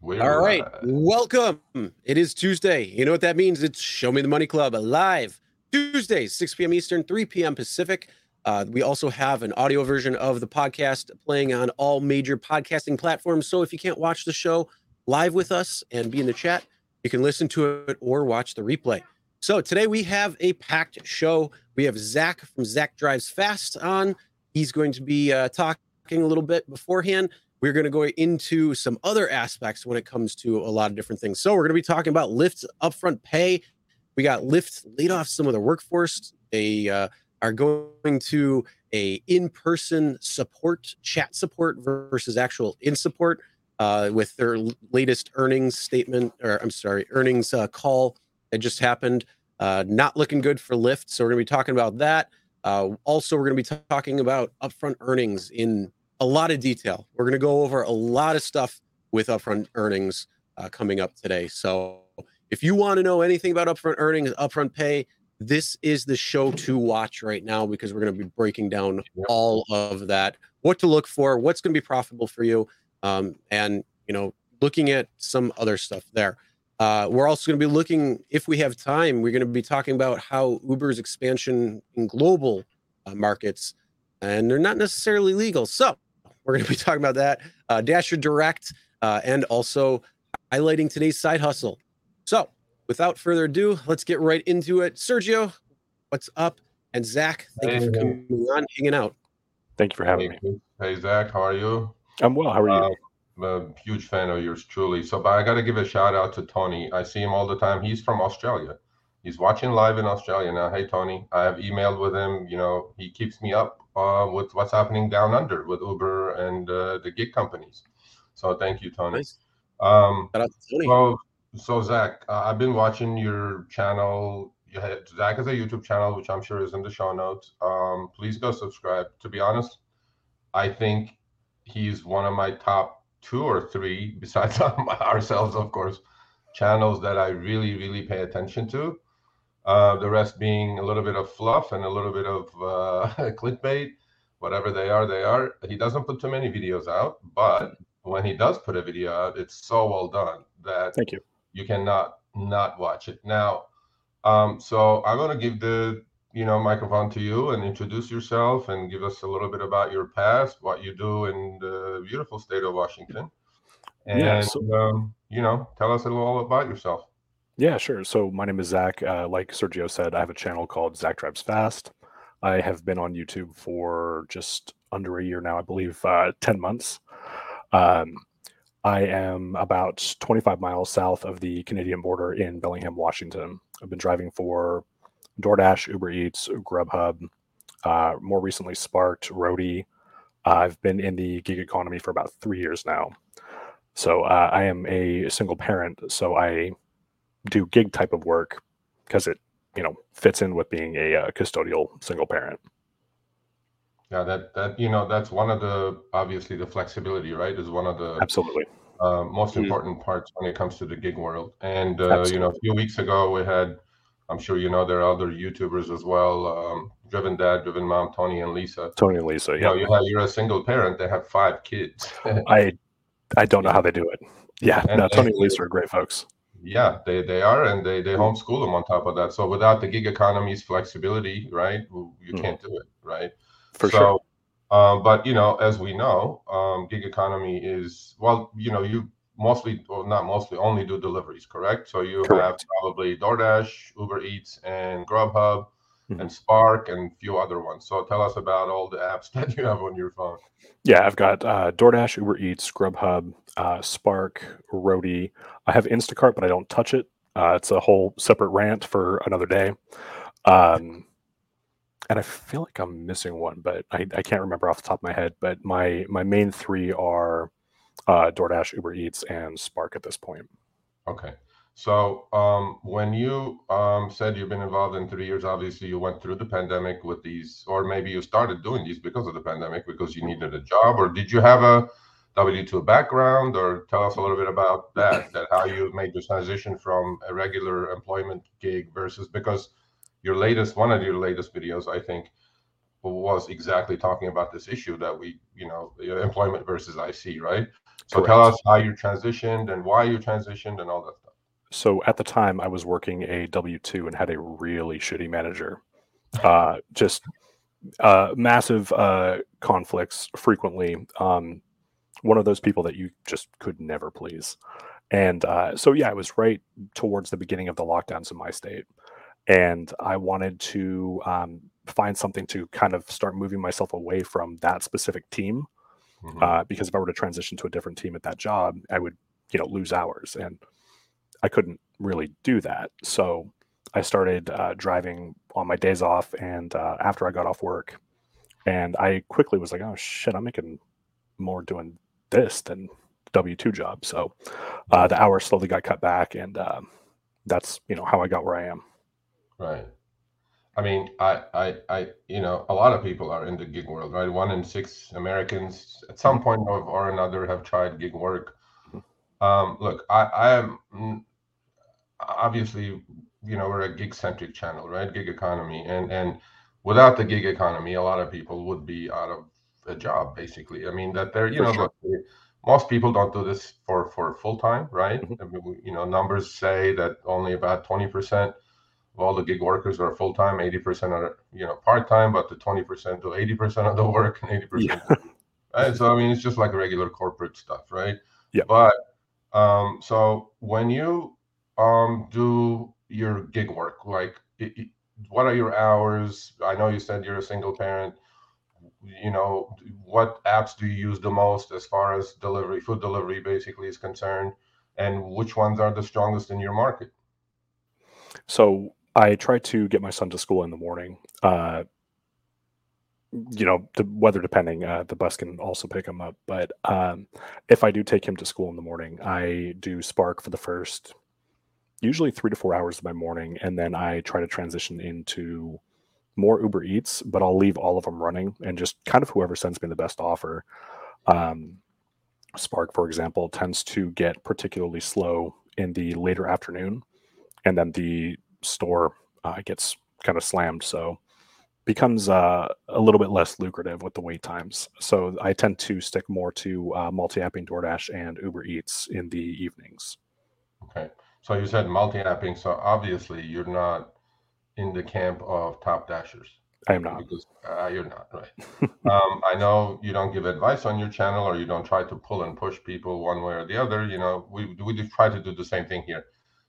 We're All right, live. welcome. It is Tuesday. You know what that means? It's Show Me the Money Club live Tuesdays, 6 p.m. Eastern, 3 p.m. Pacific. Uh, we also have an audio version of the podcast playing on all major podcasting platforms. So if you can't watch the show live with us and be in the chat, you can listen to it or watch the replay. So today we have a packed show. We have Zach from Zach Drives Fast on. He's going to be uh, talking a little bit beforehand. We're going to go into some other aspects when it comes to a lot of different things. So we're going to be talking about Lyft's upfront pay. We got Lyft laid off some of their workforce. They uh, are going to a in-person support, chat support versus actual in support uh, with their latest earnings statement, or I'm sorry, earnings uh, call that just happened. Uh, not looking good for Lyft. So we're going to be talking about that. Uh, also, we're going to be talking about upfront earnings in a lot of detail. We're going to go over a lot of stuff with upfront earnings uh, coming up today. So if you want to know anything about upfront earnings, upfront pay, this is the show to watch right now because we're going to be breaking down all of that, what to look for, what's going to be profitable for you, um, and you know, looking at some other stuff there. Uh, we're also going to be looking, if we have time, we're going to be talking about how Uber's expansion in global uh, markets, and they're not necessarily legal. So we're going to be talking about that, uh, Dasher Direct, uh, and also highlighting today's side hustle. So without further ado, let's get right into it. Sergio, what's up? And Zach, thank you for coming on, hanging out. Thank you for having me. Hey, hey, Zach, how are you? I'm well. How are you? Uh, I'm a huge fan of yours, truly. So, but I got to give a shout out to Tony. I see him all the time. He's from Australia. He's watching live in Australia now. Hey, Tony, I have emailed with him. You know, he keeps me up uh, with what's happening down under with Uber and uh, the gig companies. So, thank you, Tony. Nice. Um, Shout out to Tony. so, so Zach, uh, I've been watching your channel. You had, Zach has a YouTube channel, which I'm sure is in the show notes. Um, please go subscribe. To be honest, I think he's one of my top two or three, besides ourselves, of course, channels that I really, really pay attention to. Uh, the rest being a little bit of fluff and a little bit of uh, clickbait, whatever they are, they are. He doesn't put too many videos out, but when he does put a video out, it's so well done that Thank you. you cannot not watch it now um, so i'm going to give the you know microphone to you and introduce yourself and give us a little bit about your past what you do in the beautiful state of washington and Yeah, so- um, you know tell us a little about yourself Yeah, sure. So my name is Zach. Uh, like Sergio said, I have a channel called Zach Drives Fast. I have been on YouTube for just under a year now, I believe, uh, 10 months. Um, I am about 25 miles south of the Canadian border in Bellingham, Washington. I've been driving for DoorDash, Uber Eats, Grubhub, uh, more recently Sparked, Roadie. I've been in the gig economy for about three years now. So uh, I am a single parent, so I do gig type of work because it you know fits in with being a uh, custodial single parent. yeah that that you know that's one of the obviously the flexibility right is one of the Absolutely. uh, most Mhm. important parts when it comes to the gig world. And uh, you know, a few weeks ago we had, I'm sure you know, there are other YouTubers as well, um, Driven Dad, Driven Mom, Tony and Lisa. Tony and Lisa. You know, Yeah. you have you're a single parent. They have five kids. I I don't know how they do it. Yeah. And- No, Tony and- and Lisa are great folks. Yeah, they they are, and they they homeschool them on top of that. So without the gig economy's flexibility, right, you Mhm. can't do it, right? For so, sure. Um, but you know, as we know, um, gig economy is well, you know, you mostly or not mostly only do deliveries, correct? So you have probably DoorDash, Uber Eats, and Grubhub, Mhm. and Spark, and a few other ones. So tell us about all the apps that you have on your phone. Yeah, I've got uh, DoorDash, Uber Eats, Grubhub, uh, Spark, Roadie. I have Instacart, but I don't touch it. Uh, it's a whole separate rant for another day. Um, and I feel like I'm missing one, but I, I can't remember off the top of my head. But my my main three are uh, DoorDash, Uber Eats, and Spark at this point. Okay. So um, when you um, said you've been involved in three years, obviously you went through the pandemic with these, or maybe you started doing these because of the pandemic because you needed a job, or did you have a W two background, or tell us a little bit about that, that how you made the transition from a regular employment gig versus because your latest one of your latest videos, I think, was exactly talking about this issue that we, you know, employment versus IC, right? So Correct. tell us how you transitioned and why you transitioned and all that stuff. So at the time, I was working a W two and had a really shitty manager. Uh, just uh, massive uh, conflicts frequently. Um, one of those people that you just could never please. And uh, so, yeah, it was right towards the beginning of the lockdowns in my state. And I wanted to um, find something to kind of start moving myself away from that specific team. Mm-hmm. Uh, because if I were to transition to a different team at that job, I would, you know, lose hours. And I couldn't really do that. So I started uh, driving on my days off and uh, after I got off work. And I quickly was like, oh shit, I'm making more doing this than W two job. So uh, the hours slowly got cut back, and uh, that's you know how I got where I am. Right. I mean, I, I, I, you know, a lot of people are in the gig world, right? One in six Americans at some point or another have tried gig work. Mm-hmm. Um, look, I, I am mm, obviously, you know, we're a gig centric channel, right? Gig economy, and and without the gig economy, a lot of people would be out of a job, basically. I mean, that they're, you for know, sure. look, most people don't do this for for full time, right? Mm-hmm. I mean, you know, numbers say that only about twenty percent of all the gig workers are full time, eighty percent are you know part time, but the twenty percent do eighty percent of the work and eighty percent. Right. So I mean, it's just like regular corporate stuff, right? Yeah. But um, so when you um do your gig work, like it, it, what are your hours? I know you said you're a single parent. You know, what apps do you use the most as far as delivery, food delivery basically is concerned, and which ones are the strongest in your market? So I try to get my son to school in the morning. Uh, you know, the weather depending, uh, the bus can also pick him up. But um, if I do take him to school in the morning, I do Spark for the first usually three to four hours of my morning, and then I try to transition into more Uber Eats, but I'll leave all of them running and just kind of whoever sends me the best offer. Um, Spark, for example, tends to get particularly slow in the later afternoon, and then the store uh, gets kind of slammed. So becomes uh, a little bit less lucrative with the wait times. So I tend to stick more to uh, multi-apping DoorDash and Uber Eats in the evenings. Okay. So you said multi-apping. So obviously you're not in the camp of top dashers. I am not. Because uh, you're not, right? um, I know you don't give advice on your channel or you don't try to pull and push people one way or the other. You know, we, we try to do the same thing here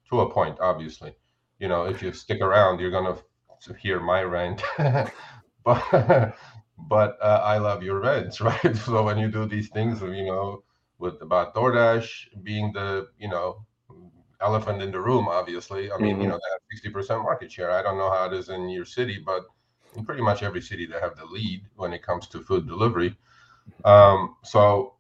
to a point, obviously. You know, if you stick around, you're going to hear my rant. but but uh, I love your rants, right? So when you do these things, you know, with about DoorDash being the, you know, elephant in the room, obviously. I mean, mm-hmm. you know, they have 60% market share. I don't know how it is in your city, but in pretty much every city, they have the lead when it comes to food delivery. Um, so,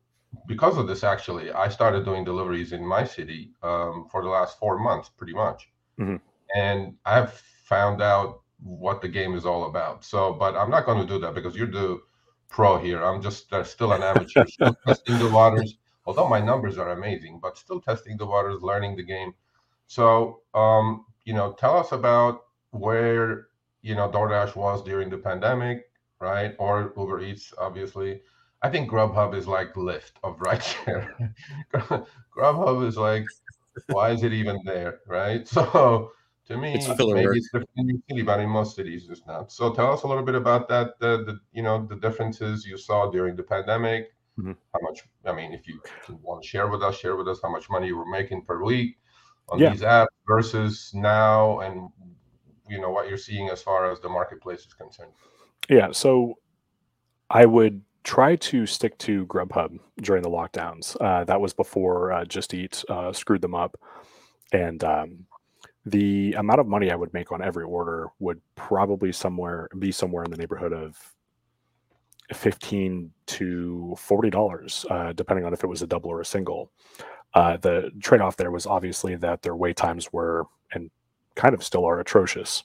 because of this, actually, I started doing deliveries in my city um, for the last four months, pretty much. Mm-hmm. And I've found out what the game is all about. So, but I'm not going to do that because you're the pro here. I'm just uh, still an amateur, still testing the waters although my numbers are amazing, but still testing the waters, learning the game. So, um, you know, tell us about where, you know, DoorDash was during the pandemic, right? Or Uber Eats, obviously. I think Grubhub is like Lyft of rideshare. Grubhub is like, why is it even there, right? So, to me, it's maybe it's different in city, but in most cities it's not. So, tell us a little bit about that. The, the you know the differences you saw during the pandemic, Mm-hmm. How much? I mean, if you want to share with us, share with us how much money you were making per week on yeah. these apps versus now, and you know what you're seeing as far as the marketplace is concerned. Yeah, so I would try to stick to Grubhub during the lockdowns. Uh, that was before uh, Just Eat uh, screwed them up, and um, the amount of money I would make on every order would probably somewhere be somewhere in the neighborhood of 15 to 40 dollars uh, depending on if it was a double or a single. Uh, the trade-off there was obviously that their wait times were and kind of still are atrocious.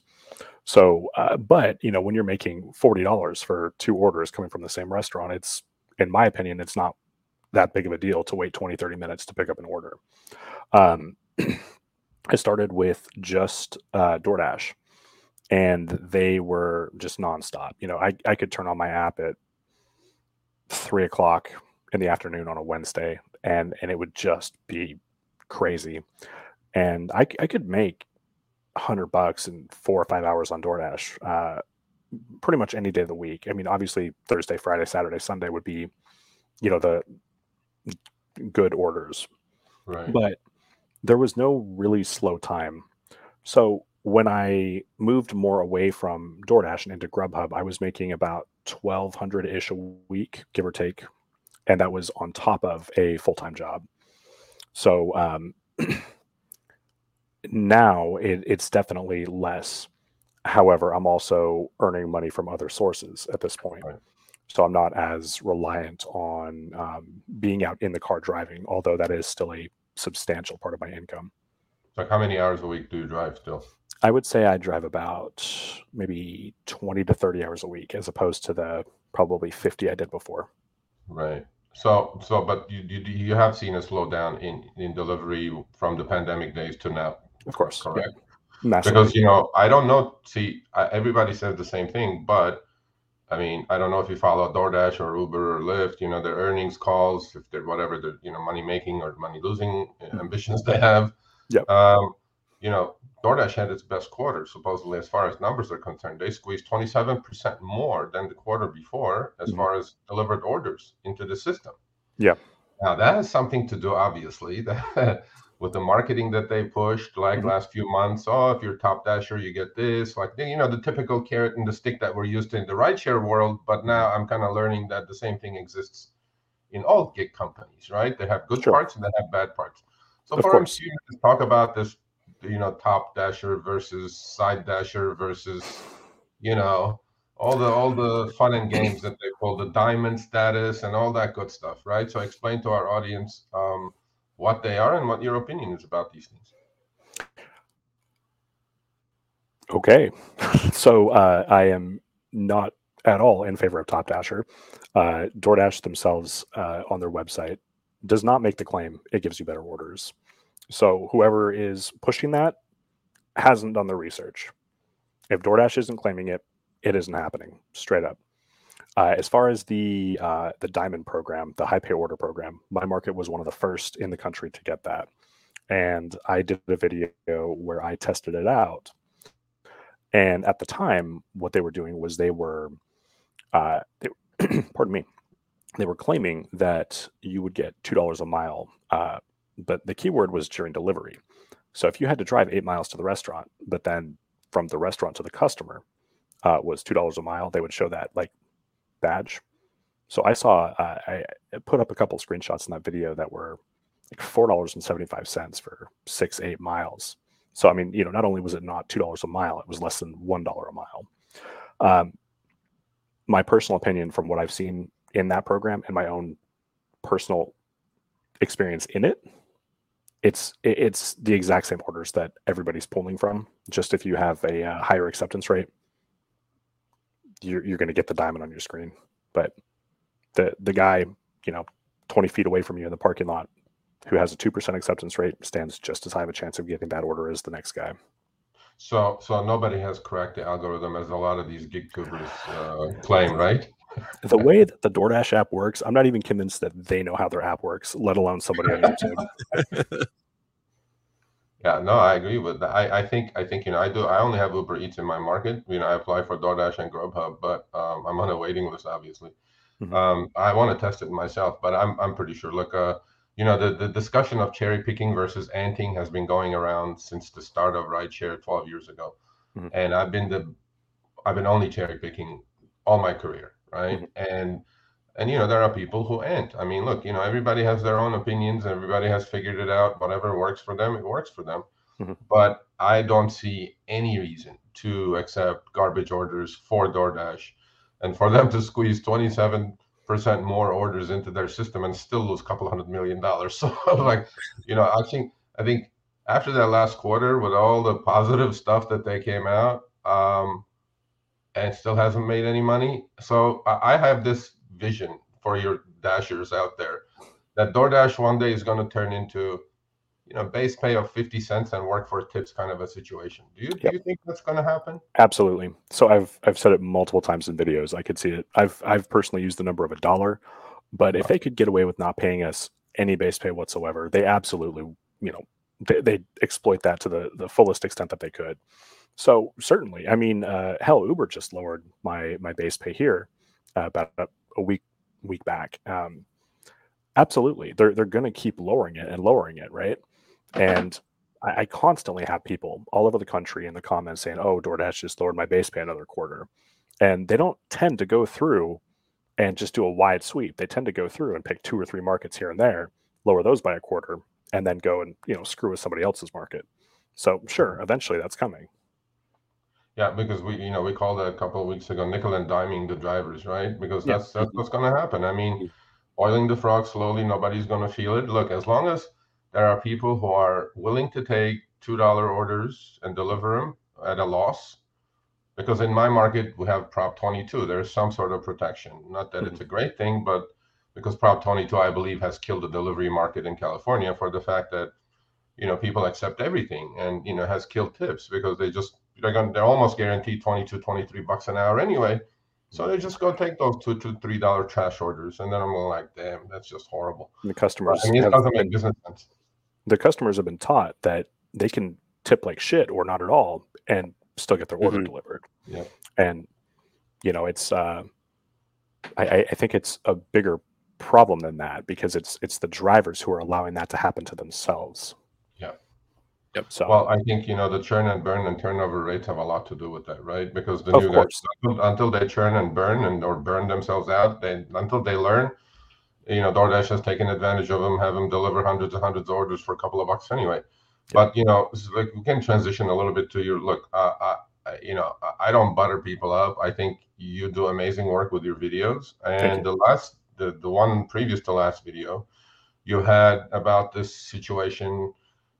So uh, but you know when you're making 40 dollars for two orders coming from the same restaurant it's in my opinion it's not that big of a deal to wait 20 30 minutes to pick up an order. Um, i started with just uh, doordash and they were just nonstop. You know, I, I could turn on my app at three o'clock in the afternoon on a Wednesday, and and it would just be crazy. And I, I could make hundred bucks in four or five hours on DoorDash, uh, pretty much any day of the week. I mean, obviously Thursday, Friday, Saturday, Sunday would be, you know, the good orders, Right. but there was no really slow time. So when I moved more away from DoorDash and into Grubhub, I was making about twelve hundred ish a week, give or take, and that was on top of a full time job. So um, now it, it's definitely less. However, I'm also earning money from other sources at this point. Right. So I'm not as reliant on um, being out in the car driving, although that is still a substantial part of my income. Like how many hours a week do you drive still? I would say I drive about maybe 20 to 30 hours a week as opposed to the probably 50 I did before. Right. So so but you you, you have seen a slowdown in in delivery from the pandemic days to now. Of course. yeah. Correct. Massively. Because you know I don't know. See, I, everybody says the same thing, but I mean I don't know if you follow DoorDash or Uber or Lyft. You know their earnings calls, if they're whatever the you know money making or money losing ambitions they have. Yeah. Um, you know DoorDash had its best quarter supposedly as far as numbers are concerned. They squeezed 27% more than the quarter before as Mhm. far as delivered orders into the system. Yeah. Now that has something to do, obviously, that with the marketing that they pushed like Mhm. last few months. Oh, if you're top dasher, you get this, like you know, the typical carrot and the stick that we're used to in the rideshare world. But now I'm kind of learning that the same thing exists in all gig companies, right? They have good Sure. parts and they have bad parts. So Of for course. talk about this, you know, top dasher versus side dasher versus, you know, all the all the fun and games that they call the diamond status and all that good stuff, right? So explain to our audience um, what they are and what your opinion is about these things. Okay. so uh, I am not at all in favor of Top Dasher. Uh, DoorDash themselves uh, on their website does not make the claim it gives you better orders. So whoever is pushing that hasn't done the research. If DoorDash isn't claiming it, it isn't happening. Straight up. Uh, as far as the uh, the Diamond program, the high pay order program, my market was one of the first in the country to get that, and I did a video where I tested it out. And at the time, what they were doing was they were, uh, they, pardon me, they were claiming that you would get two dollars a mile, uh, but the keyword was during delivery. So if you had to drive eight miles to the restaurant, but then from the restaurant to the customer uh, was two dollars a mile, they would show that like badge. So I saw uh, I put up a couple screenshots in that video that were like four dollars and seventy five cents for six eight miles. So I mean, you know, not only was it not two dollars a mile, it was less than one dollar a mile. Um, my personal opinion, from what I've seen in that program and my own personal experience in it, it's it's the exact same orders that everybody's pulling from. Just if you have a uh, higher acceptance rate, you're you're going to get the diamond on your screen. But the the guy, you know, twenty feet away from you in the parking lot, who has a two percent acceptance rate, stands just as high of a chance of getting that order as the next guy. So so nobody has cracked the algorithm as a lot of these gig tubers uh, claim, right? The way that the DoorDash app works, I'm not even convinced that they know how their app works, let alone somebody on YouTube. Yeah, no, I agree with that. I, I think I think you know I do I only have Uber Eats in my market. You know, I apply for DoorDash and Grubhub, but um, I'm on a waiting list, obviously. Mhm. Um, I want to test it myself, but I'm I'm pretty sure. Look, uh, you know, the the discussion of cherry picking versus anting has been going around since the start of rideshare 12 years ago, Mhm. and I've been the I've been only cherry picking all my career, right? And and you know there are people who ant. I mean, look, you know, everybody has their own opinions. Everybody has figured it out. Whatever works for them, it works for them. Mhm. But I don't see any reason to accept garbage orders for DoorDash, and for them to squeeze twenty seven percent more orders into their system and still lose a couple hundred million dollars. So like, you know, I think I think after that last quarter with all the positive stuff that they came out, um, and still hasn't made any money. So I have this vision for your dashers out there that DoorDash one day is going to turn into, you know, base pay of 50 cents and work for tips kind of a situation. Do you, do you think that's going to happen? Absolutely. So I've I've said it multiple times in videos. I could see it. I've I've personally used the number of a dollar, but if they could get away with not paying us any base pay whatsoever. They absolutely, you know, they, they exploit that to the the fullest extent that they could. So certainly, I mean, uh, hell, Uber just lowered my my base pay here uh, about a, week week back. Um, absolutely, they're they're going to keep lowering it and lowering it, right? And I, I, constantly have people all over the country in the comments saying, "Oh, DoorDash just lowered my base pay another quarter," and they don't tend to go through and just do a wide sweep. They tend to go through and pick two or three markets here and there, lower those by a quarter, and then go and you know screw with somebody else's market. So sure, eventually that's coming. Yeah, because we, you know, we called it a couple of weeks ago, nickel and diming the drivers, right? Because that's that's what's going to happen. I mean, oiling the frog slowly, nobody's going to feel it. Look, as long as there are people who are willing to take two dollar orders and deliver them at a loss, because in my market we have Prop 22. There's some sort of protection. Not that mm-hmm. it's a great thing, but because Prop 22, I believe, has killed the delivery market in California for the fact that you know people accept everything and you know has killed tips because they just they're going they're almost guaranteed 22 23 bucks an hour anyway. So they just go take those two to three dollar trash orders and then i'm like damn that's just horrible. And the customers I mean, it doesn't make business sense. the customers have been taught that they can tip like shit or not at all and still get their order mm-hmm. delivered. Yeah. And you know it's uh I, I think it's a bigger problem than that because it's it's the drivers who are allowing that to happen to themselves Yep. So well, I think you know the churn and burn and turnover rates have a lot to do with that, right? Because the new guys until, until, they churn and burn and or burn themselves out, they until they learn, you know, DoorDash has taken advantage of them, have them deliver hundreds and hundreds of orders for a couple of bucks anyway. Yep. But you know, like we can transition a little bit to your look. Uh, I, you know, I don't butter people up. I think you do amazing work with your videos. And the last, the the one previous to last video, you had about this situation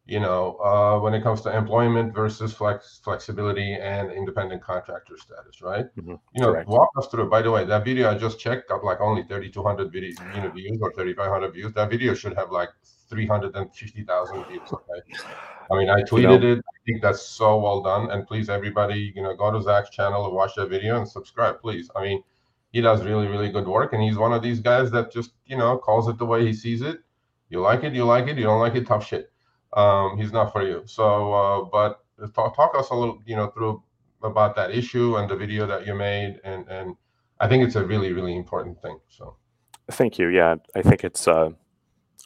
you know, uh, when it comes to employment versus flex flexibility and independent contractor status, right? Mm-hmm. You know, Correct. walk us through. By the way, that video I just checked got like only 3,200 video, you know, views or 3,500 views. That video should have like 350,000 views. Okay. I mean, I tweeted you know, it. I think that's so well done. And please, everybody, you know, go to Zach's channel and watch that video and subscribe, please. I mean, he does really, really good work. And he's one of these guys that just, you know, calls it the way he sees it. You like it, you like it. You don't like it, tough shit um, he's not for you. So, uh, but talk, talk us a little, you know, through about that issue and the video that you made, and and I think it's a really really important thing. So, thank you. Yeah, I think it's uh,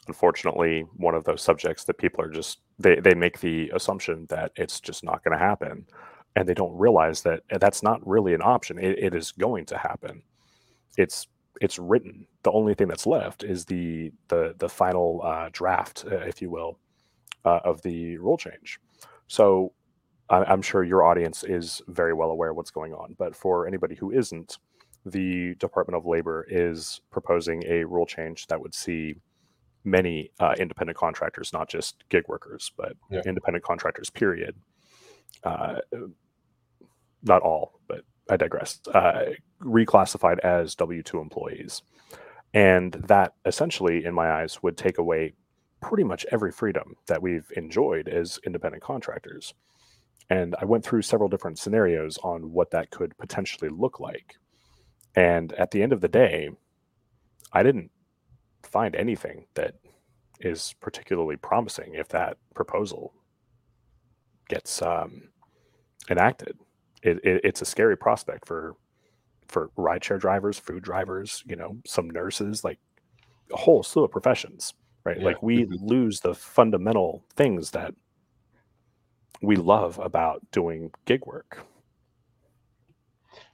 unfortunately one of those subjects that people are just they they make the assumption that it's just not going to happen, and they don't realize that that's not really an option. It, it is going to happen. It's it's written. The only thing that's left is the the the final uh, draft, uh, if you will, uh, of the rule change. So I'm sure your audience is very well aware of what's going on. But for anybody who isn't, the Department of Labor is proposing a rule change that would see many uh, independent contractors, not just gig workers, but yeah. independent contractors, period. Uh, not all, but I digress. Uh, reclassified as W 2 employees. And that essentially, in my eyes, would take away pretty much every freedom that we've enjoyed as independent contractors. And I went through several different scenarios on what that could potentially look like. And at the end of the day, I didn't find anything that is particularly promising if that proposal gets um, enacted. It, it, it's a scary prospect for for rideshare drivers, food drivers, you know, some nurses, like a whole slew of professions right? Yeah. Like we mm-hmm. lose the fundamental things that we love about doing gig work.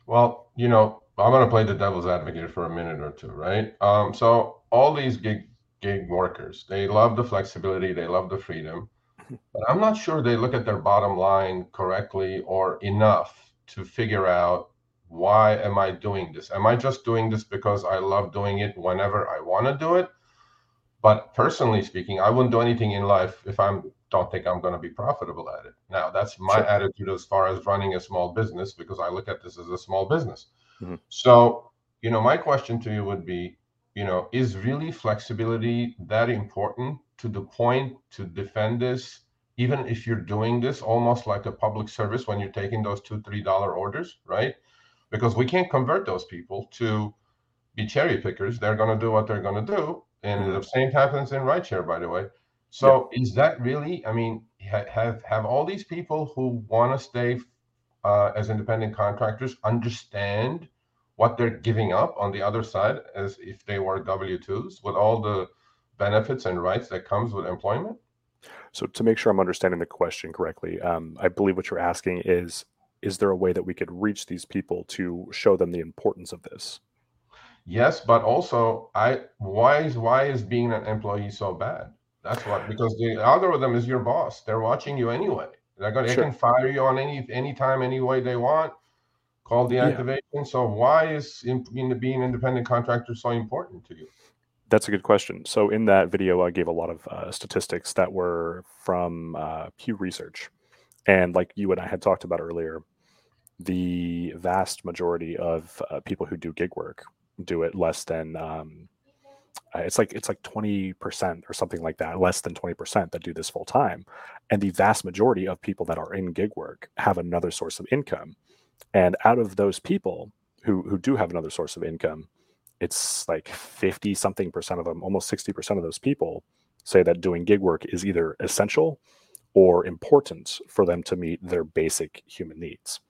Well, you know, I'm going to play the devil's advocate for a minute or two, right? Um, so all these gig gig workers, they love the flexibility, they love the freedom, but I'm not sure they look at their bottom line correctly or enough to figure out why am I doing this? Am I just doing this because I love doing it whenever I want to do it? But personally speaking, I wouldn't do anything in life if I don't think I'm going to be profitable at it. Now, that's my sure. attitude as far as running a small business because I look at this as a small business. Mm-hmm. So, you know, my question to you would be, you know, is really flexibility that important to the point to defend this, even if you're doing this almost like a public service when you're taking those two, three dollar orders, right? Because we can't convert those people to be cherry pickers. They're going to do what they're going to do and Mhm. the same happens in rideshare, by the way. So is that really? I mean, ha- have have all these people who want to stay uh, as independent contractors understand what they're giving up on the other side as if they were W twos with all the benefits and rights that comes with employment? So to make sure I'm understanding the question correctly, um, I believe what you're asking is: Is there a way that we could reach these people to show them the importance of this? Yes, but also I why is why is being an employee so bad? That's what because the algorithm is your boss. They're watching you anyway. They're gonna they can fire you on any anytime, any way they want. Call Yeah. deactivation. So why is in, in being an independent contractor so important to you? That's a good question. So in that video, I gave a lot of uh, statistics that were from uh, Pew Research, and like you and I had talked about earlier, the vast majority of uh, people who do gig work do it less than um, uh, it's like it's like 20% or something like that less than 20% that do this full time. And the vast majority of people that are in gig work have another source of income. And out of those people who who do have another source of income it's like 50 something percent of them almost 60% of those people say that doing gig work is either essential or important for them to meet their basic human needs.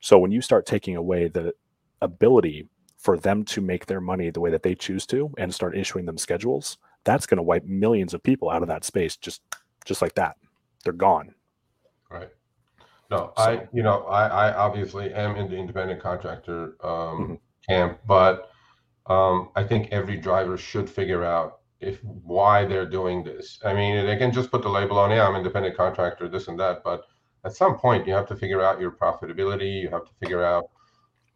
So when you start taking away the ability for them to make their money the way that they choose to and start issuing them schedules, that's going to wipe millions of people out of that space just just like that. They're gone. Right. No, I you know I I obviously am in the independent contractor um, Mhm. camp, but um, I think every driver should figure out if why they're doing this. I mean, they can just put the label on, yeah, I'm independent contractor, this and that, but at some point you have to figure out your profitability. You have to figure out,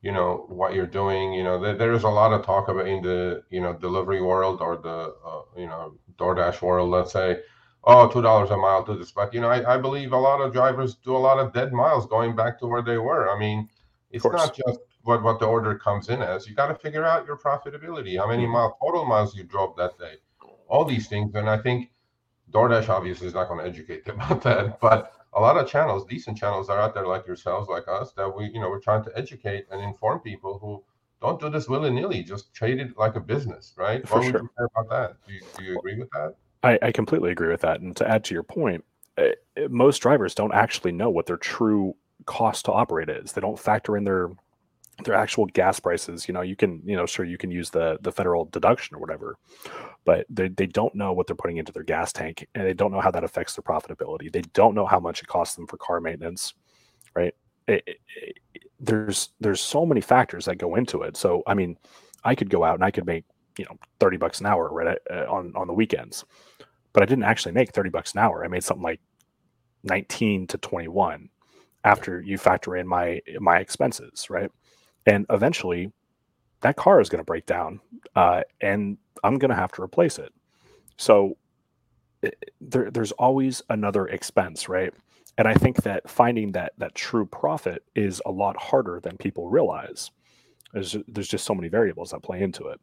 you know, what you're doing. You know, there, there's a lot of talk about in the you know delivery world or the uh, you know DoorDash world, let's say. Oh, two dollars a mile to this, but you know, I, I believe a lot of drivers do a lot of dead miles going back to where they were. I mean, it's not just what what the order comes in as. You got to figure out your profitability, how many Mhm. mile total miles you drove that day, all these things. And I think DoorDash obviously is not going to educate them about that, but a lot of channels, decent channels, are out there like yourselves, like us, that we you know we're trying to educate and inform people who don't do this willy nilly. Just trade it like a business, right? For would sure. you say about that? Do you, do you agree with that? I, I completely agree with that. And to add to your point, eh, eh, most drivers don't actually know what their true cost to operate is. They don't factor in their their actual gas prices. You know, you can, you know, sure you can use the the federal deduction or whatever, but they, they don't know what they're putting into their gas tank and they don't know how that affects their profitability. They don't know how much it costs them for car maintenance, right? It- it- it- there's there's so many factors that go into it. So I mean, I could go out and I could make you know 30 bucks an hour right uh, on on the weekends but i didn't actually make 30 bucks an hour i made something like 19 to 21 after you factor in my my expenses right and eventually that car is going to break down uh, and i'm going to have to replace it so it, there, there's always another expense right and i think that finding that that true profit is a lot harder than people realize there's, there's just so many variables that play into it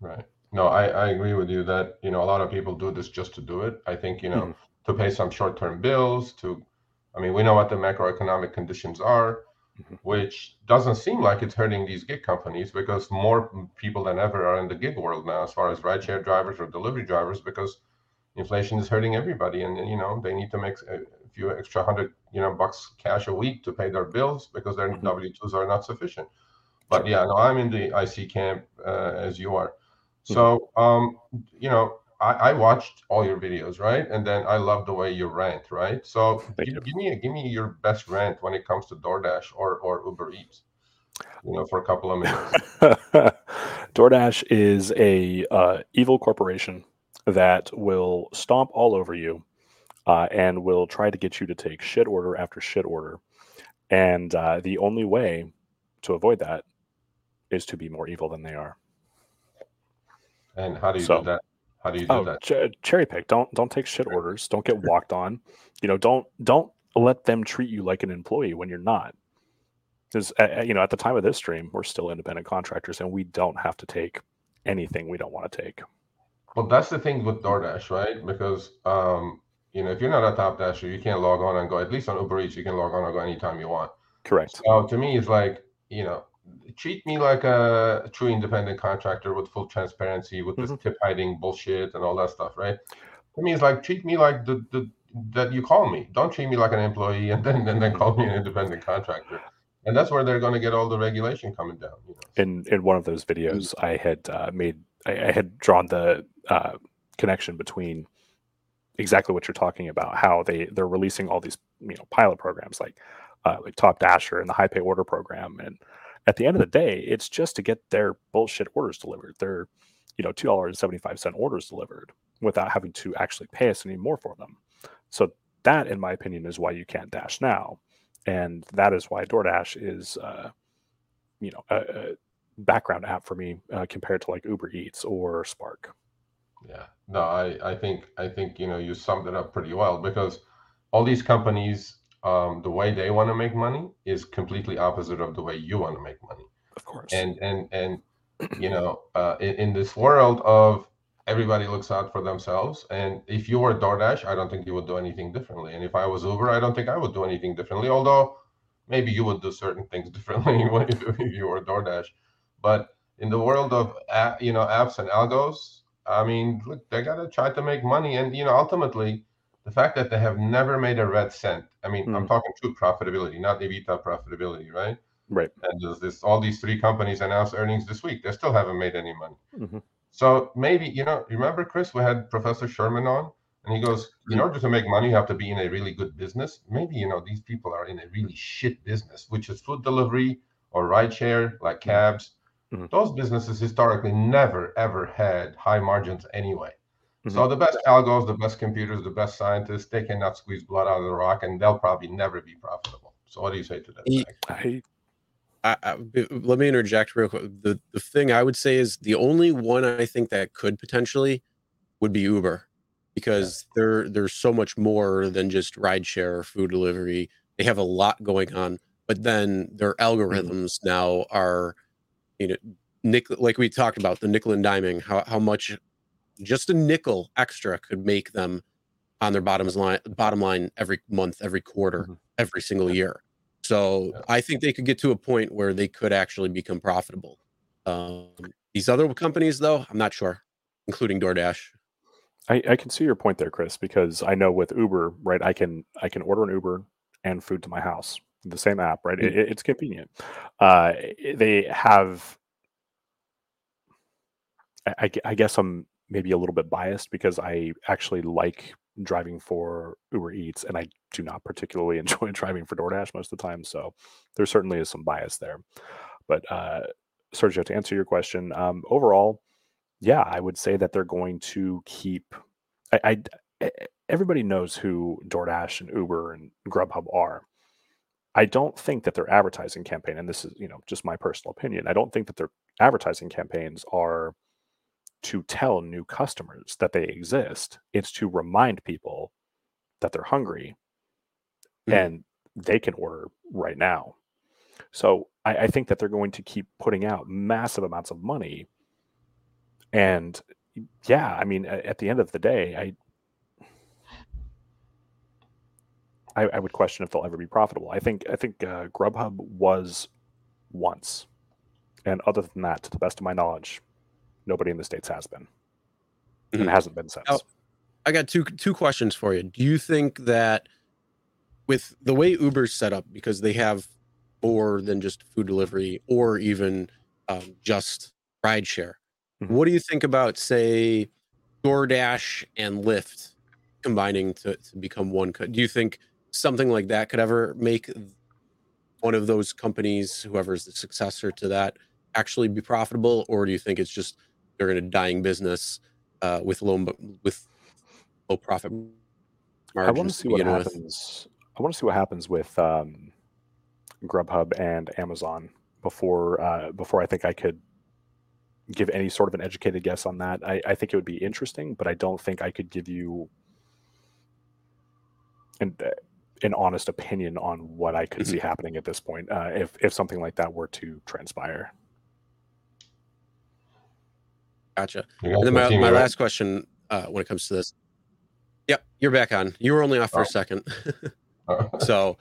Right. No, I, I agree with you that, you know, a lot of people do this just to do it. I think, you know, Mhm. to pay some short-term bills, to, I mean, we know what the macroeconomic conditions are, Mhm. which doesn't seem like it's hurting these gig companies because more people than ever are in the gig world now, as far as rideshare drivers or delivery drivers, because inflation is hurting everybody. And, you know, they need to make a few extra hundred, you know, bucks cash a week to pay their bills because their Mhm. W-2s are not sufficient. But yeah, no, I'm in the IC camp uh, as you are. So, um, you know, I, I watched all your videos, right? And then I love the way you rant, right? So, give, give me give me your best rant when it comes to DoorDash or or Uber Eats, you know, for a couple of minutes. DoorDash is a uh, evil corporation that will stomp all over you uh, and will try to get you to take shit order after shit order. And uh, the only way to avoid that is to be more evil than they are. And how do you So- do that? How do you do Oh, that? ch- cherry pick. Don't don't take shit orders. Don't get walked on. You know, don't don't let them treat you like an employee when you're not. Because uh, you know, at the time of this stream, we're still independent contractors, and we don't have to take anything we don't want to take. Well, that's the thing with DoorDash, right? Because um, you know, if you're not a top dasher, you can't log on and go. At least on Uber Eats, you can log on and go anytime you want. Correct. So to me, it's like, you know, treat me like a true independent contractor with full transparency, with this Mhm. tip hiding bullshit and all that stuff, right? To me, it's like treat me like the the that you call me. Don't treat me like an employee and then and then call me an independent contractor. And that's where they're going to get all the regulation coming down. You know? in in one of those videos i had uh, made I, I had drawn the uh, connection between exactly what you're talking about how they they're releasing all these you know pilot programs like uh, like top dasher and the high pay order program and at the end of the day it's just to get their bullshit orders delivered their you know two dollars and 75 cent orders delivered without having to actually pay us any more for them. So that in my opinion is why you can't dash now. And that is why DoorDash is uh, you know a, a background app for me uh, compared to like Uber Eats or Spark. Yeah, no, I, I think I think you know you summed it up pretty well because all these companies, um, the way they want to make money is completely opposite of the way you want to make money. Of course. And and and you know, uh, in, in this world of everybody looks out for themselves, and if you were DoorDash, I don't think you would do anything differently. And if I was Uber, I don't think I would do anything differently. Although maybe you would do certain things differently if you were DoorDash. But in the world of you know apps and algos, I mean, look, they gotta try to make money, and you know, ultimately, the fact that they have never made a red cent. I mean, I'm Mhm. talking true profitability, not EBITDA profitability, right? right. And there's this all these three companies announced earnings this week. They still haven't made any money. Mhm. So maybe you know, remember Chris, we had Professor Sherman on, and he goes, in order to make money, you have to be in a really good business. Maybe you know these people are in a really shit business, which is food delivery or rideshare, like cabs. Mhm. Those businesses historically never ever had high margins anyway. So Mhm. the best algos, the best computers, the best scientists, they cannot squeeze blood out of the rock, and they'll probably never be profitable. So what do you say to that? Ye- Zach? I, I, I, b- let me interject real quick. The the thing I would say is the only one I think that could potentially would be Uber, because they're they're so much more than just rideshare or food delivery. They have a lot going on, but then their algorithms now are, you know, nickel like we talked about the nickel and diming. How how much just a nickel extra could make them on their bottoms line bottom line every month, every quarter, Mhm. every single year. So Yeah. I think they could get to a point where they could actually become profitable. Um, these other companies, though, I'm not sure, including DoorDash. I I can see your point there, Chris, because I know with Uber, right, I can I can order an Uber and food to my house, the same app, right? It, it's convenient. Uh, they have. I I guess I'm maybe a little bit biased because I actually like driving for Uber Eats, and I do not particularly enjoy driving for DoorDash most of the time. So there certainly is some bias there. But uh, Sergio, to answer your question, um, overall, yeah, I would say that they're going to keep. I, I everybody knows who DoorDash and Uber and Grubhub are. I don't think that their advertising campaign, and this is you know just my personal opinion, I don't think that their advertising campaigns are to tell new customers that they exist. It's to remind people that they're hungry Mhm. and they can order right now. So I, I think that they're going to keep putting out massive amounts of money. And yeah, I mean, a- at the end of the day, I I, I would question if they'll ever be profitable. I think I think uh, Grubhub was once, and other than that, to the best of my knowledge, nobody in the states has been, and Mhm. hasn't been since. Oh, I got two two questions for you. Do you think that with the way Uber's set up, because they have more than just food delivery or even um, just rideshare, Mhm. what do you think about say DoorDash and Lyft combining to, to become one? Do you think something like that could ever make one of those companies, whoever's the successor to that, actually be profitable, or do you think it's just they're in a dying business uh, with low with low profit margins. I want to see what begin with? happens. I want to see what happens with um, Grubhub and Amazon before uh, before I think I could give any sort of an educated guess on that. I, I think it would be interesting, but I don't think I could give you an an honest opinion on what I could Mhm. see happening at this point uh, if if something like that were to transpire. Gotcha. And then my, my right? last question uh, when it comes to this. Yep, you're back on. You were only off for Oh. a second. So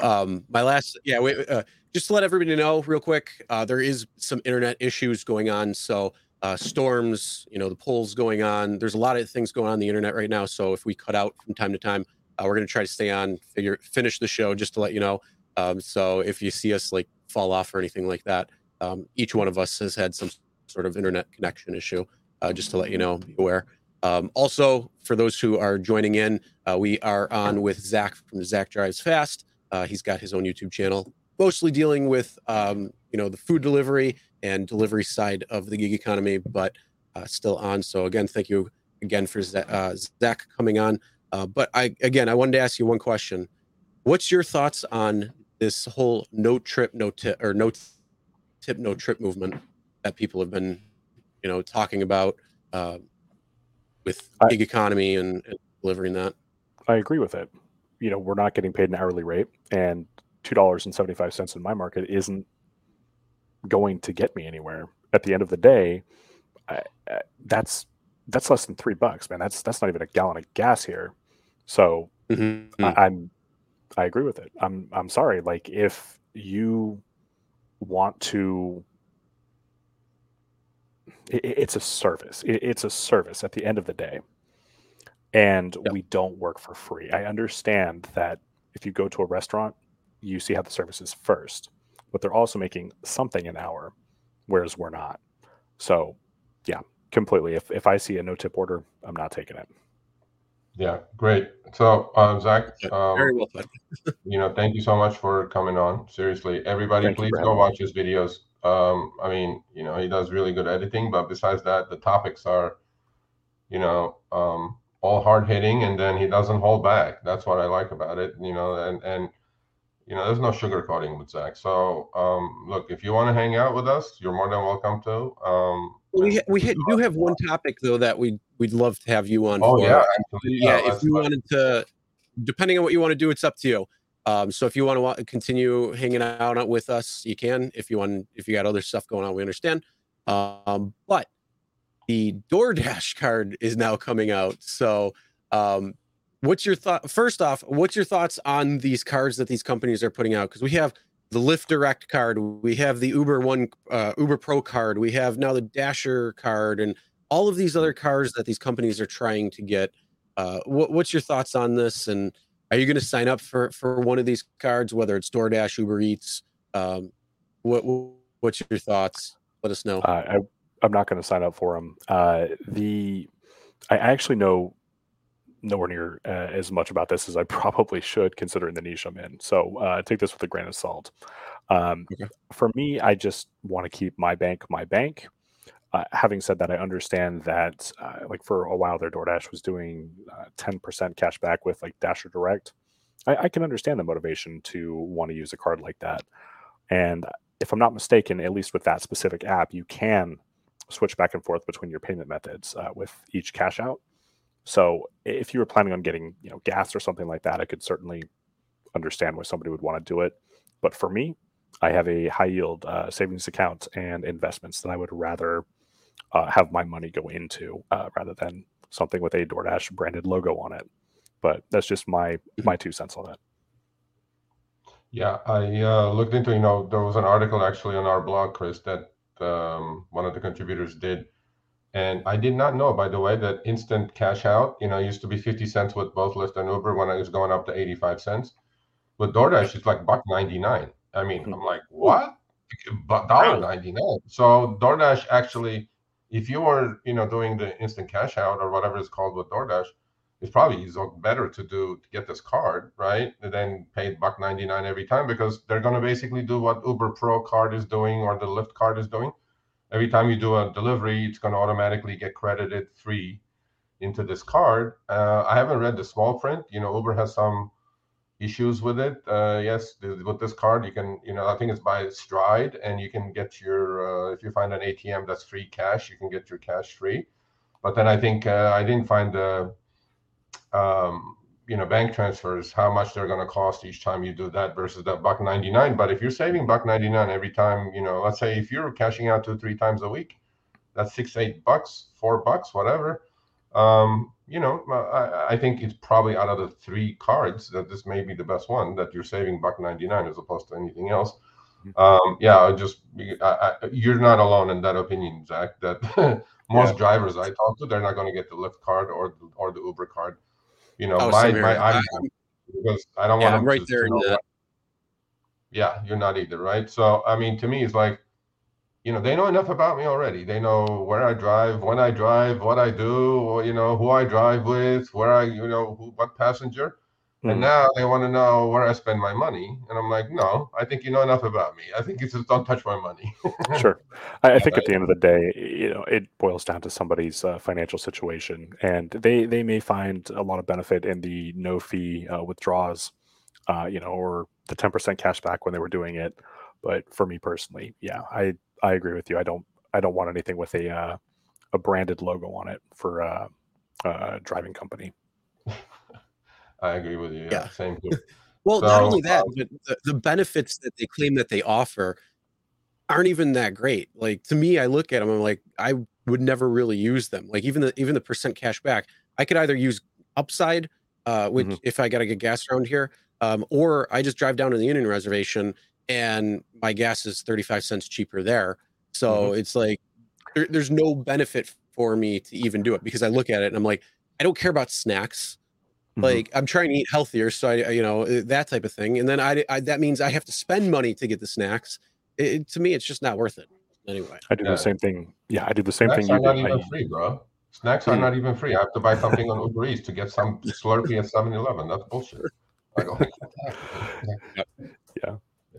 Um, my last, yeah, wait, uh, just to let everybody know real quick, uh, there is some internet issues going on. So uh, storms, you know, the polls going on. There's a lot of things going on, on the internet right now. So if we cut out from time to time, uh, we're going to try to stay on, figure finish the show just to let you know. Um, so if you see us like fall off or anything like that, um, each one of us has had some sort of internet connection issue. Uh, just to let you know, be aware. Um, also, for those who are joining in, uh, we are on with Zach from Zach Drives Fast. Uh, he's got his own YouTube channel, mostly dealing with um, you know the food delivery and delivery side of the gig economy, but uh, still on. So again, thank you again for uh, Zach coming on. Uh, but I again, I wanted to ask you one question. What's your thoughts on this whole no trip, no tip, or no tip, no trip movement that people have been, you know, talking about uh, with gig economy and, and delivering that? I agree with it. You know, we're not getting paid an hourly rate, and two dollars and seventy five cents in my market isn't going to get me anywhere. At the end of the day, I, I, that's that's less than three bucks, man. That's that's not even a gallon of gas here. So Mhm. I, I'm I agree with it. I'm I'm sorry. Like if you want to, it, it's a service. It, it's a service at the end of the day, and Yep. we don't work for free. I understand that if you go to a restaurant, you see how the service is first, but they're also making something an hour, whereas we're not. So, yeah, completely. If if I see a no tip order, I'm not taking it. Yeah, great. So, um, Zach, um, Very well put. you know, thank you so much for coming on. Seriously, everybody, Thank please go having me. watch his videos. Um, I mean, you know, he does really good editing, but besides that, the topics are, you know, um, all hard hitting, and then he doesn't hold back. That's what I like about it. You know, and and you know, there's no sugarcoating with Zach. So, um, look, if you want to hang out with us, you're more than welcome to. Um, We ha- we ha- do have one topic though that we we'd love to have you on. Oh for. yeah, absolutely. yeah. if you wanted to, depending on what you want to do, it's up to you. Um, so if you want to continue hanging out with us, you can. If you want, if you got other stuff going on, we understand. Um, but the DoorDash card is now coming out. So, um, what's your thought? First off, what's your thoughts on these cards that these companies are putting out? Because we have the Lyft Direct card, we have the Uber One, uh, Uber Pro card, we have now the Dasher card, and all of these other cards that these companies are trying to get. Uh, what, what's your thoughts on this? And are you going to sign up for for one of these cards, whether it's DoorDash, Uber Eats? Um, what what's your thoughts? Let us know. Uh, I, I'm not going to sign up for them. Uh, the I actually know nowhere near uh, as much about this as I probably should, considering the niche I'm in. So uh, take this with a grain of salt. Um, Okay. For me, I just want to keep my bank my bank. Uh, having said that, I understand that uh, like for a while there, DoorDash was doing uh, 10% cash back with like Dasher Direct. I, I can understand the motivation to want to use a card like that. And if I'm not mistaken, at least with that specific app, you can switch back and forth between your payment methods uh, with each cash out. So if you were planning on getting, you know, gas or something like that, I could certainly understand why somebody would want to do it. But for me, I have a high yield uh, savings account and investments that I would rather uh, have my money go into uh, rather than something with a DoorDash branded logo on it. But that's just my my two cents on that. Yeah, I uh, looked into, you know, there was an article actually on our blog, Chris, that um, one of the contributors did. And I did not know, by the way, that instant cash out, you know, used to be 50 cents with both Lyft and Uber when it was going up to 85 cents. With DoorDash, it's like buck 99. I mean, I'm like, what? But dollar 99. So DoorDash actually, if you are you know, doing the instant cash out or whatever it's called with DoorDash, it's probably better to do to get this card right than pay buck 99 every time because they're going to basically do what uber pro card is doing or the lyft card is doing. Every time you do a delivery it's going to automatically get credited free into this card. Uh, i haven't read the small print. You know uber has some issues with it. Uh, yes with this card you can you know i think it's by stride and you can get your uh, if you find an atm that's free cash you can get your cash free. But then i think uh, i didn't find the um, you know bank transfers how much they're going to cost each time you do that versus that buck 99 but if you're saving buck 99 every time you know let's say if you're cashing out two three times a week that's six eight bucks four bucks whatever Um, you know, I, I think it's probably out of the three cards that this may be the best one that you're saving buck 99 as opposed to anything else. Mm-hmm. Um, yeah, I just I, I, you're not alone in that opinion, Zach. That most yeah. drivers I talk to, they're not going to get the Lyft card or or the Uber card. You know, oh, my, my I'm, because I don't yeah, want. I'm right to, there in that. Yeah, you're not either, right? So I mean, to me, it's like you know, they know enough about me already. They know where I drive, when I drive, what I do, or, you know, who I drive with, where I, you know, who, what passenger. Mm-hmm. And now they want to know where I spend my money. And I'm like, no, I think you know enough about me. I think it's just don't touch my money. sure. I, I think at the end of the day, you know, it boils down to somebody's uh, financial situation. And they, they may find a lot of benefit in the no fee uh, withdrawals, uh, you know, or the 10% cash back when they were doing it. But for me personally, yeah, I I agree with you. I don't I don't want anything with a uh, a branded logo on it for uh, uh, driving company. I agree with you. Yeah, yeah. same here. well, so, not only that, um, but the, the benefits that they claim that they offer aren't even that great. Like to me, I look at them, I'm like, I would never really use them. Like even the even the percent cash back, I could either use upside, uh, which mm-hmm. if I gotta get gas around here, um, or I just drive down to the Indian reservation and my gas is 35 cents cheaper there. So mm-hmm. it's like there, there's no benefit for me to even do it because I look at it and I'm like, I don't care about snacks. Mm-hmm. Like I'm trying to eat healthier, so I, you know, eh, that type of thing. And then I, I that means I have to spend money to get the snacks. It, to me, it's just not worth it. Anyway, I do yeah. the same thing. Yeah, I do the same snacks thing. Are not even I, free, bro. Snacks are mm. not even free. I have to buy something on Uber Eats to get some Slurpee at 7-Eleven. That's bullshit.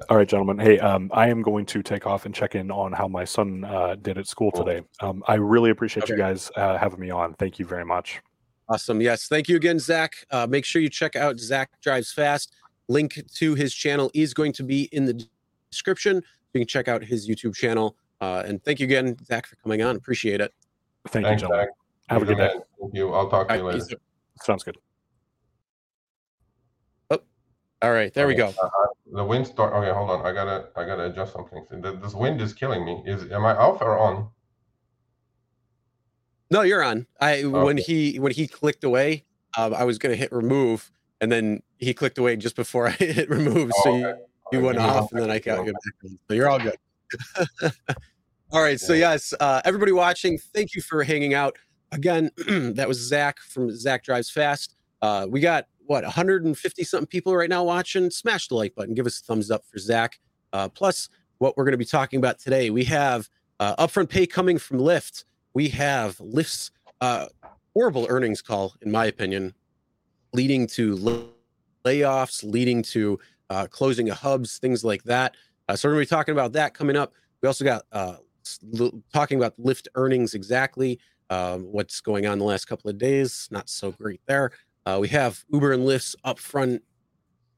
I go, yeah. All right, gentlemen. Hey, um, I am going to take off and check in on how my son uh, did at school cool. today. Um, I really appreciate okay. you guys uh, having me on. Thank you very much. Awesome. Yes. Thank you again, Zach. Uh, make sure you check out Zach Drives Fast. Link to his channel is going to be in the description. You can check out his YouTube channel. Uh, and thank you again, Zach, for coming on. Appreciate it. Thank Thanks, you, gentlemen. Zach. Have a good day. Thank you. I'll talk to you later. Sounds good. All right, there okay. we go. Uh, uh, the wind start. Okay, hold on. I gotta, I gotta adjust something. This wind is killing me. Is am I off or on? No, you're on. I okay. when he when he clicked away, um, I was gonna hit remove, and then he clicked away just before I hit remove. Oh, so okay. you, you went off, and then I got you back. So you're all good. all right. So yes, uh, everybody watching, thank you for hanging out. Again, that was Zach from Zach Drives Fast. Uh, we got what 150 something people right now watching? Smash the like button. Give us a thumbs up for zach. Uh, plus what we're going to be talking about today we have uh, upfront pay coming from lyft. We have lyft's uh, horrible earnings call in my opinion leading to layoffs leading to uh, closing of hubs things like that. Uh, so we're going to be talking about that coming up. We also got uh, talking about lyft earnings exactly um, what's going on the last couple of days. Not so great there uh, we have Uber and Lyft's upfront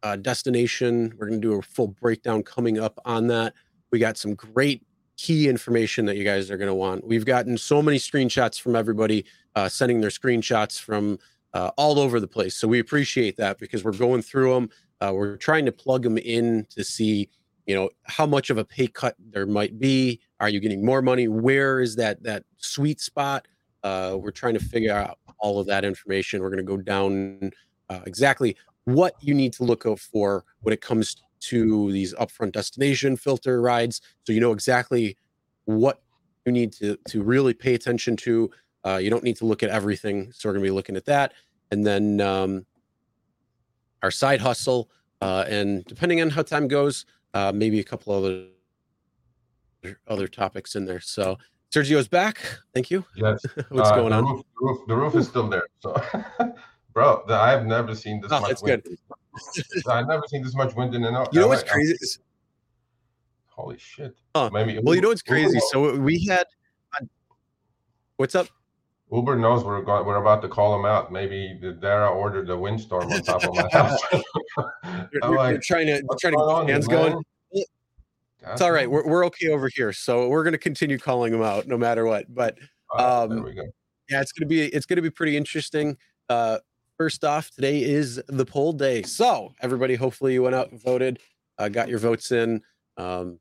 uh, destination. We're going to do a full breakdown coming up on that. We got some great key information that you guys are going to want. We've gotten so many screenshots from everybody uh, sending their screenshots from uh, all over the place. So we appreciate that because we're going through them. Uh, we're trying to plug them in to see, you know, how much of a pay cut there might be. Are you getting more money? Where is that that sweet spot? Uh, we're trying to figure out all of that information. We're going to go down uh, exactly what you need to look out for when it comes to these upfront destination filter rides, so you know exactly what you need to to really pay attention to. Uh, you don't need to look at everything, so we're going to be looking at that, and then um, our side hustle, uh, and depending on how time goes, uh, maybe a couple other other topics in there. So Sergio's back. Thank you. Yes. What's uh, going the on? Roof, the, roof, the roof is still there. So, bro, the, I've never seen this oh, much that's wind. good. I've never seen this much wind in an out. You know what's crazy? Holy shit. Huh. Maybe well, you know what's crazy? Uber, so we had. What's up? Uber knows we're going, we're about to call them out. Maybe Dara ordered a windstorm on top of my house. you're, you're, like, you're, trying to trying to get hands going. It's all right. We're, we're okay over here. So we're going to continue calling them out no matter what. But um, there we go. Yeah, it's going to be it's going to be pretty interesting. Uh, first off, today is the poll day. So everybody, hopefully you went out and voted, uh, got your votes in. Um,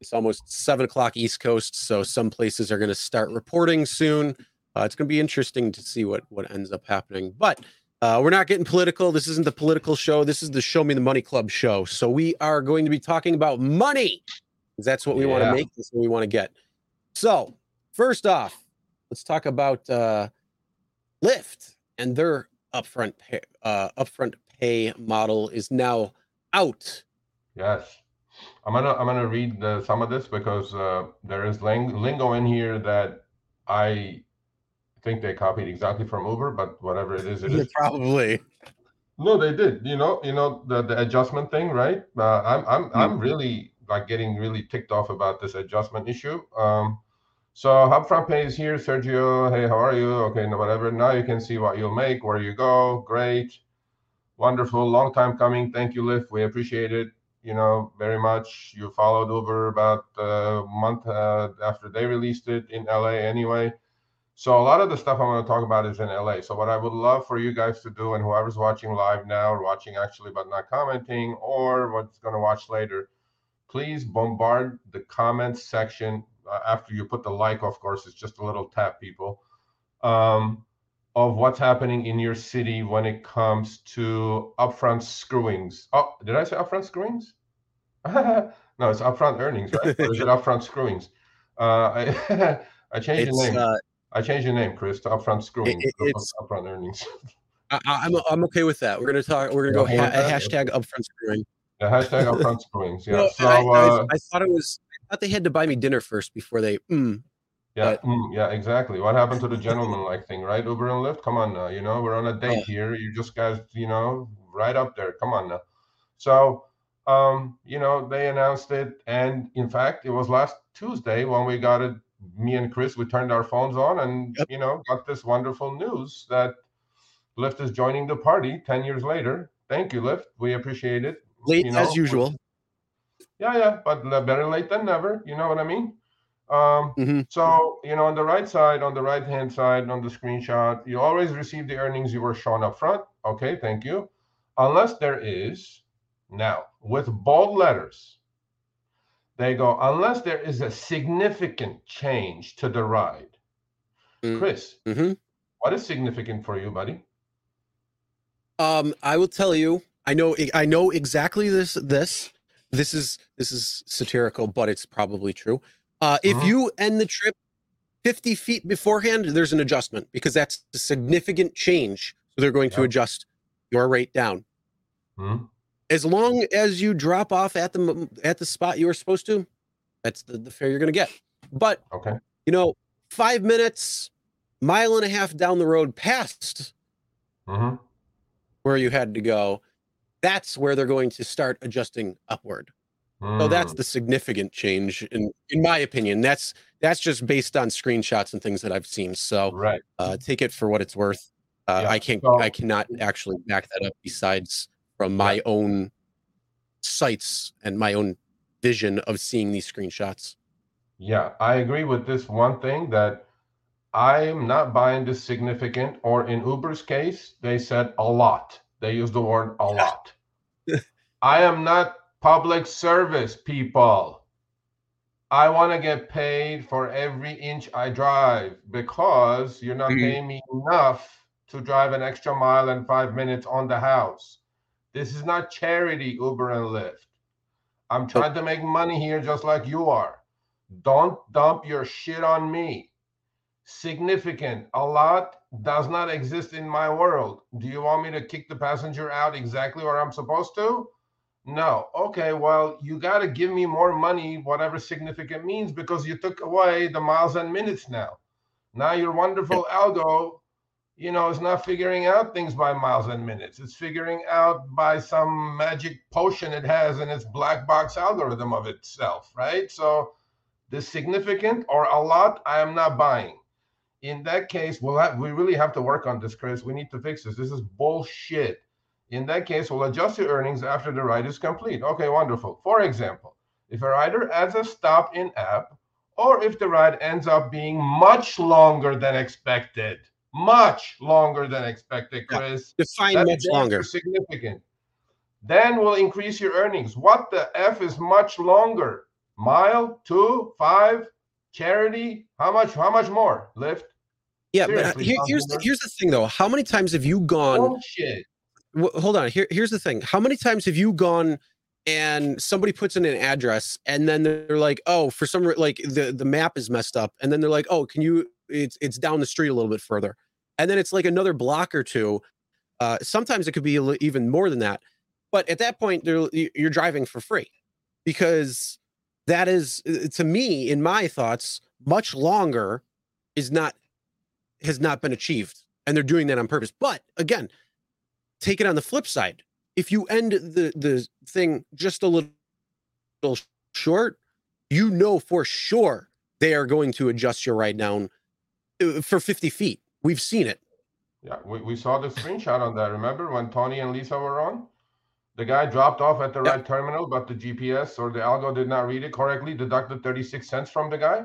it's almost seven o'clock East Coast, so some places are going to start reporting soon. Uh, it's going to be interesting to see what what ends up happening. But uh, we're not getting political. This isn't the political show. This is the Show Me the Money Club show. So we are going to be talking about money. That's what we want to make. That's what we want to get. So first off, let's talk about uh, Lyft and their upfront pay, uh, upfront pay model is now out. Yes. I'm gonna I'm gonna read the, some of this because uh, there is ling- lingo in here that I think they copied exactly from Uber, but whatever it is, it is. Probably. No, they did. You know, you know the, the adjustment thing, right? Uh, I'm I'm Hmm. I'm really like getting really ticked off about this adjustment issue. Um, so upfront pay is here, Sergio. Hey, how are you? Okay, no, whatever. Now you can see what you'll make, where you go. Great, wonderful, long time coming. Thank you, Lyft. We appreciate it. You know very much. You followed Uber about a month uh, after they released it in LA, anyway. So a lot of the stuff I'm going to talk about is in LA. So what I would love for you guys to do, and whoever's watching live now, or watching actually but not commenting, or what's going to watch later, please bombard the comments section uh, after you put the like. Of course, it's just a little tap, people, um, of what's happening in your city when it comes to upfront screwings. Oh, did I say upfront screwings? no, it's upfront earnings, right? or is it upfront screwings? Uh, I, I changed the name. uh, I changed the name, Chris, to upfront screwing. it- up- it's- upfront earnings. I, I- I'm I'm okay with that. We're gonna talk. We're gonna go ha- okay with that? hashtag upfront screwing. The hashtag upfront screwings. Yeah. No, so I, I- uh, I thought it was. I thought they had to buy me dinner first before they. Mm, yeah, but- mm, yeah, exactly. What happened to the gentleman like thing, right? Uber and Lyft. Come on now. You know, we're on a date Oh. here. You just guys, you know, right up there. Come on now. So um, you know, they announced it, and in fact, it was last Tuesday when we got it. Me and Chris, we turned our phones on, and Yep. you know, got this wonderful news that Lyft is joining the party ten years later. Thank you, Lyft. We appreciate it. late you know, as usual. Yeah, yeah, but better late than never. You know what I mean? Um, Mhm. So, you know, on the right side, on the right hand side, on the screenshot, you always receive the earnings you were shown up front. Okay, thank you. Unless there is, now with bold letters, they go, unless there is a significant change to the ride. Mm. Chris, hmm what is significant for you, buddy? Um, I will tell you. I know. I know exactly this. This. This is this is satirical, but it's probably true. Uh, if Mhm. you end the trip 50 feet beforehand, there's an adjustment because that's a significant change. So they're going to adjust your rate down. Hmm? As long as you drop off at the at the spot you were supposed to, that's the, the fare you're going to get. But Okay. you know, five minutes, mile and a half down the road past hmm where you had to go, that's where they're going to start adjusting upward. So that's Hmm. the significant change in in my opinion. That's that's just based on screenshots and things that I've seen. So right. uh, take it for what it's worth. Uh, Yeah, I can't so- I cannot actually back that up besides from my own sights and my own vision of seeing these screenshots. Yeah, I agree with this one thing that I'm not buying this significant, or in Uber's case, they said a lot. They used the word a lot. I am not public service people. I want to get paid for every inch I drive because you're not Mhm. paying me enough to drive an extra mile and five minutes on the house. This is not charity, Uber and Lyft. I'm trying to make money here just like you are. Don't dump your shit on me. Significant, a lot does not exist in my world. Do you want me to kick the passenger out exactly where I'm supposed to? No. Okay, well, you got to give me more money, whatever significant means, because you took away the miles and minutes now. Now your wonderful algo, you know, it's not figuring out things by miles and minutes. It's figuring out by some magic potion it has in its black box algorithm of itself, right? So the significant or a lot, I am not buying. In that case, we'll have, we really have to work on this, Chris. We need to fix this. This is bullshit. In that case, we'll adjust your earnings after the ride is complete. Okay, wonderful. For example, if a rider adds a stop in app, or if the ride ends up being much longer than expected, much longer than expected, Yeah. Chris. Define That's much longer. Significant. Then we'll increase your earnings. What the F is much longer? Mile, two, five, charity? How much? How much more? Lyft? Yeah, but uh, here, here's the, here's the thing though. How many times have you gone? Hold on. Here, here's the thing. How many times have you gone and somebody puts in an address and then they're like, oh, for some like the the map is messed up, and then they're like, oh, can you? It's it's down the street a little bit further, and then it's like another block or two. Uh, sometimes it could be even more than that, but at that point, you're driving for free because that is to me, in my thoughts, much longer is not has not been achieved. And they're doing that on purpose. But again, take it on the flip side. If you end the, the thing just a little, little short, you know for sure they are going to adjust your ride down uh, for 50 feet. We've seen it. Yeah, we, we saw the screenshot on that. Remember when Tony and Lisa were on? The guy dropped off at the yep. right terminal, but the GPS or the algo did not read it correctly, deducted 36 cents from the guy.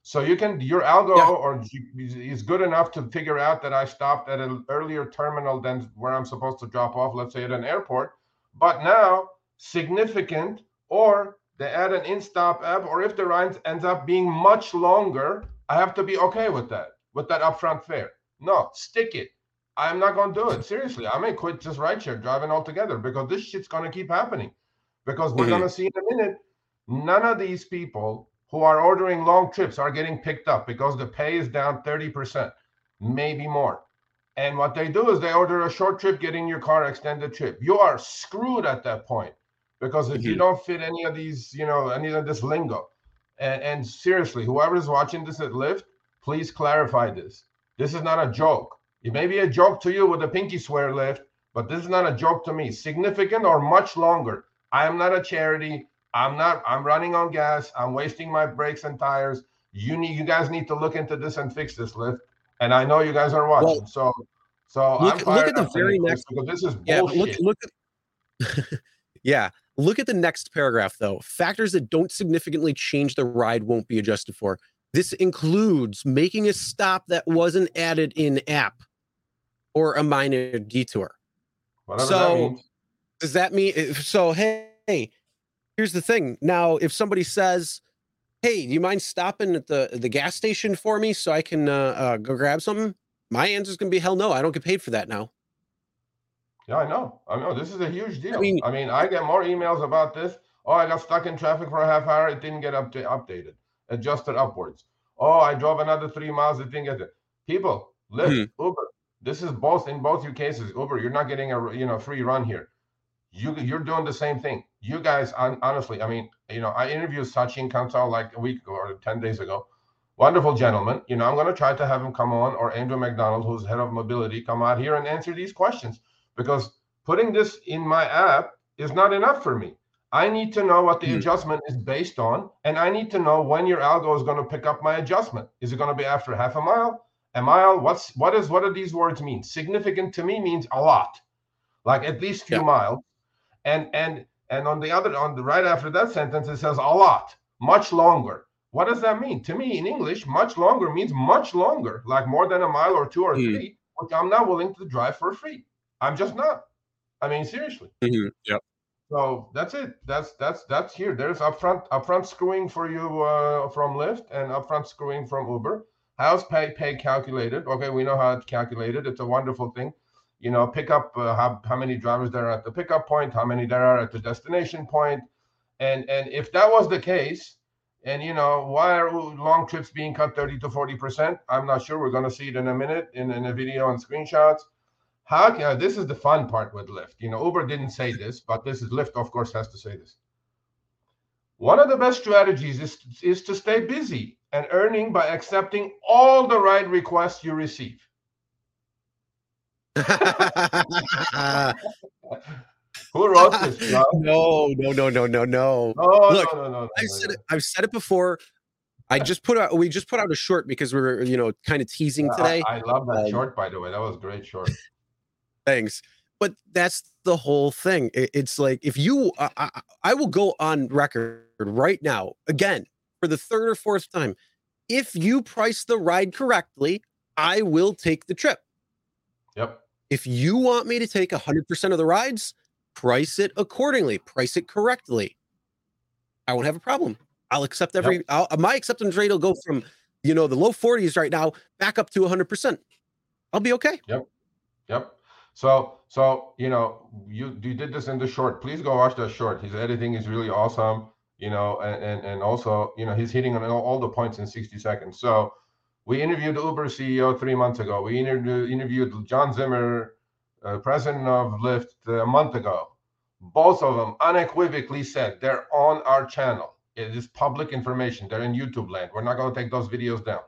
So you can your algo yeah. or is good enough to figure out that I stopped at an earlier terminal than where I'm supposed to drop off, let's say at an airport. But now significant or they add an in-stop app, or if the ride ends up being much longer, I have to be okay with that, with that upfront fare. No, stick it. I'm not gonna do it. Seriously, I may quit just rideshare driving altogether because this shit's gonna keep happening. Because we're mm-hmm. gonna see in a minute, none of these people who are ordering long trips are getting picked up because the pay is down 30%, maybe more. And what they do is they order a short trip, get in your car, extended trip. You are screwed at that point because if mm-hmm. you don't fit any of these, you know, any of this lingo. And, and seriously, whoever is watching this at Lyft, please clarify this. This is not a joke. It may be a joke to you with a pinky swear Lyft, but this is not a joke to me. Significant or much longer. I am not a charity. I'm not. I'm running on gas. I'm wasting my brakes and tires. You need. You guys need to look into this and fix this Lyft. And I know you guys are watching. Well, so, so look, look at the very next. Because this is yeah, bullshit. Look, look at, yeah. Look at the next paragraph though. Factors that don't significantly change the ride won't be adjusted for. This includes making a stop that wasn't added in app or a minor detour. Whatever so, that does that mean so? Hey, here's the thing. Now, if somebody says, "Hey, do you mind stopping at the the gas station for me so I can uh, uh, go grab something?" My answer is going to be, "Hell no! I don't get paid for that now." Yeah, I know. I know. This is a huge deal. I mean, I mean, I get more emails about this. Oh, I got stuck in traffic for a half hour. It didn't get up updated, adjusted upwards. Oh, I drove another three miles. It didn't get. People, Lyft, hmm. Uber. This is both in both your cases. Uber, you're not getting a you know free run here you you're doing the same thing. You guys, honestly, I mean, you know, I interviewed Sachin Kansal like a week ago or ten days ago. Wonderful gentleman. You know, I'm going to try to have him come on, or Andrew Macdonald, who's head of mobility, come out here and answer these questions because putting this in my app is not enough for me. I need to know what the mm. adjustment is based on, and I need to know when your algo is going to pick up my adjustment. Is it going to be after half a mile, a mile? What's what is what do these words mean? Significant to me means a lot, like at least few yeah. miles and and and on the other on the right after that sentence it says a lot much longer what does that mean to me in english much longer means much longer like more than a mile or two or mm. three which i'm not willing to drive for free i'm just not i mean seriously mm-hmm. yeah so that's it that's that's that's here there's upfront upfront screwing for you uh, from lyft and upfront screwing from uber how's pay pay calculated okay we know how it's calculated it's a wonderful thing you know, pick up uh, how, how many drivers there are at the pickup point, how many there are at the destination. And, and if that was the case, and you know, why are long trips being cut 30 to 40%? I'm not sure. We're going to see it in a minute in, in a video and screenshots. How can uh, this is the fun part with Lyft? You know, Uber didn't say this, but this is Lyft, of course, has to say this. One of the best strategies is, is to stay busy and earning by accepting all the right requests you receive. Who wrote this? No, no, no, no, no, no. Oh, Look, no, no, no, I've said it. I've said it before. I just put out. We just put out a short because we are you know, kind of teasing today. I, I love that um, short, by the way. That was great short. Thanks. But that's the whole thing. It's like if you, I, I will go on record right now again for the third or fourth time. If you price the ride correctly, I will take the trip. Yep. If you want me to take 100% of the rides, price it accordingly, price it correctly. I won't have a problem. I'll accept every, yep. I'll, my acceptance rate will go from you know, the low 40s right now, back up to 100%. I'll be okay. Yep. Yep. So, so you know, you you did this in the short. Please go watch that short. His editing is really awesome. You know, and and, and also, you know, he's hitting on all, all the points in 60 seconds. So, we interviewed Uber CEO three months ago. We interviewed interviewed John Zimmer, uh, president of Lyft, a month ago. Both of them unequivocally said they're on our channel. It is public information. They're in YouTube land. We're not going to take those videos down.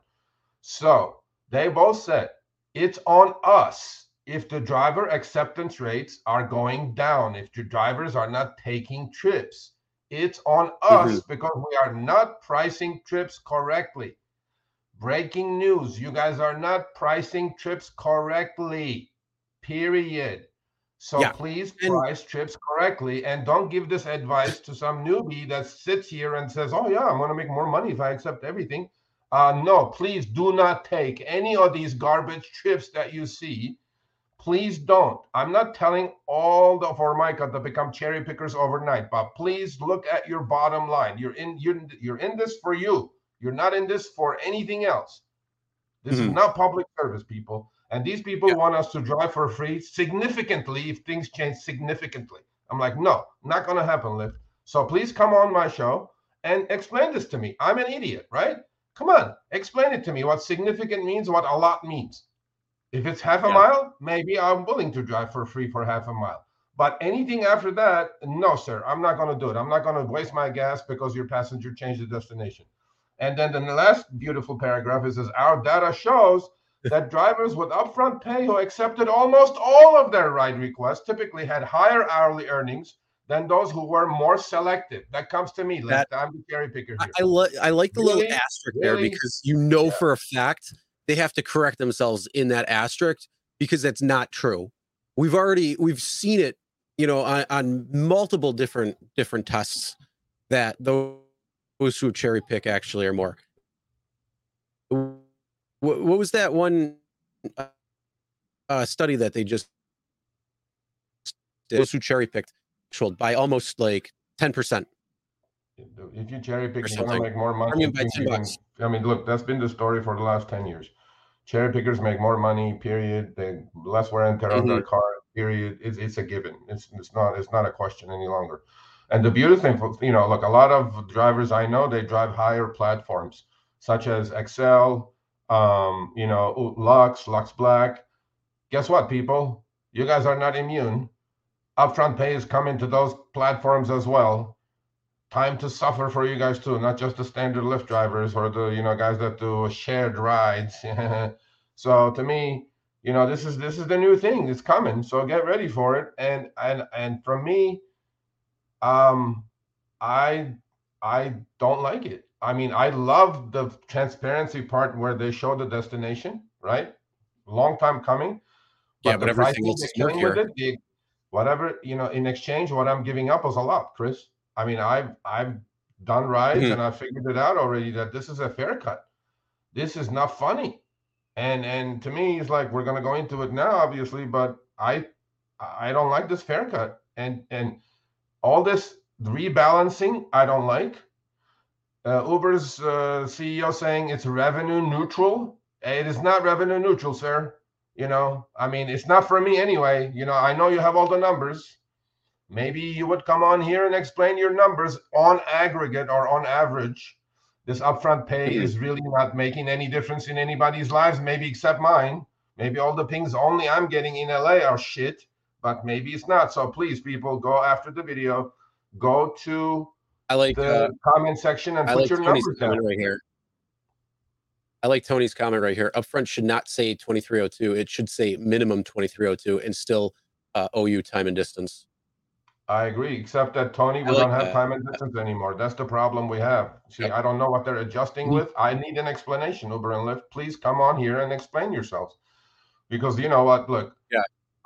So they both said it's on us if the driver acceptance rates are going down, if the drivers are not taking trips. It's on us mm-hmm. because we are not pricing trips correctly. Breaking news you guys are not pricing trips correctly, period. So yeah. please price and, trips correctly and don't give this advice to some newbie that sits here and says, Oh, yeah, I'm going to make more money if I accept everything. Uh, no, please do not take any of these garbage trips that you see. Please don't. I'm not telling all the Formica to become cherry pickers overnight, but please look at your bottom line. You're in you're, you're in this for you. You're not in this for anything else. This mm-hmm. is not public service, people. And these people yeah. want us to drive for free significantly if things change significantly. I'm like, no, not going to happen, Lyft. So please come on my show and explain this to me. I'm an idiot, right? Come on, explain it to me what significant means, what a lot means. If it's half a yeah. mile, maybe I'm willing to drive for free for half a mile. But anything after that, no, sir, I'm not going to do it. I'm not going to waste my gas because your passenger changed the destination. And then the last beautiful paragraph is, is our data shows that drivers with upfront pay who accepted almost all of their ride requests typically had higher hourly earnings than those who were more selective. That comes to me. That, I'm the cherry picker here. I, I, li- I like the really? little asterisk really? there because you know yeah. for a fact they have to correct themselves in that asterisk because that's not true. We've already we've seen it, you know, on, on multiple different different tests that those who cherry pick actually are more what, what was that one uh, study that they just those who cherry picked by almost like 10%. If you cherry pick, you're to make more money. I mean, by 10 bucks. I mean, look, that's been the story for the last 10 years. Cherry pickers make more money, period. They less wear and tear mm-hmm. on their mm-hmm. car, period. It's, it's a given. It's, it's not it's not a question any longer. And the beautiful thing, for, you know, look, a lot of drivers I know, they drive higher platforms such as XL, um, you know, Lux, Lux Black. Guess what, people? You guys are not immune. Upfront pay is coming to those platforms as well. Time to suffer for you guys too, not just the standard Lyft drivers or the you know guys that do shared rides. so to me, you know, this is this is the new thing. It's coming, so get ready for it. And and and from me, um, I I don't like it. I mean, I love the transparency part where they show the destination, right? Long time coming. But yeah, but everything is with it, the, whatever you know, in exchange, what I'm giving up is a lot, Chris. I mean, I've I've done rides mm-hmm. and I figured it out already that this is a fair cut. This is not funny. And and to me, it's like we're gonna go into it now, obviously, but I I don't like this fair cut. And and all this rebalancing, I don't like uh, Uber's uh, CEO saying it's revenue neutral. It is not revenue neutral, sir. You know, I mean, it's not for me anyway. You know, I know you have all the numbers. Maybe you would come on here and explain your numbers on aggregate or on average. This upfront pay is really not making any difference in anybody's lives, maybe except mine. Maybe all the pings only I'm getting in LA are shit, but maybe it's not. So please, people, go after the video. Go to I like the uh, comment section and I put like your Tony's numbers down. right here. I like Tony's comment right here. Upfront should not say 2302. It should say minimum 2302 and still uh, OU time and distance. I agree, except that Tony, we like don't have that. time and distance anymore. That's the problem we have. See, I don't know what they're adjusting mm-hmm. with. I need an explanation, Uber and Lyft. Please come on here and explain yourselves. Because you know what? Look, yeah,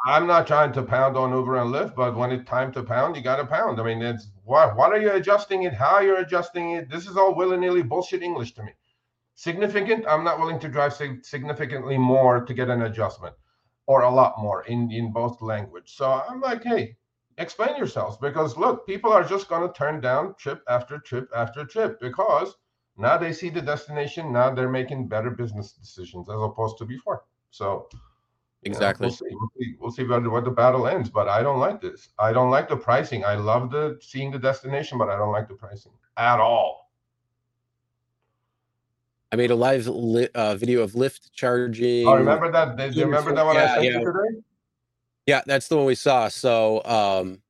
I'm not trying to pound on Uber and Lyft, but when it's time to pound, you got to pound. I mean, it's what what are you adjusting it? How you're adjusting it? This is all willy nilly bullshit English to me. Significant, I'm not willing to drive significantly more to get an adjustment, or a lot more in in both language. So I'm like, hey, explain yourselves because look, people are just going to turn down trip after trip after trip because Now they see the destination. Now they're making better business decisions as opposed to before. So exactly. we'll see. We'll see, we'll see what, what the battle ends. But I don't like this. I don't like the pricing. I love the seeing the destination, but I don't like the pricing at all. I made a live li- uh, video of Lyft charging. Oh, remember that? Do you remember that one I sent yeah. you today? Yeah, that's the one we saw. So, um,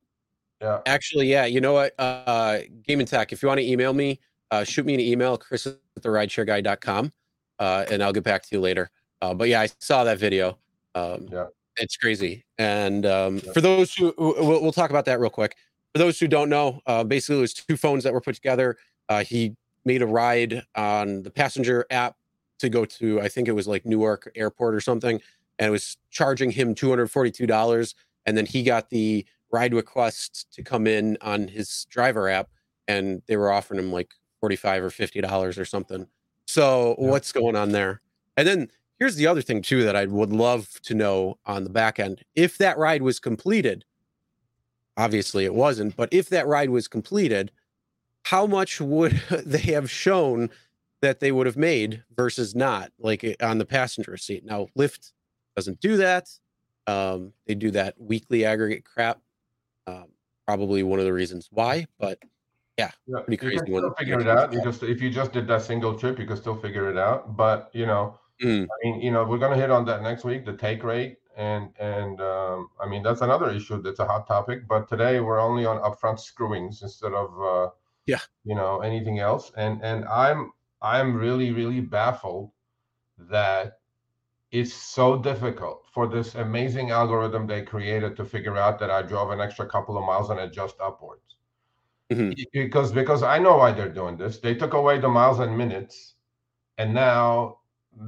Yeah. actually, yeah, you know what? Uh, Game and Tech, if you want to email me, uh, shoot me an email, chris at the rideshareguy.com, uh, and I'll get back to you later. Uh, but yeah, I saw that video. Um, Yeah. It's crazy. And um, Yeah. for those who, we'll, we'll talk about that real quick. For those who don't know, uh, basically, it was two phones that were put together. Uh, he made a ride on the passenger app to go to, I think it was like Newark Airport or something, and it was charging him $242. And then he got the ride request to come in on his driver app, and they were offering him like 45 or $50 or something. So, Yeah. what's going on there? And then here's the other thing, too, that I would love to know on the back end. If that ride was completed, obviously it wasn't, but if that ride was completed, how much would they have shown that they would have made versus not, like eh, on the passenger seat? Now, Lyft doesn't do that. Um, they do that weekly aggregate crap. Um, probably one of the reasons why, but Yeah, Pretty you crazy can still figure it out. You just if you just did that single trip, you could still figure it out. But you know, Mm. I mean, you know, we're gonna hit on that next week, the take rate, and and um, I mean that's another issue that's a hot topic. But today we're only on upfront screwings instead of uh, Yeah. you know, anything else. And and I'm I'm really really baffled that it's so difficult for this amazing algorithm they created to figure out that I drove an extra couple of miles and adjust upwards Mhm. because because I know why they're doing this. They took away the miles and minutes, and now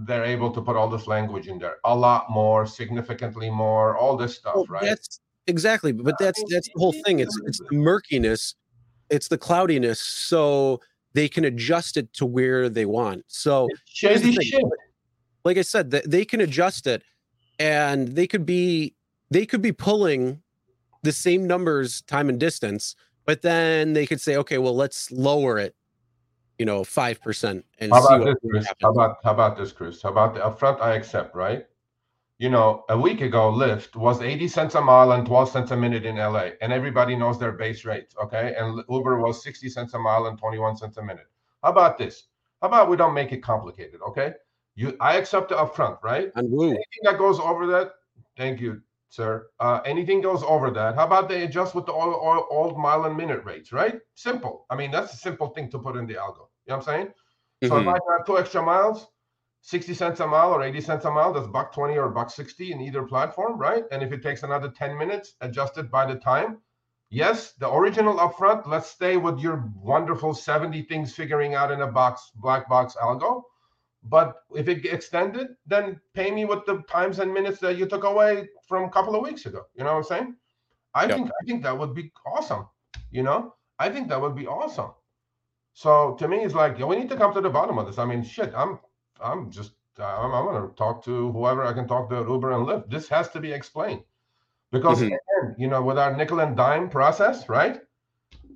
they're able to put all this language in there. A lot more, significantly more, all this stuff, Well, right? That's exactly, but that's that's the whole thing. It's it's the murkiness, it's the cloudiness, so they can adjust it to where they want. So, the Shady shit. Like I said, th- they can adjust it, and they could be they could be pulling the same numbers, time and distance, but then they could say, okay, well, let's lower it, you know, five percent, and How see about what this, Chris? happens. How about how about this, Chris? How about the upfront? I accept, right? You know, a week ago, Lyft was 80 cents a mile and 12 cents a minute in LA, and everybody knows their base rates, okay? And Uber was 60 cents a mile and 21 cents a minute. How about this? How about we don't make it complicated, okay? You, I accept the upfront, right? And woo, Anything that goes over that, thank you, sir. Uh, anything goes over that, how about they adjust with the old, old, old mile and minute rates, right? Simple. I mean, that's a simple thing to put in the algo. You know what I'm saying? So if Mhm. I got two extra miles, 60 cents a mile or 80 cents a mile, that's buck 20 or buck 60 in either platform, right? And if it takes another 10 minutes, adjusted by the time. Yes, the original upfront, let's stay with your wonderful 70 things figuring out in a box, black box algo. But if it extended, then pay me with the times and minutes that you took away from a couple of weeks ago. You know what I'm saying? I Yep. think I think that would be awesome. You know, I think that would be awesome. So to me, it's like yeah, we need to come to the bottom of this. I mean, shit, I'm I'm just I'm, I'm gonna talk to whoever I can talk to at Uber and Lyft. This has to be explained because Mhm. again, you know, with our nickel and dime process, right?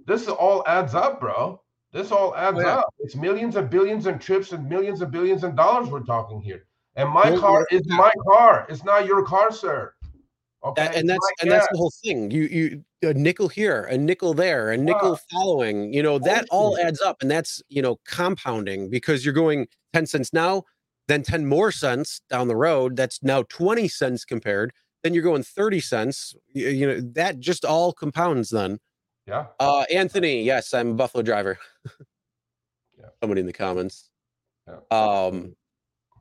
This all adds up, bro. This all adds Oh, yeah. up. It's millions and billions and trips and millions and billions and dollars we're talking here. And my Well, car is my car. It's not your car, sir. Okay, That- and that's and that's the whole thing. You you a nickel here, a nickel there, a nickel Wow. following. You know that all adds up, and that's you know compounding because you're going ten cents now, then ten more cents down the road. That's now twenty cents compared. Then you're going thirty cents. You, you know that just all compounds. Then yeah. uh, Anthony, yes, I'm a Buffalo driver. Yeah. Somebody in the comments. Yeah. Um,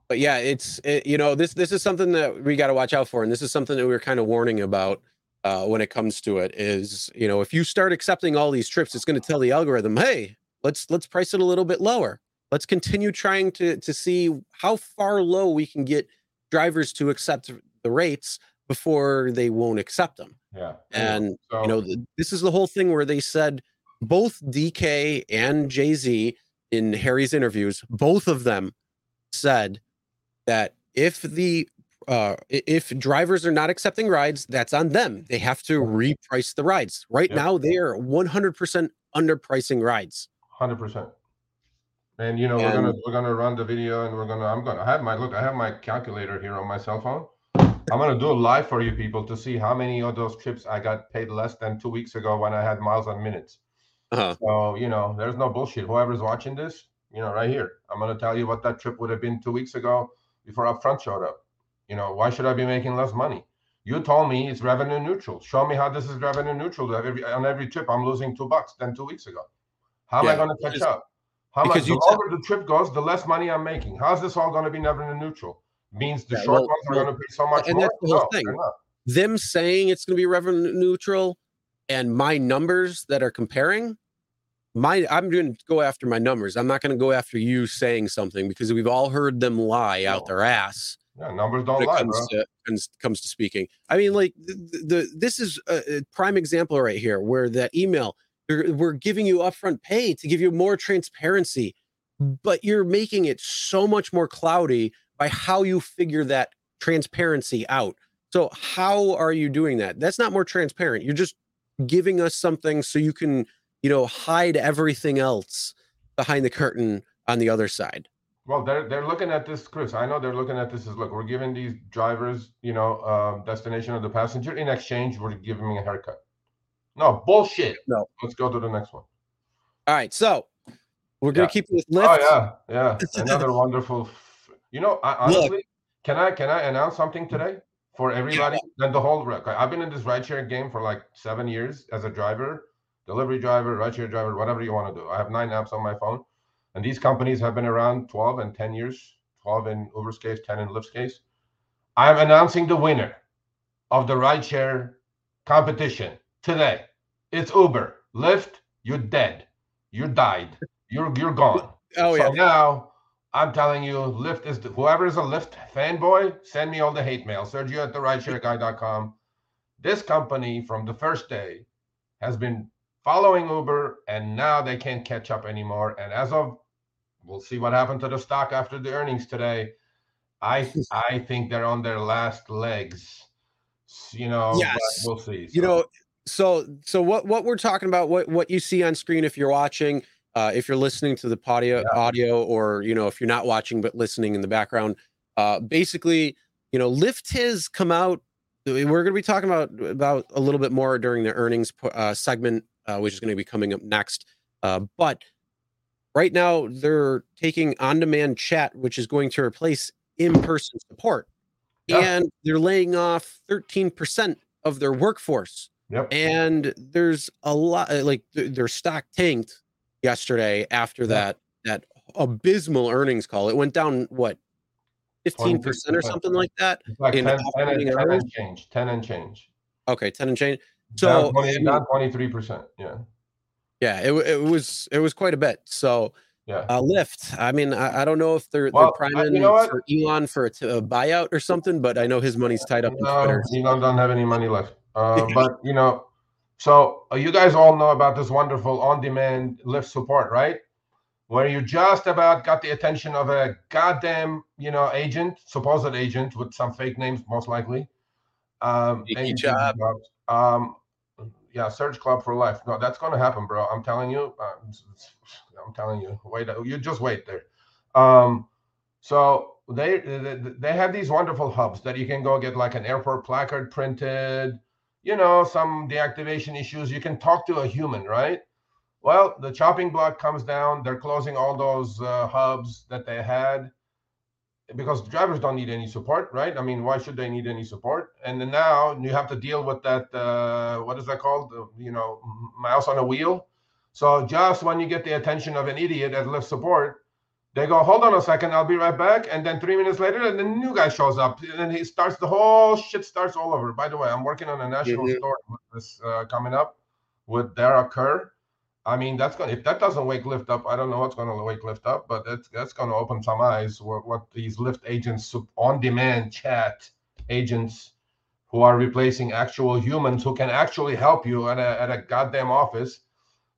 but yeah, it's it, you know this this is something that we got to watch out for, and this is something that we were kind of warning about uh, when it comes to it. Is you know if you start accepting all these trips, it's going to tell the algorithm, hey, let's let's price it a little bit lower. Let's continue trying to to see how far low we can get drivers to accept the rates before they won't accept them. Yeah. And so, you know, th- this is the whole thing where they said both DK and Jay Z in Harry's interviews, both of them said that if the uh, if drivers are not accepting rides, that's on them. They have to reprice the rides. Right Yep. now, they are 100% underpricing rides. hundred percent. And you know, we're gonna we're gonna run the video and we're gonna I'm gonna I have my look, I have my calculator here on my cell phone. I'm gonna do a live for you people to see how many of those trips I got paid less than two weeks ago when I had miles and minutes. Uh-huh. So, you know, there's no bullshit. Whoever's watching this, you know, right here, I'm gonna tell you what that trip would have been two weeks ago before Upfront showed up. You know, why should I be making less money? You told me it's revenue neutral. Show me how this is revenue neutral. Every, on every trip, I'm losing two bucks than two weeks ago. How am I going to catch up? How much? The longer the trip goes, the less money I'm making. How's this all going to be revenue neutral? Means the Yeah, short well- ones are well, going to pay so much and more. that's the whole No, thing. them saying it's going to be revenue neutral and my numbers that are comparing my i'm going to go after my numbers i'm not going to go after you saying something because we've all heard them lie out their ass Yeah, numbers don't lie, comes bro. to, comes, comes to speaking i mean like the, the this is a prime example right here where that email we're giving you upfront pay to give you more transparency but you're making it so much more cloudy by how you figure that transparency out so how are you doing that that's not more transparent you're just giving us something so you can you know hide everything else behind the curtain on the other side Well, they're they're looking at this, Chris. I know they're looking at this as look, we're giving these drivers, you know, uh, destination of the passenger. In exchange, we're giving me a haircut. No bullshit. No. Let's go to the next one. all right so we're going Yeah. to keep with Lyft. Oh yeah, yeah. Another wonderful. You know, I, Look. honestly, can I can I announce something today for everybody and the whole? I've been in this rideshare game for like seven years as a driver, delivery driver, ride-share driver, whatever you want to do. I have nine apps on my phone, and these companies have been around twelve and ten years. Twelve in Uber's case, ten in Lyft's case. I'm announcing the winner of the ride-share competition today. It's Uber. Lyft, you're dead. You died. You're you're gone. oh so yeah now I'm telling you, Lyft is the, whoever is a Lyft fanboy, send me all the hate mail. Sergio at the rideshareguy.com. This company from the first day has been following Uber and now they can't catch up anymore. And as of we'll see what happened to the stock after the earnings today. I I think they're on their last legs. You know, Yes. we'll see. you So, know so so what what we're talking about what what you see on screen if you're watching uh if you're listening to the audio Yeah. audio or you know if you're not watching but listening in the background uh basically you know lyft has come out we're going to be talking about about a little bit more during the earnings uh, segment uh, which is going to be coming up next uh but right now they're taking on demand chat which is going to replace in-person support Yeah. and they're laying off 13% of their workforce Yep. and there's a lot uh, like th- their stock tanked yesterday after Yeah. that that abysmal earnings call it went down what 15% or something like that It's like in 10, 10, and, 10 hours? and change. 10 and change. okay 10 and change so 20 I mean, down 23%. Yeah. yeah it, it was it was quite a bit so Yeah. uh lyft i mean i, I don't know if they're, Well, they're priming you know for elon for a, t- a buyout or something but i know his money's tied up in No, twitter you don't, don't have any money left. Uh, but you know, so uh, you guys all know about this wonderful on-demand Lyft support, right? Where you just about got the attention of a goddamn, you know, agent, supposed agent with some fake names, most likely. Um, and job. Um, yeah, Search Club for life. No, that's going to happen, bro. I'm telling you. Uh, I'm telling you. Wait, you just wait there. Um, so they they have these wonderful hubs that you can go get like an airport placard printed. You know, some deactivation issues. You can talk to a human, right? Well, the chopping block comes down. They're closing all those uh, hubs that they had because drivers don't need any support, right? I mean, why should they need any support? And then now you have to deal with that. Uh, what is that called? Uh, you know, mouse on a wheel. So just when you get the attention of an idiot at Lyft support, they go, "Hold on a second, I'll be right back." And then three minutes later, and the new guy shows up, and he starts the whole shit starts all over. By the way, I'm working on a national Mhm. story with this uh, coming up with Dara Kerr. I mean, that's going to if that doesn't wake Lyft up, I don't know what's going to wake Lyft up, but that's that's going to open some eyes what, what these Lyft agents, on-demand chat agents, who are replacing actual humans who can actually help you at a at a goddamn office.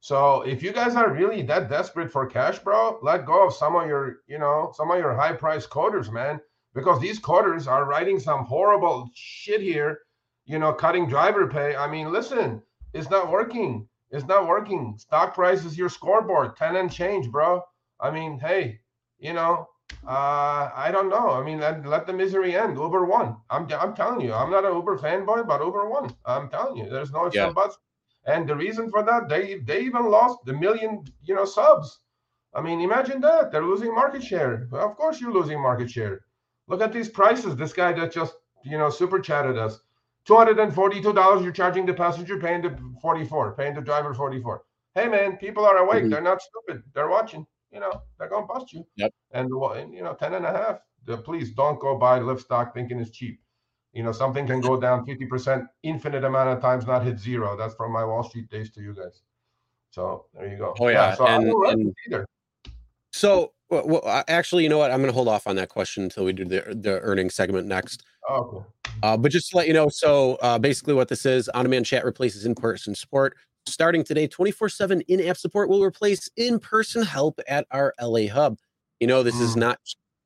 So if you guys are really that desperate for cash, bro, let go of some of your, you know, some of your high-priced coders, man, because these coders are writing some horrible shit here, you know, cutting driver pay. I mean, listen, it's not working. It's not working. Stock price is your scoreboard, 10 and change, bro. I mean, hey, you know, uh, I don't know. I mean, let, let the misery end. Uber one. I'm I'm telling you, I'm not an Uber fanboy, but Uber one. I'm telling you, there's no ifs Yeah. and buts. And the reason for that, they they even lost the million, you know, subs. I mean, imagine that. They're losing market share. Well, of course, you're losing market share. Look at these prices. This guy that just, you know, super chatted us. $242 you're charging the passenger, paying the 44, paying the driver 44. Hey man, people are awake. Mhm. They're not stupid. They're watching. You know, they're gonna bust you. Yep. And and, you know, 10 and a half. The, please don't go buy Lyft stock thinking it's cheap. You know, something can go down 50% infinite amount of times, not hit zero. That's from my Wall Street days to you guys. So there you go. Oh, yeah, so I and- don't and- either. So, well, actually, you know what? I'm going to hold off on that question until we do the the earnings segment next. Oh, okay. Uh, but just to let you know, so uh, basically, what this is on demand chat replaces in person support. Starting today, 24 7 in app support will replace in person help at our LA hub. You know, this is Mm. not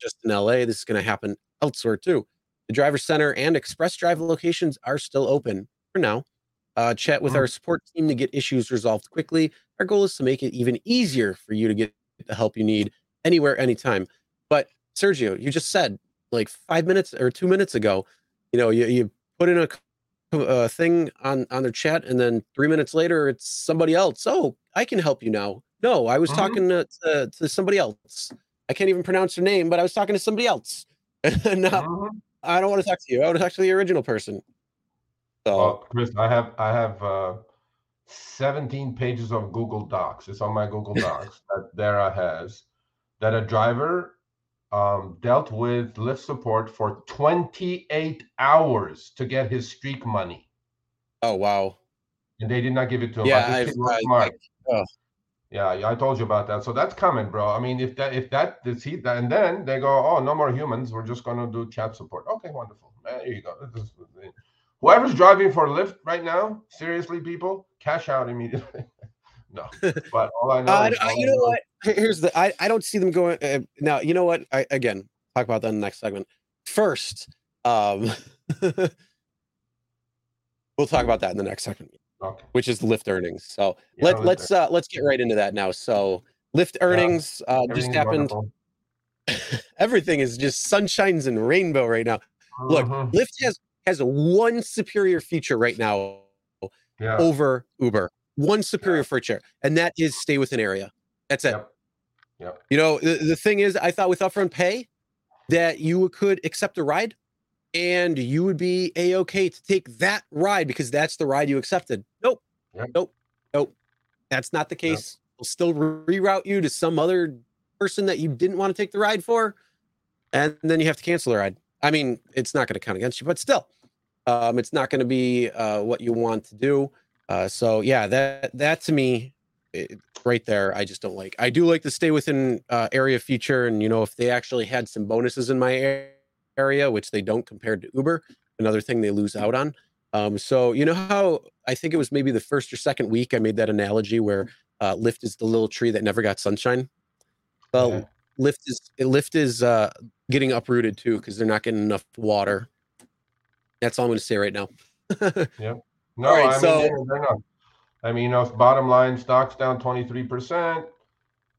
just in LA, this is going to happen elsewhere too. The driver center and express drive locations are still open for now. Uh, chat with Mm. our support team to get issues resolved quickly. Our goal is to make it even easier for you to get the help you need anywhere, anytime. But Sergio, you just said like five minutes or two minutes ago, you know, you, you put in a thing on on their chat, and then three minutes later, it's somebody else. Oh, I can help you now. No, I was Mhm. talking to, to to somebody else. I can't even pronounce their name, but I was talking to somebody else. and now Mhm. I don't want to talk to you. I want to talk to the original person. So Well, Chris, I have I have uh, 17 pages of Google Docs. It's on my Google Docs that Dara has that a driver um, dealt with Lyft support for 28 hours to get his streak money, oh wow. and they did not give it to him. Yeah, I've- I- smart. oh. Yeah, yeah, I told you about that. So that's coming, bro. I mean, if that if that see that, and then they go, oh, no more humans. We're just gonna do chat support. Okay, wonderful. There you go. Whoever's driving for Lyft right now, seriously, people, cash out immediately. no, but all I know, Uh, is, I- all you I know know- what? Here's the. I, I don't see them going. Uh, now, you know what? I, again, talk about that in the next segment. First, um, we'll talk about that in the next segment, Okay. which is Lyft earnings. So Yeah, let Lyft let's uh, let's get right into that now. So Lyft earnings uh, just happened. Everything is just sunshines and rainbow right now. Look, Mhm. Lyft has has one superior feature right now yeah, over Uber. One superior feature, and that is stay within area. That's it. Yep. Yep. You know, the, the thing is, I thought with upfront pay that you could accept a ride and you would be a okay to take that ride because that's the ride you accepted. Nope. Yep. Nope. Nope. That's not the case. They'll still reroute you to some other person that you didn't want to take the ride for, and then you have to cancel the ride. I mean, it's not going to count against you, but still, um, it's not going to be uh, what you want to do. Uh, so yeah, that that to me, it, right there, I just don't like. I do like to stay within uh, area feature, and you know, if they actually had some bonuses in my area, which they don't compared to Uber, another thing they lose out on. Um, so you know how I think it was maybe the first or second week I made that analogy where uh, Lyft is the little tree that never got sunshine. Well, Yeah. Lyft is Lyft is uh, getting uprooted too because they're not getting enough water. That's all I'm going to say right now. yeah. No, All right, I mean so- they're, they're not. I mean, you know, bottom line, stocks down twenty three percent.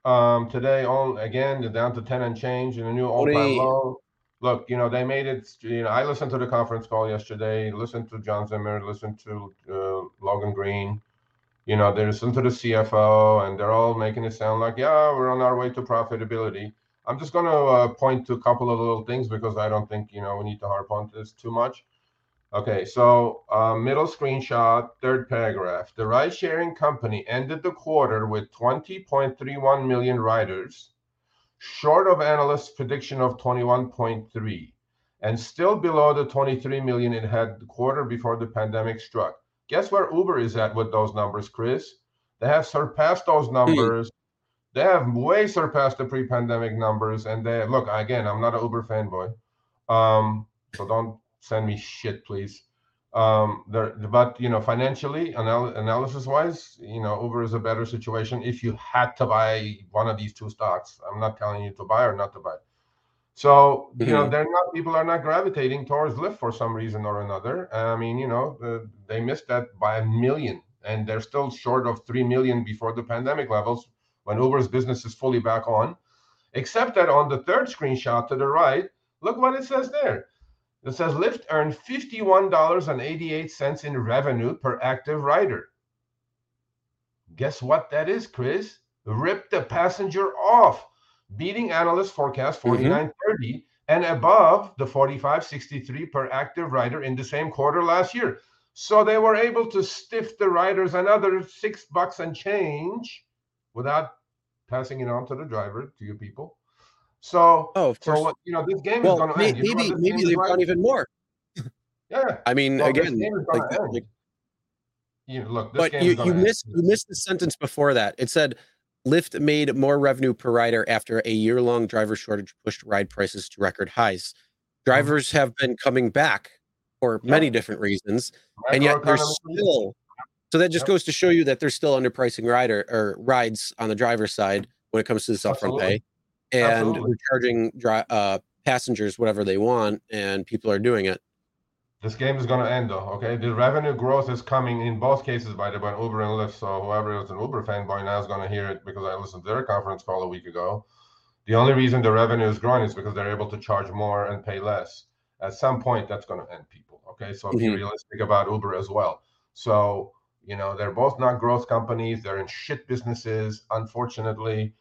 Um, today, on again, they're down to ten and change, and a new all time low. Look, you know, they made it. You know, I listened to the conference call yesterday. Listened to John Zimmer. Listened to uh, Logan Green. You know, they listened to the CFO, and they're all making it sound like, yeah, we're on our way to profitability. I'm just going to uh, point to a couple of little things because I don't think you know we need to harp on this too much. Okay, so uh, middle screenshot, third paragraph. The ride sharing company ended the quarter with 20.31 million riders, short of analysts' prediction of 21.3, and still below the 23 million it had the quarter before the pandemic struck. Guess where Uber is at with those numbers, Chris? They have surpassed those numbers. They have way surpassed the pre-pandemic numbers, and they look again. I'm not an Uber fanboy, um, so don't send me shit, please. Um, there, but you know, financially, anal- analysis-wise, you know, Uber is a better situation if you had to buy one of these two stocks. I'm not telling you to buy or not to buy. So you know, Mhm. they're not people are not gravitating towards Lyft for some reason or another. I mean, you know, uh, they missed that by a million, and they're still short of three million before the pandemic levels, when Uber's business is fully back on. Except that on the third screenshot to the right, look what it says there. It says Lyft earned $51.88 in revenue per active rider. Guess what that is, Chris? Rip the passenger off, beating analyst forecast 49.30 mm-hmm. and above the 45.63 per active rider in the same quarter last year. So they were able to stiff the riders another six bucks and change without passing it on to the driver, to you people. So, oh, of course. So what, you know, this game well, is going to may, end. You maybe maybe they've done even more. yeah. I mean, well, again, like, like, you know, look, but you, you missed you missed the sentence before that. It said Lyft made more revenue per rider after a year long driver shortage pushed ride prices to record highs. Mm-hmm. Drivers mm-hmm. have been coming back for yep. many different reasons, and yet they're still. So that just yep. goes to show you that they're still underpricing rider or rides on the driver's side when it comes to this upfront pay, and Absolutely. they're charging dri- uh, passengers whatever they want, and people are doing it. This game is going to end though. Okay, the revenue growth is coming in both cases by the way, Uber and Lyft. So whoever is an Uber fanboy now is going to hear it because I listened to their conference call a week ago. The only reason the revenue is growing is because they're able to charge more and pay less. At some point, that's going to end people. Okay, so mm-hmm. be realistic about Uber as well. So you know they're both not growth companies. They're in shit businesses, unfortunately.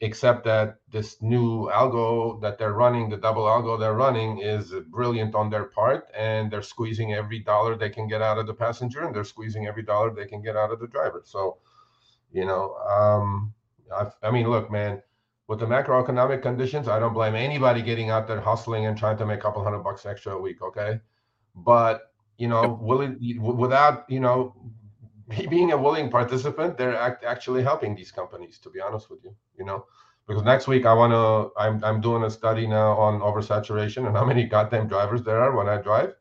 Except that this new algo that they're running, the double algo they're running, is brilliant on their part, and they're squeezing every dollar they can get out of the passenger, and they're squeezing every dollar they can get out of the driver. So, you know, um, I, I mean, look, man, with the macroeconomic conditions, I don't blame anybody getting out there hustling and trying to make a couple hundred bucks extra a week. Okay, but you know, willing without you know being a willing participant, they're act, actually helping these companies. To be honest with you, you know, because next week I want to. I'm I'm doing a study now on oversaturation and how many goddamn drivers there are when I drive.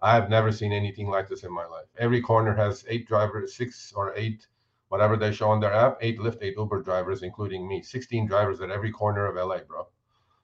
I have never seen anything like this in my life. Every corner has eight drivers, six or eight, whatever they show on their app, eight Lyft, eight Uber drivers, including me. 16 drivers at every corner of LA, bro.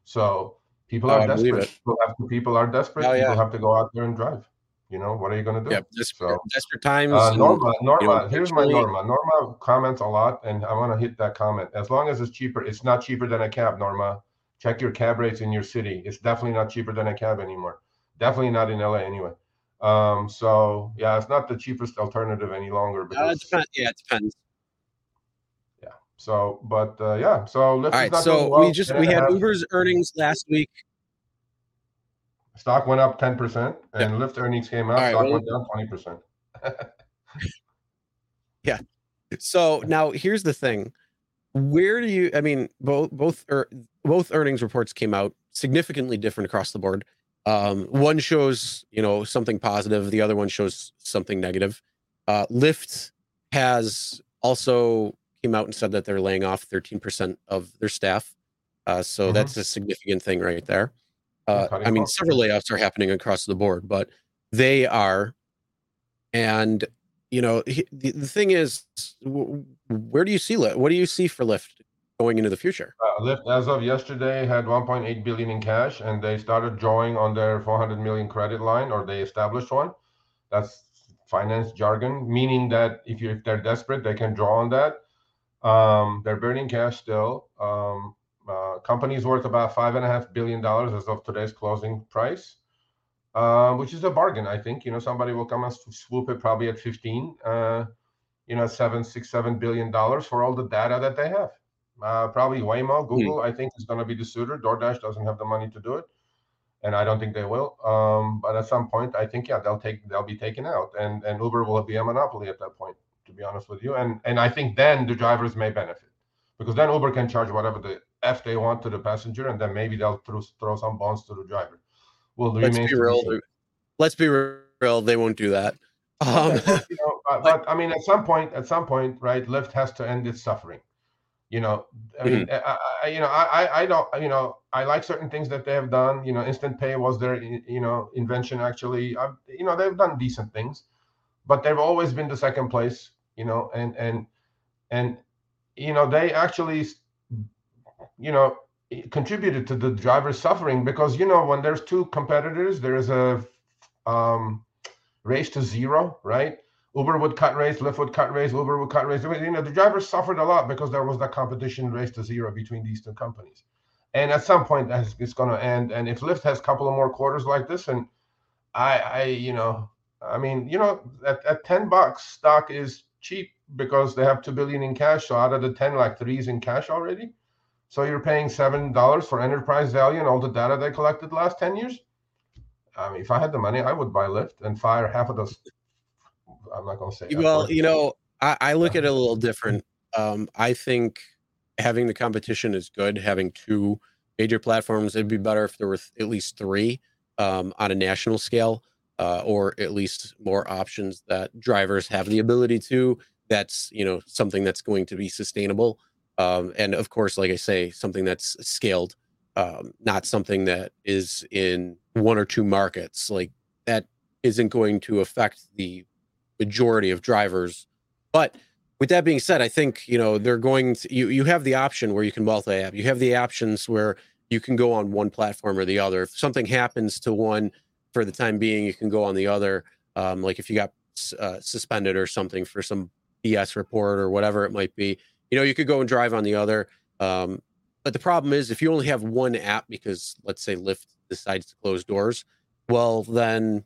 So People oh, are desperate. People, have to, people are desperate. Oh, yeah. People have to go out there and drive. You know what are you going to do? Yeah, desperate, so, desperate times. Uh, Norma, Norma, you know, here's my Norma. Norma comments a lot, and I want to hit that comment. As long as it's cheaper, it's not cheaper than a cab. Norma, check your cab rates in your city. It's definitely not cheaper than a cab anymore. Definitely not in LA anyway. Um, so yeah, it's not the cheapest alternative any longer. Because, uh, it depends. Yeah, it depends. Yeah so, but uh, yeah, so all right. So well. we just we had Uber's earnings last week. Stock went up ten percent, and yeah. Lyft earnings came out. Right, stock well, went down twenty percent. yeah. So now here's the thing: where do you? I mean, both both er, both earnings reports came out significantly different across the board. Um, one shows you know something positive, the other one shows something negative. Uh, Lyft has also came out and said that they're laying off 13% of their staff. Uh, so mm-hmm. that's a significant thing right there. Uh, I mean, several layoffs are happening across the board, but they are. And, you know, the, the thing is, where do you see Lyft? What do you see for Lyft going into the future? Uh, Lyft, as of yesterday, had 1.8 billion in cash, and they started drawing on their 400 million credit line, or they established one. That's finance jargon, meaning that if you if they're desperate, they can draw on that um, they're burning cash still. Um, uh, company's worth about five and a half billion dollars as of today's closing price, uh, which is a bargain. I think you know somebody will come and swoop it probably at 15. Uh, you know, seven, six, seven billion dollars for all the data that they have. Uh, probably Waymo, hmm. Google, mm. I think is going to be the suitor. DoorDash doesn't have the money to do it, and I don't think they will. Um, but at some point, I think yeah, they'll take they'll be taken out, and and Uber will be a monopoly at that point to be honest with you. And and I think then the drivers may benefit because then Uber can charge whatever the f they want to the passenger, and then maybe they'll throw throw some bonds to the driver. Well, let's be real. Let's be real. They won't do that. Um, okay, you know, but, but, I mean, at some point, at some point, right? Lyft has to end its suffering. You know, I mean, mm-hmm. I, I, you know, I, I don't, you know, I like certain things that they have done. You know, instant pay was their, you know, invention. Actually, I, you know, they've done decent things, but they've always been the second place you know, and and and you know they actually, you know, contributed to the driver's suffering because you know when there's two competitors, there is a um, race to zero, right? Uber would cut rates, Lyft would cut rates, Uber would cut rates. You know, the drivers suffered a lot because there was that competition race to zero between these two companies. And at some point, that's it's going to end. And if Lyft has a couple of more quarters like this, and I, I, you know, I mean, you know, at, at 10 bucks, stock is cheap because they have 2 billion in cash. So out of the 10, like three is in cash already. So you're paying $7 for enterprise value and all the data they collected the last 10 years. I mean, if I had the money, I would buy Lyft and fire half of those I'm not going to say. Well, you know, I, I look at it a little different. Um, I think having the competition is good. Having two major platforms, it'd be better if there were at least three um, on a national scale, uh, or at least more options that drivers have the ability to. That's you know something that's going to be sustainable, um, and of course, like I say, something that's scaled, um, not something that is in one or two markets. Like that isn't going to affect the majority of drivers. But with that being said, I think you know they're going to you you have the option where you can multi-app. You have the options where you can go on one platform or the other. If something happens to one for the time being, you can go on the other. Um, like if you got uh, suspended or something for some BS report or whatever it might be, you know, you could go and drive on the other. Um, but the problem is if you only have one app because let's say Lyft decides to close doors, well then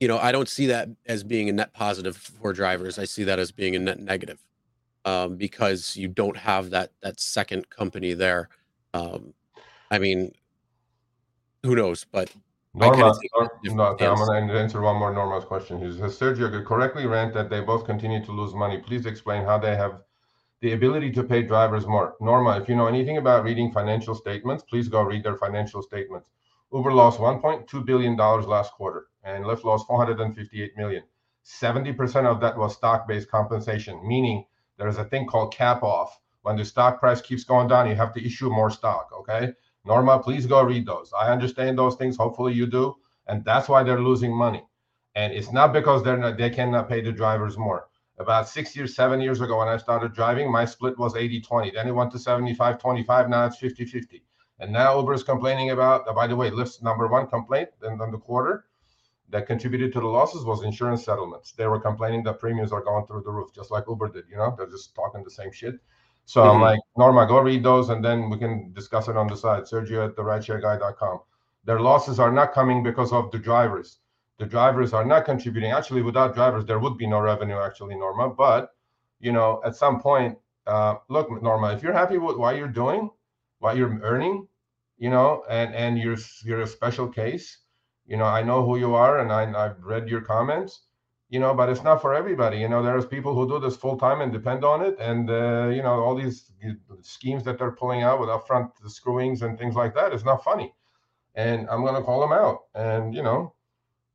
you know, I don't see that as being a net positive for drivers. I see that as being a net negative um, because you don't have that that second company there. Um, I mean, who knows? But Norma, no, I'm going to answer one more Norma's question. He says, Sergio could correctly rant that they both continue to lose money. Please explain how they have the ability to pay drivers more. Norma, if you know anything about reading financial statements, please go read their financial statements. Uber lost 1.2 billion dollars last quarter and Lyft lost 458 million. 70% of that was stock-based compensation, meaning there is a thing called cap off. When the stock price keeps going down, you have to issue more stock. Okay. Norma, please go read those. I understand those things. Hopefully you do. And that's why they're losing money. And it's not because they're not, they cannot pay the drivers more. About six years, seven years ago, when I started driving, my split was 80 20. Then it went to 75 25. Now it's 50 50. And now Uber is complaining about, by the way, Lyft's number one complaint in, in the quarter that contributed to the losses was insurance settlements. They were complaining that premiums are going through the roof, just like Uber did. You know, they're just talking the same shit. So mm-hmm. I'm like, Norma, go read those, and then we can discuss it on the side. Sergio at the rideshareguy.com. Their losses are not coming because of the drivers. The drivers are not contributing. Actually, without drivers, there would be no revenue. Actually, Norma, but you know, at some point, uh, look, Norma, if you're happy with what you're doing, what you're earning, you know, and and you're you're a special case you know i know who you are and I, i've read your comments you know but it's not for everybody you know there's people who do this full time and depend on it and uh, you know all these schemes that they're pulling out with upfront screwings and things like that is not funny and i'm going to call them out and you know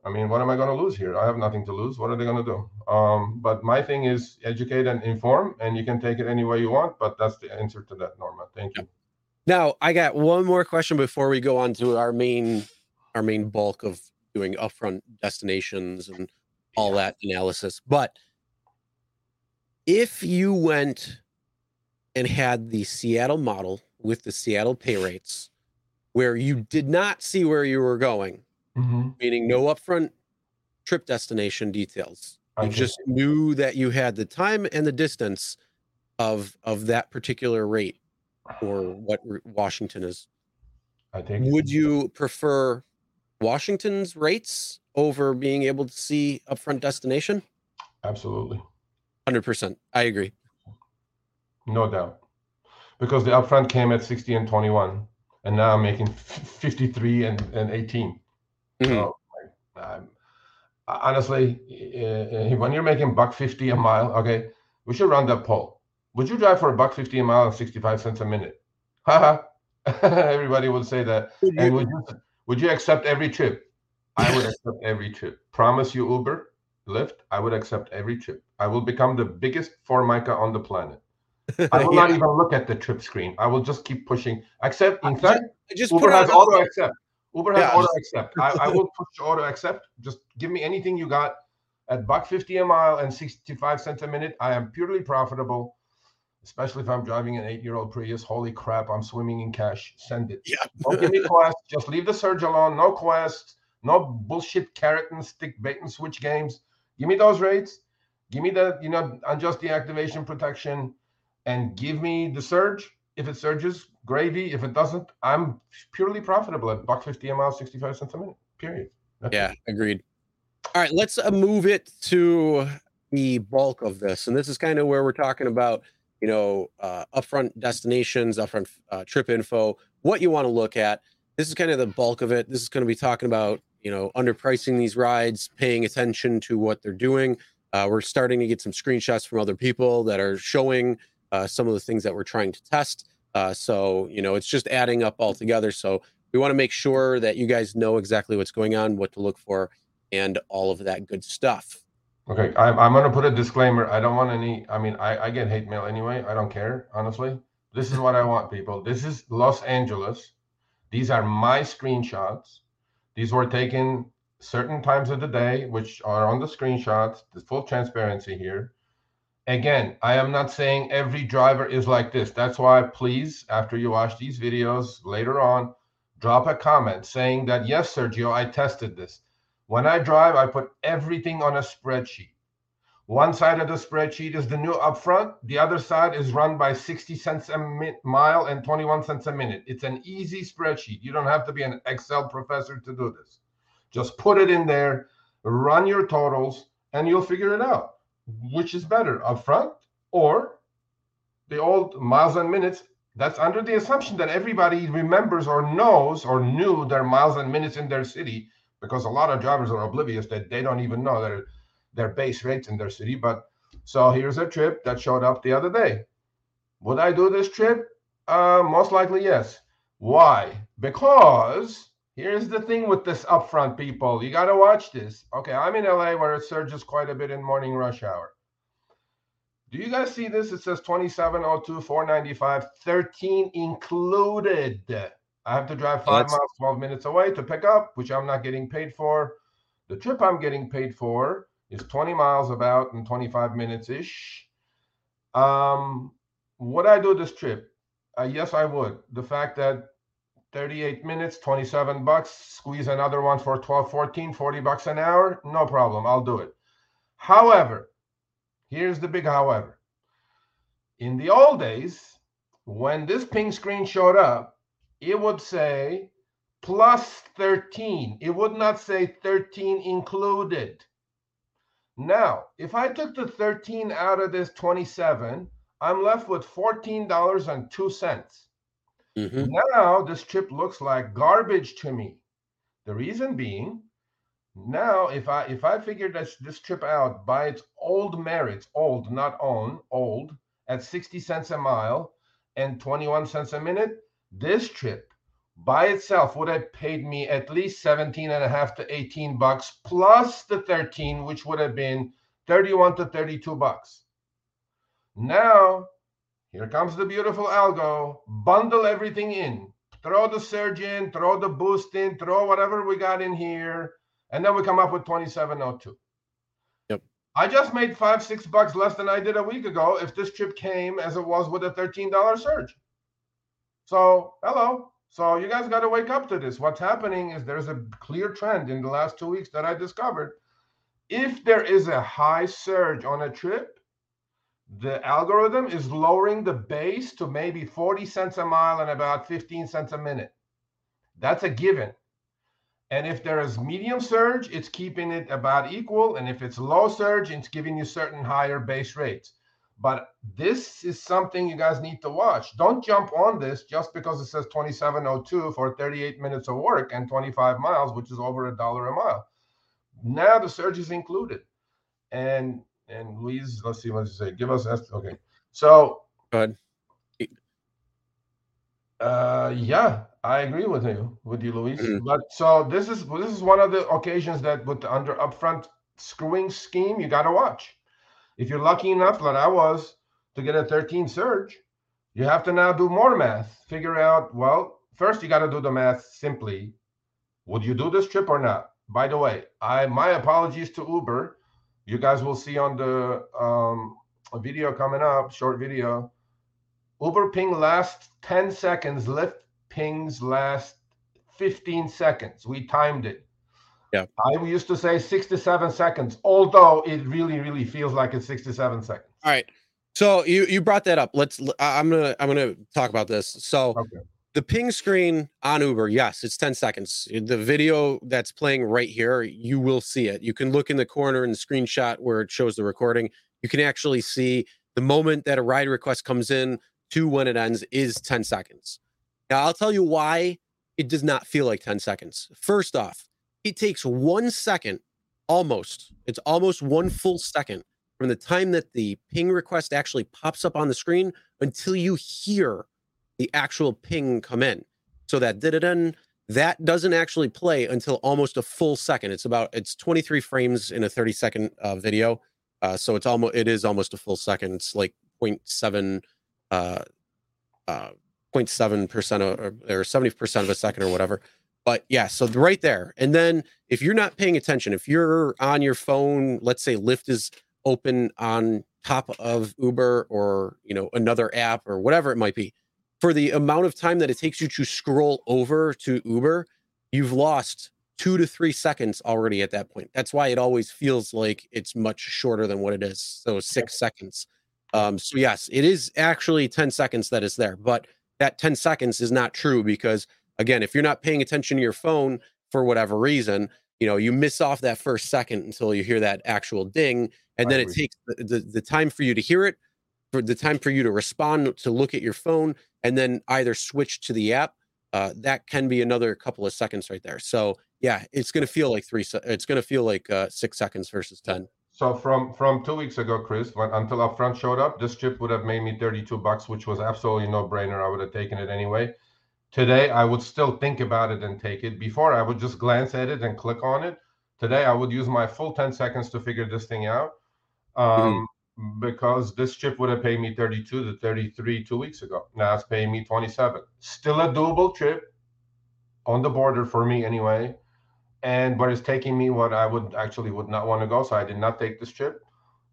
i mean what am i going to lose here? I have nothing to lose. What are they going to do? Um, but my thing is educate and inform and you can take it any way you want but that's the answer to that norma. Thank you. Now i got one more question before we go on to our main our main bulk of doing upfront destinations and all that analysis. But if you went and had the Seattle model with the Seattle pay rates, where you did not see where you were going, mm-hmm. meaning no upfront trip destination details, you just knew that you had the time and the distance of of that particular rate or what Washington is. I think. Would you prefer Washington's rates over being able to see upfront destination? Absolutely. 100%. I agree. No doubt. Because the upfront came at 60 and 21, and now I'm making 53 and, and 18. Mm-hmm. So, um, honestly, uh, when you're making buck 50 a mile, okay, we should run that poll. Would you drive for a buck 50 a mile and 65 cents a minute? Haha. Everybody would say that. And would you, would you accept every trip? I would accept every trip. Promise you Uber, Lyft, I would accept every trip. I will become the biggest formica on the planet. I will yeah. not even look at the trip screen. I will just keep pushing. Accept. In fact, just, Uber has auto accept. Uber has yeah, auto accept. I, I, will push auto accept. Just give me anything you got at buck fifty a mile and sixty five cents a minute. I am purely profitable especially if I'm driving an eight-year-old Prius. Holy crap, I'm swimming in cash. Send it. Yeah. Don't give me quest. Just leave the surge alone. No quest. No bullshit carrot and stick bait and switch games. Give me those rates. Give me the you know unjust deactivation protection, and give me the surge. If it surges, gravy. If it doesn't, I'm purely profitable at buck fifty a mile, sixty five cents a minute. Period. That's yeah, it. agreed. All right, let's uh, move it to the bulk of this, and this is kind of where we're talking about you know uh, upfront destinations, upfront uh, trip info, what you want to look at. This is kind of the bulk of it. This is going to be talking about you know underpricing these rides, paying attention to what they're doing. Uh, we're starting to get some screenshots from other people that are showing uh, some of the things that we're trying to test. Uh, so you know, it's just adding up all together. So we want to make sure that you guys know exactly what's going on, what to look for, and all of that good stuff. Okay, I'm, I'm going to put a disclaimer. I don't want any. I mean, I, I get hate mail anyway. I don't care, honestly. This is what I want, people. This is Los Angeles. These are my screenshots. These were taken certain times of the day, which are on the screenshots. The full transparency here. Again, I am not saying every driver is like this. That's why, please, after you watch these videos later on, drop a comment saying that, yes, Sergio, I tested this. When I drive, I put everything on a spreadsheet. One side of the spreadsheet is the new upfront. The other side is run by 60 cents a mile and 21 cents a minute. It's an easy spreadsheet. You don't have to be an Excel professor to do this. Just put it in there, run your totals, and you'll figure it out. Which is better, upfront or the old miles and minutes? That's under the assumption that everybody remembers or knows or knew their miles and minutes in their city because a lot of drivers are oblivious that they don't even know their their base rates in their city. But so here's a trip that showed up the other day. Would I do this trip? Uh, most likely yes. Why? Because here's the thing with this upfront people. You got to watch this. Okay, I'm in LA where it surges quite a bit in morning rush hour. Do you guys see this? It says 2702, 495, 13 included. I have to drive five miles, 12 minutes away to pick up, which I'm not getting paid for. The trip I'm getting paid for is 20 miles about in 25 minutes ish. Um, would I do this trip? Uh, yes, I would. The fact that 38 minutes, 27 bucks, squeeze another one for 12, 14, 40 bucks an hour, no problem. I'll do it. However, here's the big however. In the old days, when this ping screen showed up, it would say plus 13. It would not say 13 included. Now, if I took the 13 out of this 27, I'm left with $14.02. Mm-hmm. Now this trip looks like garbage to me. The reason being, now if I if I figure this this trip out by its old merits, old, not own, old, at 60 cents a mile and 21 cents a minute, this trip by itself would have paid me at least 17 and a half to 18 bucks plus the 13 which would have been 31 to 32 bucks now here comes the beautiful algo bundle everything in throw the surge in throw the boost in throw whatever we got in here and then we come up with 2702 yep i just made five six bucks less than i did a week ago if this trip came as it was with a $13 surge so, hello. So, you guys got to wake up to this. What's happening is there's a clear trend in the last two weeks that I discovered. If there is a high surge on a trip, the algorithm is lowering the base to maybe 40 cents a mile and about 15 cents a minute. That's a given. And if there is medium surge, it's keeping it about equal. And if it's low surge, it's giving you certain higher base rates. But this is something you guys need to watch. Don't jump on this just because it says 2702 for 38 minutes of work and 25 miles, which is over a dollar a mile. Now the surge is included. And and Louise, let's see what you say. Give us okay. So go ahead. Uh yeah, I agree with you, with you, Louise. Mm-hmm. But so this is this is one of the occasions that with the under upfront screwing scheme, you gotta watch if you're lucky enough, like I was, to get a 13 surge, you have to now do more math. Figure out, well, first you got to do the math simply. Would you do this trip or not? By the way, I my apologies to Uber. You guys will see on the um, video coming up, short video. Uber ping last 10 seconds, Lyft pings last 15 seconds. We timed it. Yeah. I used to say 67 seconds, although it really, really feels like it's 67 seconds. All right. So you you brought that up. Let's. I'm gonna I'm gonna talk about this. So Okay. The ping screen on Uber, yes, it's 10 seconds. The video that's playing right here, you will see it. You can look in the corner in the screenshot where it shows the recording. You can actually see the moment that a ride request comes in to when it ends is 10 seconds. Now, I'll tell you why it does not feel like 10 seconds. First off, it takes one second almost, it's almost one full second from the time that the ping request actually pops up on the screen until you hear the actual ping come in. So that da that doesn't actually play until almost a full second. It's about it's 23 frames in a 30 second uh, video. Uh, so it's almost it is almost a full second. It's like 0.7 uh uh 0.7 percent or, or 70 percent of a second or whatever. But yeah, so right there. And then if you're not paying attention, if you're on your phone, let's say Lyft is open on top of Uber or you know another app or whatever it might be, for the amount of time that it takes you to scroll over to Uber, you've lost two to three seconds already at that point. That's why it always feels like it's much shorter than what it is. So six seconds. Um, so yes, it is actually 10 seconds that is there, but that 10 seconds is not true because again, if you're not paying attention to your phone for whatever reason, you know, you miss off that first second until you hear that actual ding. And then it takes the, the, the time for you to hear it, for the time for you to respond, to look at your phone, and then either switch to the app. Uh, that can be another couple of seconds right there. So yeah, it's going to feel like three. se- It's going to feel like uh, six seconds versus ten. So from from two weeks ago, Chris, when until Upfront showed up, this chip would have made me 32 bucks, which was absolutely no brainer. I would have taken it anyway. Today, I would still think about it and take it. Before, I would just glance at it and click on it. Today, I would use my full 10 seconds to figure this thing out. Um, because this chip would have paid me 32 to 33 two weeks ago. Now it's paying me 27. Still a doable chip on the border for me anyway and but it's taking me what I would actually would not want to go. So I did not take this trip.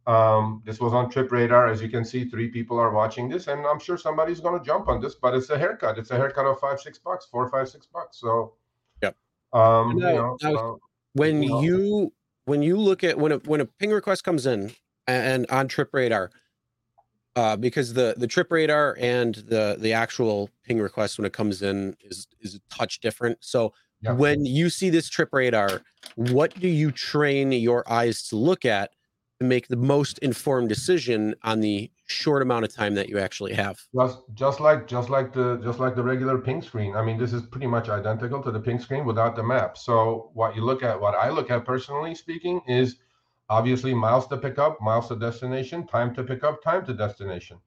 Um, this was on Trip Radar, as you can see. Three people are watching this, and I'm sure somebody's going to jump on this. But it's a haircut. It's a haircut of five, six bucks, four, five, six bucks. So, yeah. Um, Now- you know, now- uh, when Well- you when you look at when a when a ping request comes in and, on trip radar uh because the the trip radar and the the actual ping request when it comes in is is a touch different. So Yeah. when you see this trip radar what do you train your eyes to look at to make the most informed decision on the short amount of time that you actually have? Just just like just like the just like the regular ping screen. I mean this is pretty much identical to the ping screen without the map. So what you look at what i look at personally speaking is obviously miles to pick up miles to destination time to pick up time to destination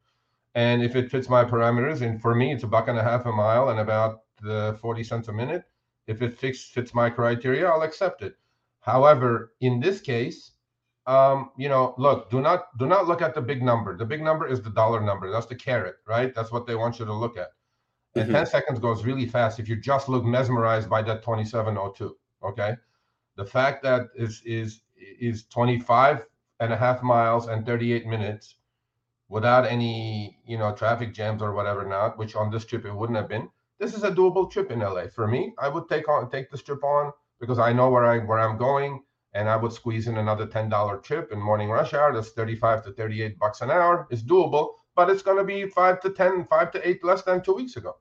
and if it fits my parameters and for me it's a buck and a half a mile and about uh, 40 cents a minute if it fits fits my criteria i'll accept it however in this case um, you know, look, do not do not look at the big number. The big number is the dollar number. That's the carrot, right? That's what they want you to look at. And Mhm. 10 seconds goes really fast if you just look mesmerized by that 2702. Okay. The fact that is is is 25 and a half miles and 38 minutes without any, you know, traffic jams or whatever not, which on this trip it wouldn't have been. This is a doable trip in LA. For me, I would take on take this trip on because I know where I where I'm going and I would squeeze in another ten dollar trip in morning rush hour. That's thirty five to thirty eight bucks an hour. It's doable, but it's going to be five to ten, five to eight less than two weeks ago,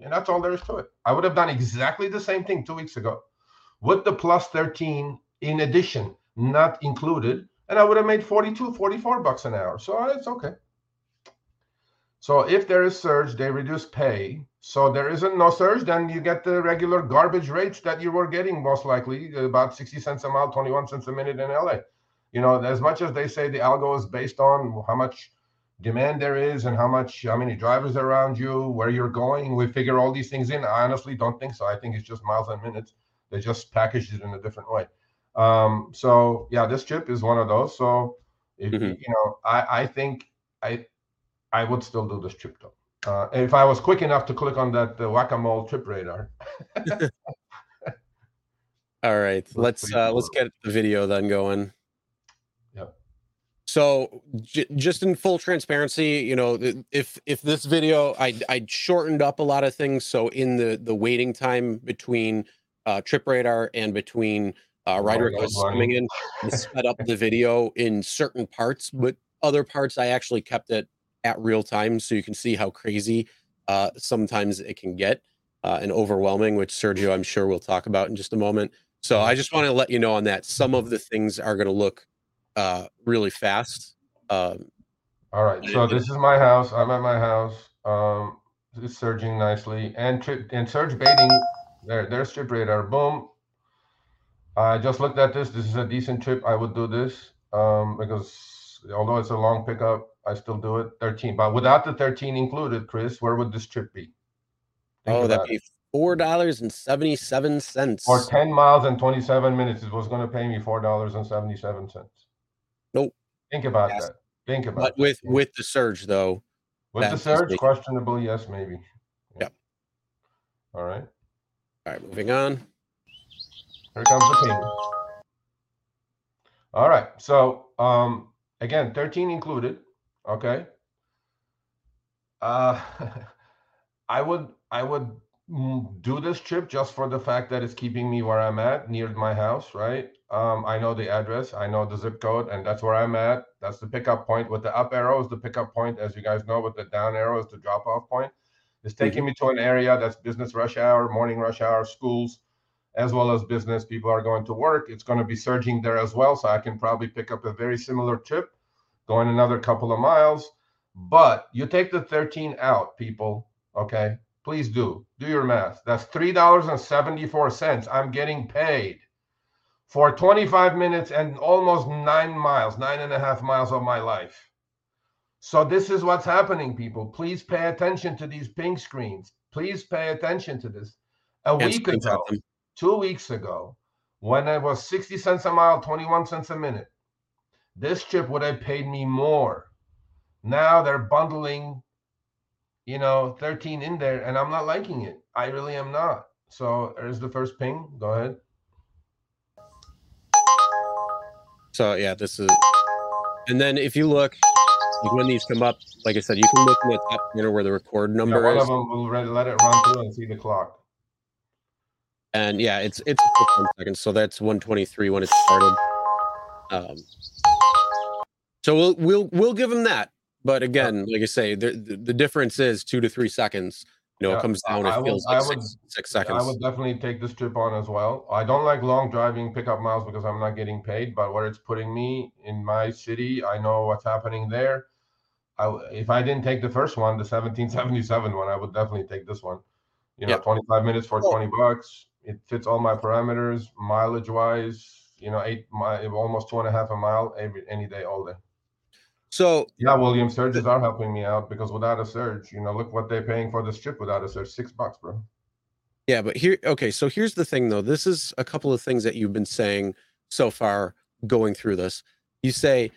and that's all there is to it. I would have done exactly the same thing two weeks ago, with the plus thirteen in addition, not included, and I would have made 42, 44 bucks an hour. So uh, it's okay. So if there is surge, they reduce pay. So there isn't no surge, then you get the regular garbage rates that you were getting most likely, about 60 cents a mile, 21 cents a minute in LA. You know, as much as they say the algo is based on how much demand there is and how much how many drivers around you, where you're going, we figure all these things in. I honestly don't think so. I think it's just miles and minutes. They just packaged it in a different way. Um, so yeah, this chip is one of those. So if Mhm. you know, I I think I I would still do this trip though. Uh, if I was quick enough to click on that uh, whack-a-mole trip radar. All right, let's uh, let's get the video then going. Yep. So, j- just in full transparency, you know, if if this video, I I shortened up a lot of things. So in the the waiting time between uh, Trip Radar and between uh, requests coming in. I sped up the video in certain parts, but other parts I actually kept it at real time so you can see how crazy uh, sometimes it can get uh, and overwhelming, which Sergio, I'm sure we'll talk about in just a moment. So I just want to let you know on that some of the things are going to look uh, really fast. Um, All right. So this is my house. I'm at my house. Um, it's surging nicely and trip and surge baiting. There, there's trip radar. Boom. I just looked at this. This is a decent trip. I would do this um, because although it's a long pickup, I still do it. 13, but without the 13 included, Chris, where would this trip be? Think oh, that'd be four dollars and seventy-seven cents. For 10 miles and 27 minutes, it was going to pay me four dollars and 77 cents. Nope. Think about yes. that. Think about. But with with the surge though. With the surge, questionable, yes, maybe. Yeah. All right. All right, moving on. Here comes the ping. All right. So um again, 13 included. Okay. Uh I would I would do this trip just for the fact that it's keeping me where I'm at near my house, right? Um, I know the address, I know the zip code, and that's where I'm at. That's the pickup point. With the up arrow is the pickup point, as you guys know. With the down arrow is the drop off point. It's taking mm-hmm. me to an area that's business rush hour, morning rush hour, schools, as well as business. People are going to work. It's going to be surging there as well, so I can probably pick up a very similar trip, going another couple of miles. But you take the 13 out, people. Okay, please do do your math. That's three dollars and seventy-four cents. I'm getting paid for 25 minutes and almost nine miles, nine and a half miles of my life. So this is what's happening, people. Please pay attention to these pink screens. Please pay attention to this. A week ago, two weeks ago, when it was 60 cents a mile, 21 cents a minute, this trip would have paid me more. Now they're bundling, you know, 13 in there, and I'm not liking it. I really am not. So there's the first ping. Go ahead. So yeah, this is, and then if you look, like when these come up, like I said, you can look in the top corner where the record number yeah, one is. of them will let it run through and see the clock. And yeah, it's it's one second, so that's 123 when it started. Um, so we'll we'll we'll give them that, but again, like I say, the, the, the difference is two to three seconds you know, yeah, it comes down. It I feels would, like would, six, six, seconds. I would definitely take this trip on as well. I don't like long driving pickup miles because I'm not getting paid. But where it's putting me in my city, I know what's happening there. I, if I didn't take the first one, the 1777 one, I would definitely take this one. You know, yep. 25 minutes for 20 bucks. It fits all my parameters, mileage wise. You know, eight, my, almost two and a half a mile every any day, all day. So yeah, William, surges are helping me out because without a surge, you know, look what they're paying for this trip without a surge, six bucks, bro. Yeah, but here, okay, so here's the thing though. This is a couple of things that you've been saying so far going through this. You say,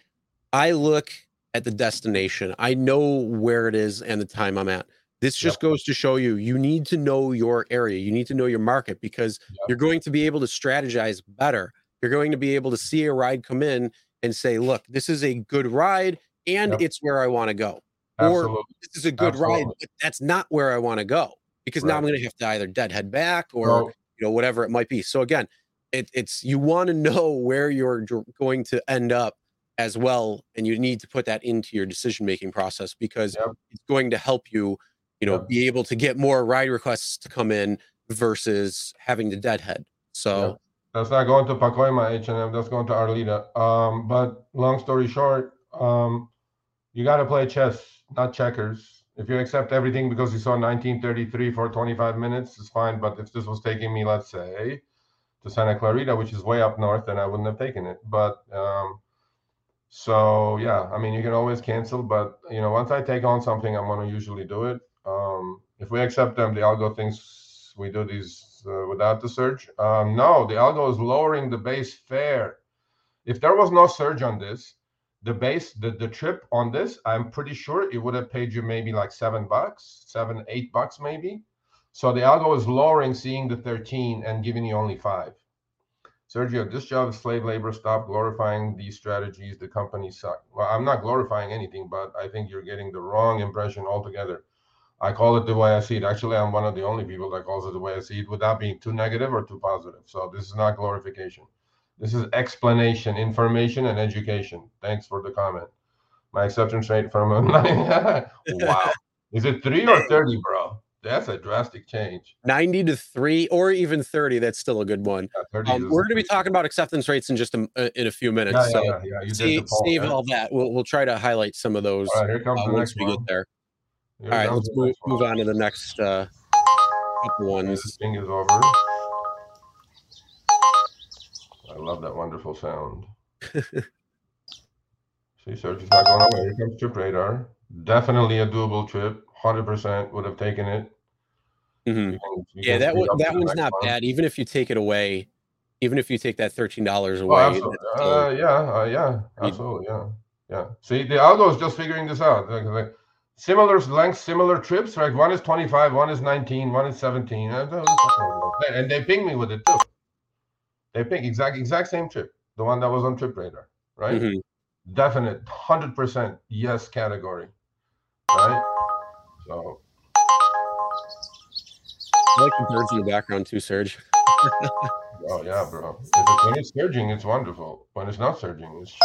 I look at the destination, I know where it is and the time I'm at. This just yep. goes to show you you need to know your area, you need to know your market because yep. you're going to be able to strategize better. You're going to be able to see a ride come in and say, look, this is a good ride and yep. it's where I want to go. Absolutely. Or this is a good Absolutely. ride, but that's not where I want to go because right. now I'm going to have to either deadhead back or well, you know whatever it might be. So again, it, it's you want to know where you're going to end up as well, and you need to put that into your decision making process because yep. it's going to help you, you know, yep. be able to get more ride requests to come in versus having to deadhead. So. That's not going to Pacoima H&M. That's going to Arleta. Um, but long story short, um, you got to play chess, not checkers. If you accept everything because you saw 1933 for 25 minutes, it's fine. But if this was taking me, let's say, to Santa Clarita, which is way up north, then I wouldn't have taken it. But um, so yeah, I mean, you can always cancel. But you know, once I take on something, I'm going to usually do it. Um, if we accept them, the algo thinks we do these uh, without the surge? Um, no, the algo is lowering the base fare. If there was no surge on this, the base, the, the trip on this, I'm pretty sure it would have paid you maybe like seven bucks, seven, eight bucks maybe. So the algo is lowering, seeing the 13 and giving you only five. Sergio, this job is slave labor. Stop glorifying these strategies. The companies suck. Well, I'm not glorifying anything, but I think you're getting the wrong impression altogether. I call it the way I see it. Actually, I'm one of the only people that calls it the way I see it without being too negative or too positive. So this is not glorification. This is explanation, information, and education. Thanks for the comment. My acceptance rate from wow. Is it three or 30, bro? That's a drastic change. 90 to 3 or even 30 that's still a good one Yeah, 30 um, we're going to be talking about acceptance rates in just a, uh, in a few minutes Yeah, so yeah, yeah, you did save, poll, save all that we'll, we'll try to highlight some of those All right, here comes uh, the once next we one. get there Here all right let's move, move on to the next uh, couple ones This thing is over. I love that wonderful sound. See, search is not going away. Here comes trip radar. Definitely a doable trip. Hundred percent would have taken it. Mhm. You can- you yeah that one that one's not bad even if you take it away even if you take that $13 Oh, away absolutely. Uh, yeah, uh, yeah, absolutely, yeah, yeah. See, the algo is just figuring this out. Like, similar lengths, similar trips, right? One is 25, one is 19, one is 17. Uh, those are fucking- And they ping me with it too. They ping exact exact same trip, the one that was on Trip Radar, right? Mhm. Definite, hundred percent yes category, right? So I like the birds in the background too serge Oh yeah, bro. It, when it's surging, it's wonderful. When it's not surging, it's.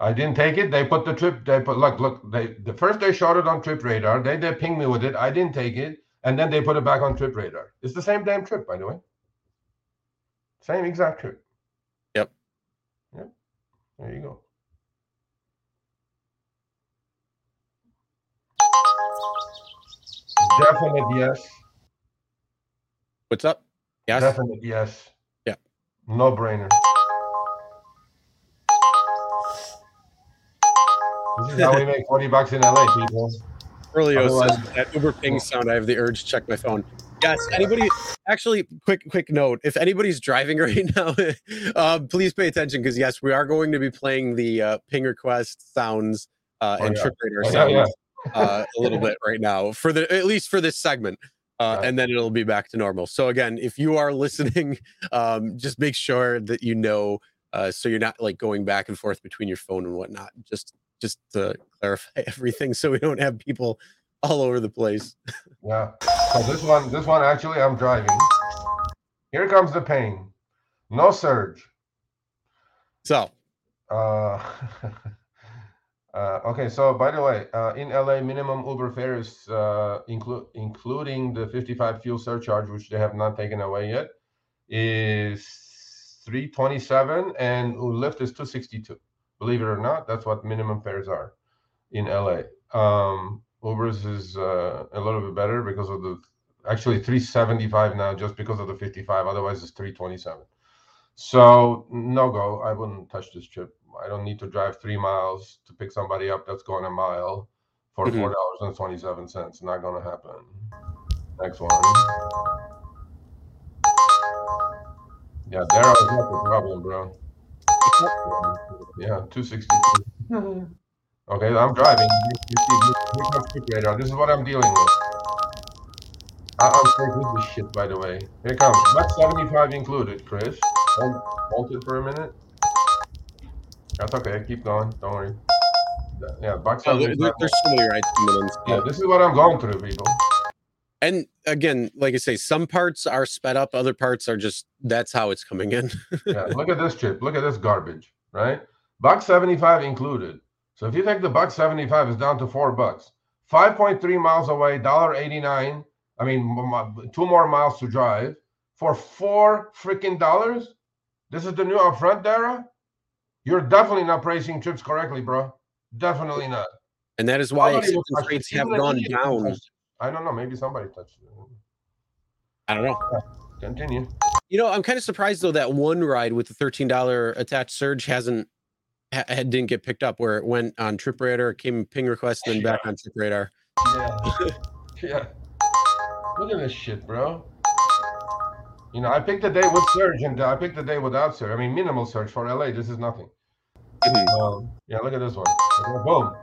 I didn't take it. They put the trip. They put look, look. They the first they shot it on Trip Radar. They they pinged me with it. I didn't take it, and then they put it back on Trip Radar. It's the same damn trip, by the way. Same exact trip. Yep. Yep. There you go. Definite yes. what's up yes Definite yes. Yeah. No brainer. This is how we make 40 bucks in LA, people. Earlio Otherwise- says that Uber ping sound. I have the urge to check my phone. Yes. Anybody? Actually, quick quick note. If anybody's driving right now, uh, please pay attention because yes, we are going to be playing the uh, ping request sounds uh, Oh, and yeah. trip radar Oh, sounds yeah. uh, a little bit right now for the at least for this segment. Uh, Right. And then it'll be back to normal. So again, if you are listening, um, just make sure that you know, uh, so you're not like going back and forth between your phone and whatnot. Just just to clarify everything, so we don't have people all over the place. Yeah. So this one, this one actually, I'm driving. Here comes the pain. No surge. So Uh, uh, okay, so by the way, uh, in LA, minimum Uber fare is uh, include including the 55 fuel surcharge, which they have not taken away yet, is 327, and Lyft is 262. Believe it or not, that's what minimum fares are in LA. Um, Uber's is uh, a little bit better because of the actually 375 now, just because of the 55. Otherwise, it's 327. So no go. I wouldn't touch this trip. I don't need to drive three miles to pick somebody up that's going a mile for Mhm. four dollars and twenty-seven cents. Not gonna happen. Next one. Yeah, there is not the problem, bro. Yeah, two sixty-two. Okay, I'm driving. You see, here comes trip radar. This is what I'm dealing with. I- I'm sick with this shit, by the way. Here it comes. Buck 75 included, Chris. Hold, hold it for a minute. That's okay. Keep going. Don't worry. Yeah, buck oh, there- 75. there- there's so many rides coming. Yeah, this is what I'm going through, people. And again, like I say, some parts are sped up, other parts are just that's how it's coming in. Yeah, look at this chip Look at this garbage, right? Buck 75 included. So if you take the buck 75, it's down to four bucks. 5.3 miles away, $1.89. I mean, two more miles to drive for four freaking dollars. This is the new upfront, Dara. You're definitely not pricing trips correctly, bro. Definitely not. And that is why acceptance rates have gone down. Touch it. I don't know. Maybe somebody touched it. I don't know. Continue. You know, I'm kind of surprised though that one ride with the $13 attached surge hasn't ha- had- didn't get picked up where it went on Trip Radar, came ping request, and then back on Trip Radar. Yeah. yeah. Look at this shit, bro. You know, I picked a day with surge and I picked a day without surge. I mean, minimal surge for LA. This is nothing. Mhm. Um, yeah, look at this one. Boom.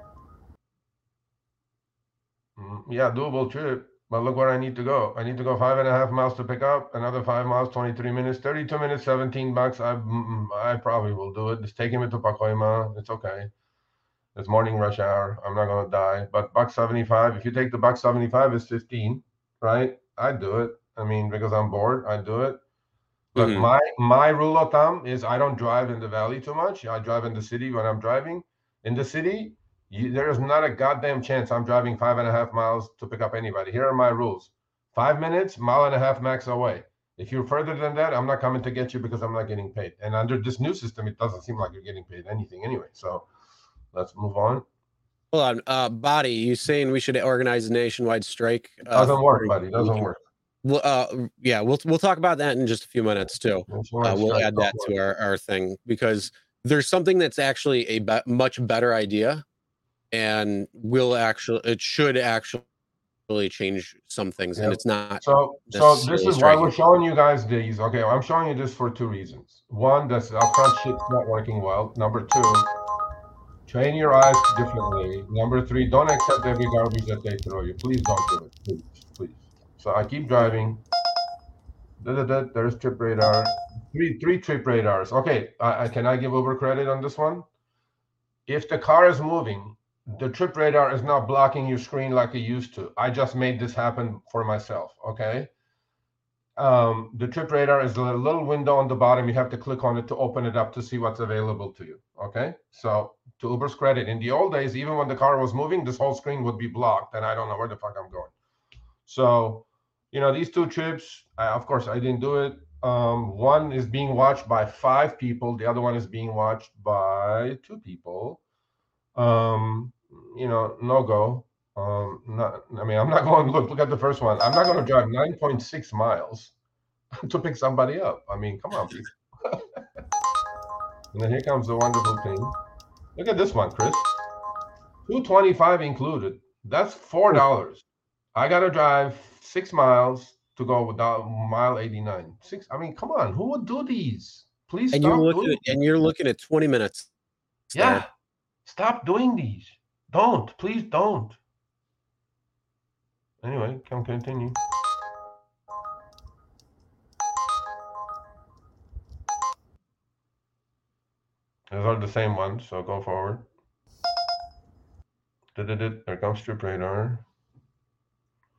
Mm, yeah, doable trip. But look where I need to go. I need to go five and a half miles to pick up. Another five miles, 23 minutes, 32 minutes, 17 bucks. I I probably will do it. Just taking me to Pacoima. It's okay. It's morning rush hour. I'm not gonna die. But buck 75. If you take the buck 75, it's 15, right? I'd do it. I mean, because I'm bored, I'd do it. Look, Mhm. my my rule of thumb is I don't drive in the valley too much. I drive in the city when I'm driving. In the city, you, there is not a goddamn chance I'm driving five and a half miles to pick up anybody. Here are my rules: five minutes, mile and a half max away. If you're further than that, I'm not coming to get you because I'm not getting paid. And under this new system, it doesn't seem like you're getting paid anything anyway. So let's move on. Hold on, uh, body. You saying we should organize a nationwide strike? Uh, Doesn't work, buddy. Doesn't work. Well, uh, yeah, we'll we'll talk about that in just a few minutes too. Uh, we'll add that to our, our thing because there's something that's actually a be- much better idea, and will actually it should actually change some things, and it's not. So, so this is why we're showing you guys these. Okay, I'm showing you this for two reasons. One, that's upfront shit's not working well. Number two, train your eyes differently. Number three, don't accept every garbage that they throw you. Please don't do it. Please, please. So I keep driving. There's trip radar. Three, three trip radars. Okay, I, I, can I give over credit on this one? If the car is moving, the trip radar is not blocking your screen like it used to. I just made this happen for myself. Okay. Um, the trip radar is a little window on the bottom. You have to click on it to open it up to see what's available to you. Okay. So to Uber's credit, in the old days, even when the car was moving, this whole screen would be blocked, and I don't know where the fuck I'm going. So, you know, these two trips, I, of course, I didn't do it. Um, one is being watched by five people. The other one is being watched by two people. Um, you know, no go. Um, not, I mean, I'm not going. Look, look at the first one. I'm not going to drive 9.6 miles to pick somebody up. I mean, come on, people. and then here comes the wonderful thing. Look at this one, Chris. 225 included. That's four dollars. I gotta drive six miles to go without mile 89. Six. I mean, come on. Who would do these? Please and stop you're looking doing at, and you're looking at 20 minutes. yeah. there. Stop doing these. Don't. Please don't. Anyway, can continue. Those are the same ones, so go forward. There comes trip radar.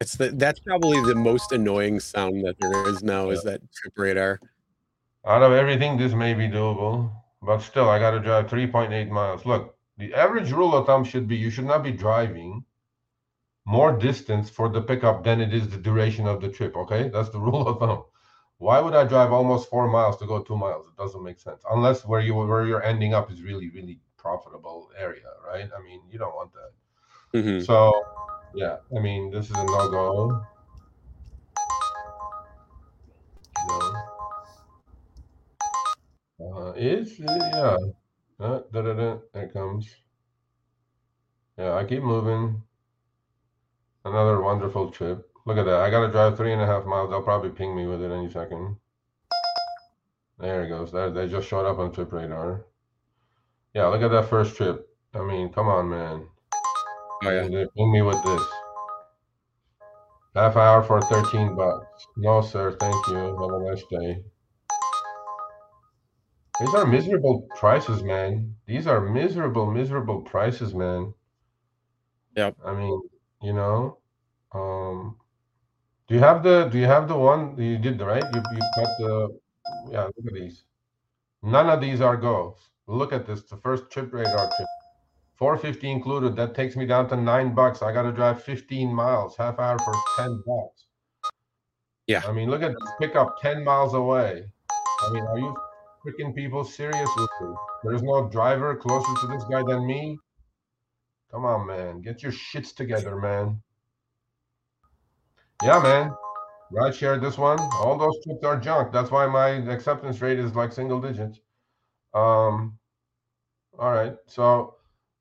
It's the that's probably the most annoying sound that there is now is that trip radar. Out of everything, this may be doable, but still, I got to drive 3.8 miles. Look, the average rule of thumb should be you should not be driving more distance for the pickup than it is the duration of the trip. Okay, that's the rule of thumb. Why would I drive almost four miles to go two miles? It doesn't make sense unless where you where you're ending up is really really profitable area, right? I mean, you don't want that. Mhm. So, yeah, I mean, this is a no go. You know. Uh, it's yeah. Uh, da, da, da, it comes. Yeah, I keep moving. Another wonderful trip. Look at that. I gotta drive three and a half miles. They'll probably ping me with it any second. There it goes. They just showed up on trip radar. Yeah, look at that first trip. I mean, come on, man. Oh yeah. They ping me with this. Half hour for 13 bucks. No, sir. Thank you. Have a nice day. These are miserable prices, man. These are miserable, miserable prices, man. Yep. I mean, you know, um, do you have the do you have the one you did the right? You you got the yeah. Look at these. None of these are goes. Look at this. The first trip radar trip. 450 included. That takes me down to nine bucks. I got to drive 15 miles, half hour for 10 bucks. Yeah. I mean, look at this pickup 10 miles away. I mean, are you freaking people serious with? There's no driver closer to this guy than me. Come on, man. Get your shits together, man. Yeah, man. Right share this one. All those trips are junk. That's why my acceptance rate is like single digits. Um, all right. So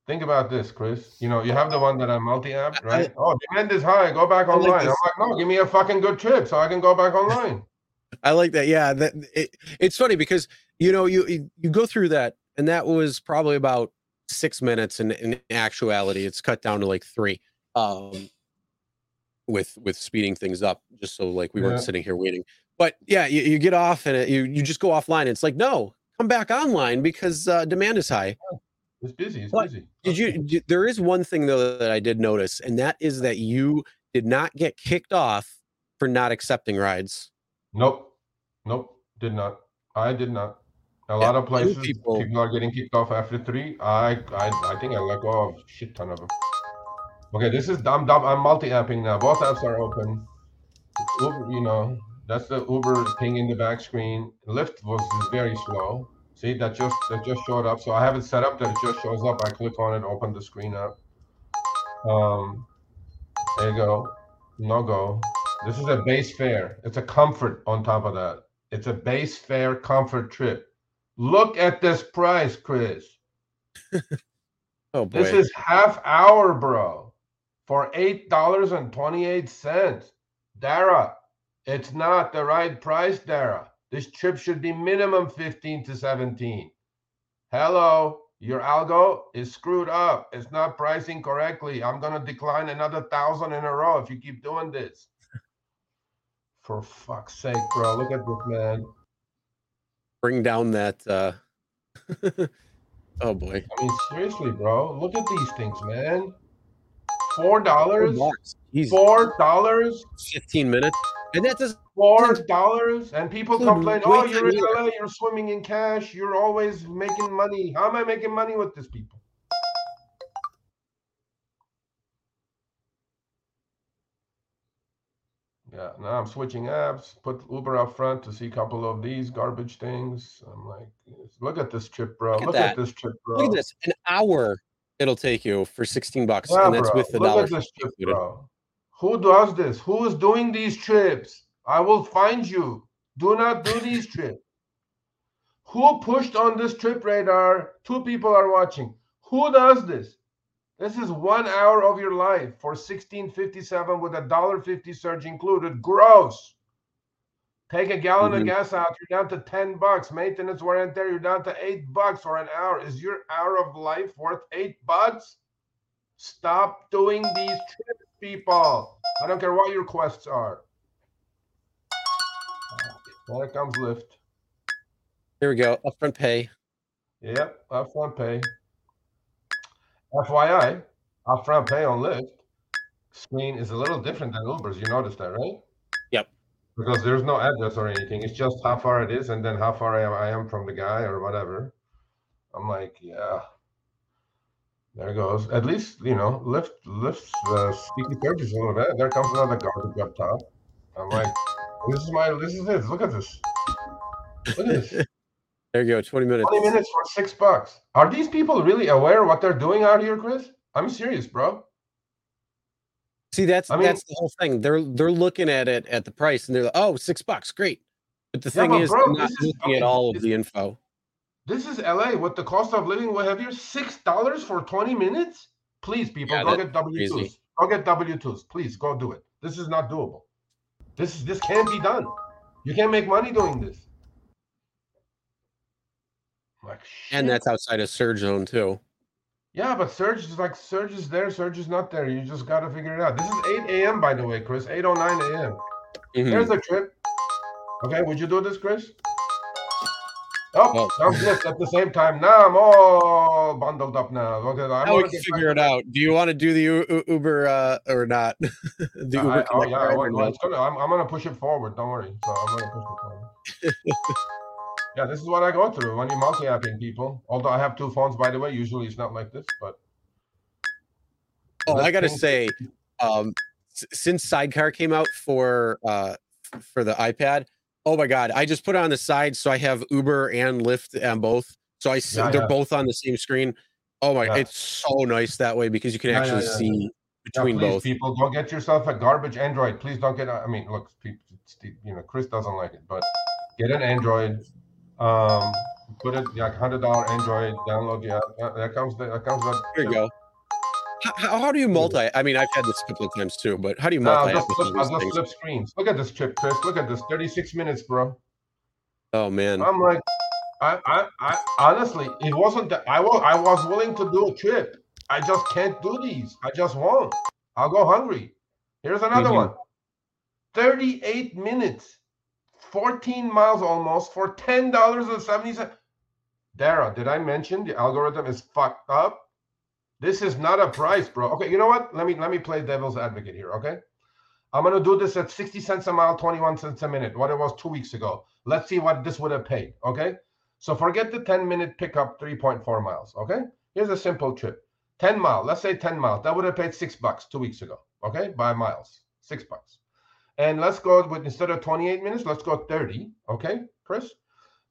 think about this, Chris. You know, you have the one that I'm multi-app, right? oh, demand is high. Go back I like online. I'm like, no, give me a fucking good trip so I can go back online. I like that. Yeah, that it, it's funny because you know you you- go through that, and that was probably about six minutes, and in actuality, it's cut down to like three. Um, with with speeding things up, just so like we Yeah. weren't sitting here waiting. But yeah, you, you get off and it, you you just go offline. And it's like no, come back online because uh, demand is high. It's busy. It's What? busy. Did you? did- There is one thing though that I did notice, and that is that you did not get kicked off for not accepting rides. Nope. Nope. Did not. I did not. A lot of places people- people, are getting kicked off after three. I I, I think I let go of shit ton of them. Okay, this is I'm dumb. I'm multi-apping now. Both apps are open. Uber, you know, that's the Uber thing in the back screen. Lyft was very slow. See that just that just showed up. So I have it set up that it just shows up. I click on it, open the screen up. Um, there you go. No go. This is a base fare. It's a comfort on top of that. It's a base fare comfort trip. Look at this price, Chris. Oh boy. This is half hour, bro, for eight dollars and twenty-eight cents. Dara, it's not the right price, Dara. This trip should be minimum 15 to 17. Hello, your algo is screwed up. It's not pricing correctly. I'm gonna decline another thousand in a row if you keep doing this. For fuck's sake, bro. Look at this man. Bring down that. uh Oh boy. I mean, seriously, bro. Look at these things, man. Four dollars. Four dollars. 15 minutes. And that doesn't Four dollars, and people complain, "Oh, you're in LA, you're swimming in cash, you're always making money." How am I making money with this people? Yeah, now I'm switching apps. Put Uber up front to see a couple of these garbage things. I'm like, look at this trip, bro. Look at Look, at, this trip, bro. look at this. An hour it'll take you for 16 bucks. Yeah, and that's bro. with the Look dollar at this trip, included. bro. Who does this? Who is doing these trips? I will find you. Do not do these trips. Who pushed on this trip radar? Two people are watching. Who does this? This is one hour of your life for 1657 with a dollar fifty surge included. Gross. Take a gallon Mhm. of gas out, you're down to 10 bucks. Maintenance wear and tear, you're down to eight bucks for an hour. Is your hour of life worth eight bucks? Stop doing these trips, people. I don't care what your quests are. There comes Lyft. Here we go. Upfront pay. Yep, upfront pay. FYI, upfront pay on Lyft screen is a little different than Uber's. You noticed that, right? Yep. Because there's no address or anything. It's just how far it is and then how far I am, I am from the guy or whatever. I'm like, yeah. There goes. At least, you know, Lyft, Lyft's uh, speaky purchase a little bit. There comes another garbage up top. I'm like, this is my, this is it. Look at this. Look at this. There you go. 20 minutes. 20 minutes for six bucks. Are these people really aware of what they're doing out here, Chris? I'm serious, bro. See, that's I mean- that's the whole thing. They're they're looking at it at the price and they're like, oh, six bucks, great. But the Yeah, thing but is, bro, they're not looking at all of the info. This is LA. What the cost of living we have you? Six dollars for 20 minutes? Please, people, Yeah, go get W2s. crazy. Go get W2s. Please go do it. This is not doable. This is this can't be done. You can't make money doing this. Like And that's outside of surge zone too. Yeah, but Surge is like Surge is there, Surge is not there. You just gotta figure it out. This is 8 a.m. by the way, Chris. 8:09 a.m. Mhm. There's the trip. Okay, would you do this, Chris? Oh, Oh. good. At the same time, now I'm all bundled up now. Okay, I Now we can figure it out. Do you want to do the U- Uber uh, or not? the to- Uber I, oh, yeah, well, well, gonna, I'm, I'm gonna push it forward. Don't worry. So I'm gonna push it forward. yeah, this is what I go through when you're multi-apping people. Although I have two phones, by the way. Usually it's not like this, but. Oh, I gotta think- say, um, s- since Sidecar came out for uh for the iPad, oh my god, I just put it on the side so I have Uber and Lyft on both. So I see Yeah, they're yeah. both on the same screen. Oh my, Yeah. it's so nice that way because you can Yeah, yeah, actually yeah, see Yeah, between please, both. people, don't get yourself a garbage Android. Please don't get. I mean, look, people, you know, Chris doesn't like it, but get an Android. Um, put it like hundred dollar Android. Download the app. That, that comes. The, that comes. Up, Here you go. How, how, do you multi? I mean, I've had this a couple of times too, but how do you No, multi? just, flip, just flip screens. Look at this trip, Chris. Look at this. Thirty six minutes, bro. Oh man, I'm like, I, I, I honestly, it wasn't that I was, I was willing to do a trip. I just can't do these. I just won't. I'll go hungry. Here's another Mhm. one. 38 minutes, 14 miles almost for $10.70. Dara, did I mention the algorithm is fucked up? This is not a price, bro. Okay, you know what? Let me let me play devil's advocate here, okay? I'm gonna do this at 60 cents a mile, 21 cents a minute, what it was two weeks ago. Let's see what this would have paid. Okay. So forget the 10 minute pickup, 3.4 miles. Okay. Here's a simple trip 10 mile, let's say 10 miles. That would have paid six bucks two weeks ago. Okay. By miles, six bucks. And let's go with instead of 28 minutes, let's go 30. Okay, Chris?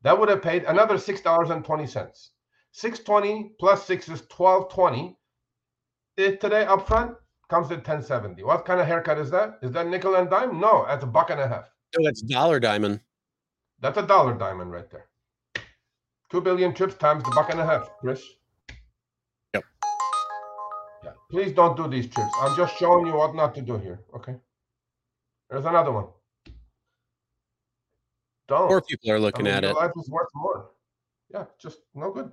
That would have paid another $6.20. 620 plus 6 is 1220. It today up front comes at 1070. What kind of haircut is that? Is that nickel and dime? No, that's a buck and a half. No, that's dollar diamond. That's a dollar diamond right there. Two billion trips times the buck and a half, Chris. Yep. Yeah. Please don't do these trips. I'm just showing you what not to do here. Okay. There's another one. Don't. More people are I looking mean, at your it. life is worth more. Yeah, just no good.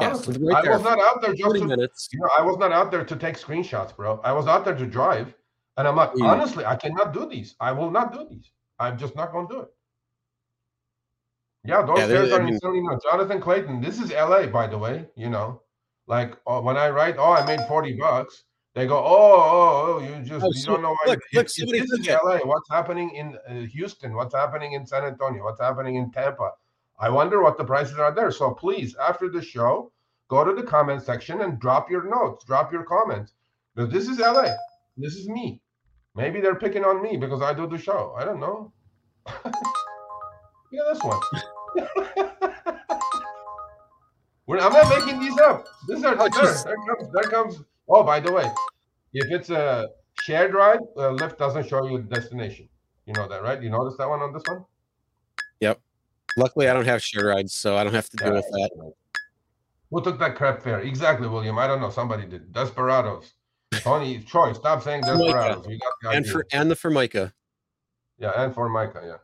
Yeah, so Honestly, right I was not out there just to minutes. you know, I was not out there to take screenshots, bro. I was out there to drive. And I'm like, Mm. honestly, I cannot do these. I will not do these. I'm just not going to do it. Yeah, those Yeah, I are mean- insanely nuts. Jonathan Clayton, this is LA, by the way. You know, like oh, when I write, oh, I made 40 bucks, they go, oh, oh, oh you just, Oh, you so- don't know why. look, look, if somebody this is. LA, what's happening in uh, Houston? What's happening in San Antonio? What's happening in Tampa? I wonder what the prices are there. So please, after the show, go to the comment section and drop your notes, drop your comments. Because this is LA. This is me. Maybe they're picking on me because I do the show. I don't know. yeah, this one. We're, I'm not making these up. This are Oh, there, there comes there comes. Oh, by the way, if it's a shared ride, uh, Lyft doesn't show you the destination. You know that, right? You notice that one on this one? Yep. Luckily, I don't have shared rides, so I don't have to deal with that. Who took that crap fare? Exactly, William. I don't know. Somebody did. Desperados. Tony Troy, stop saying Desperados. We got the And idea. for and the Formica. yeah, and for Micah. Yeah.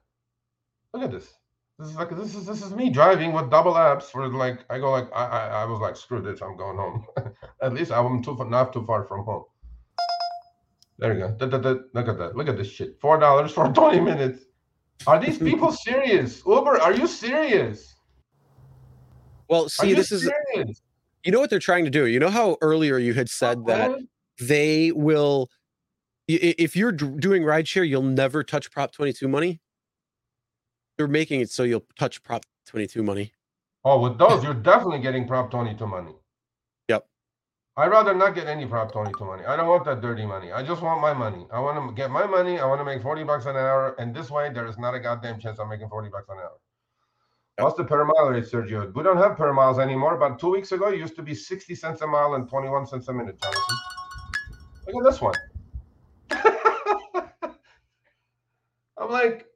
Look at this. This is like this is this is me driving with double apps for like I go like I I, I was like screw this I'm going home. at least I'm too far, not too far from home. There you go. Da, da, da. Look at that. Look at this shit. Four dollars for twenty minutes. Are these people serious? Uber, are you serious? Well, see, this is you know what they're trying to do. You know how earlier you had said that they will if you're doing rideshare, you'll never touch Prop 22 money. They're making it so you'll touch Prop 22 money. Oh, with those, you're definitely getting Prop 22 money. Yep. I'd rather not get any Prop 22 money. I don't want that dirty money. I just want my money. I want to get my money. I want to make 40 bucks an hour. And this way, there is not a goddamn chance I'm making 40 bucks an hour. What's the per mile rate, Sergio? We don't have per miles anymore. But two weeks ago, it used to be 60 cents a mile and 21 cents a minute, Jonathan. Look at this one. I'm like,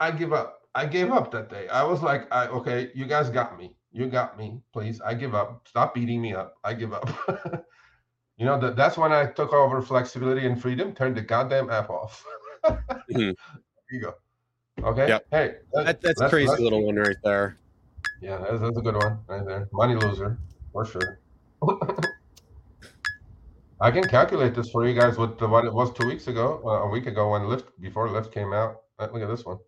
I give up. I gave up that day. I was like, I okay, you guys got me. You got me. Please, I give up. Stop beating me up. I give up. you know that that's when I took over flexibility and freedom. Turned the goddamn app off. Mhm. Here you go. Okay. Yep. Hey, that- That, that's a let's- crazy let's- little one right there. Yeah, that's, that's a good one right there. Money loser for sure. I can calculate this for you guys with the, what it was two weeks ago, uh, a week ago when Lyft before Lyft came out. Uh, look at this one.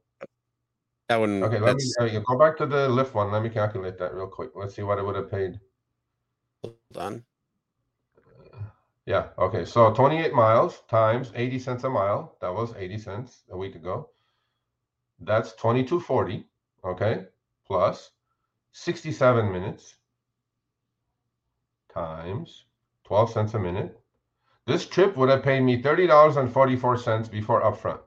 That one. Okay, let me uh, go back to the Lyft one. Let me calculate that real quick. Let's see what it would have paid. hold on. Yeah. Okay. So 28 miles times 80 cents a mile. That was 80 cents a week ago. That's 2240. Okay. Plus 67 minutes times 12 cents a minute. This trip would have paid me $30.44 before upfront.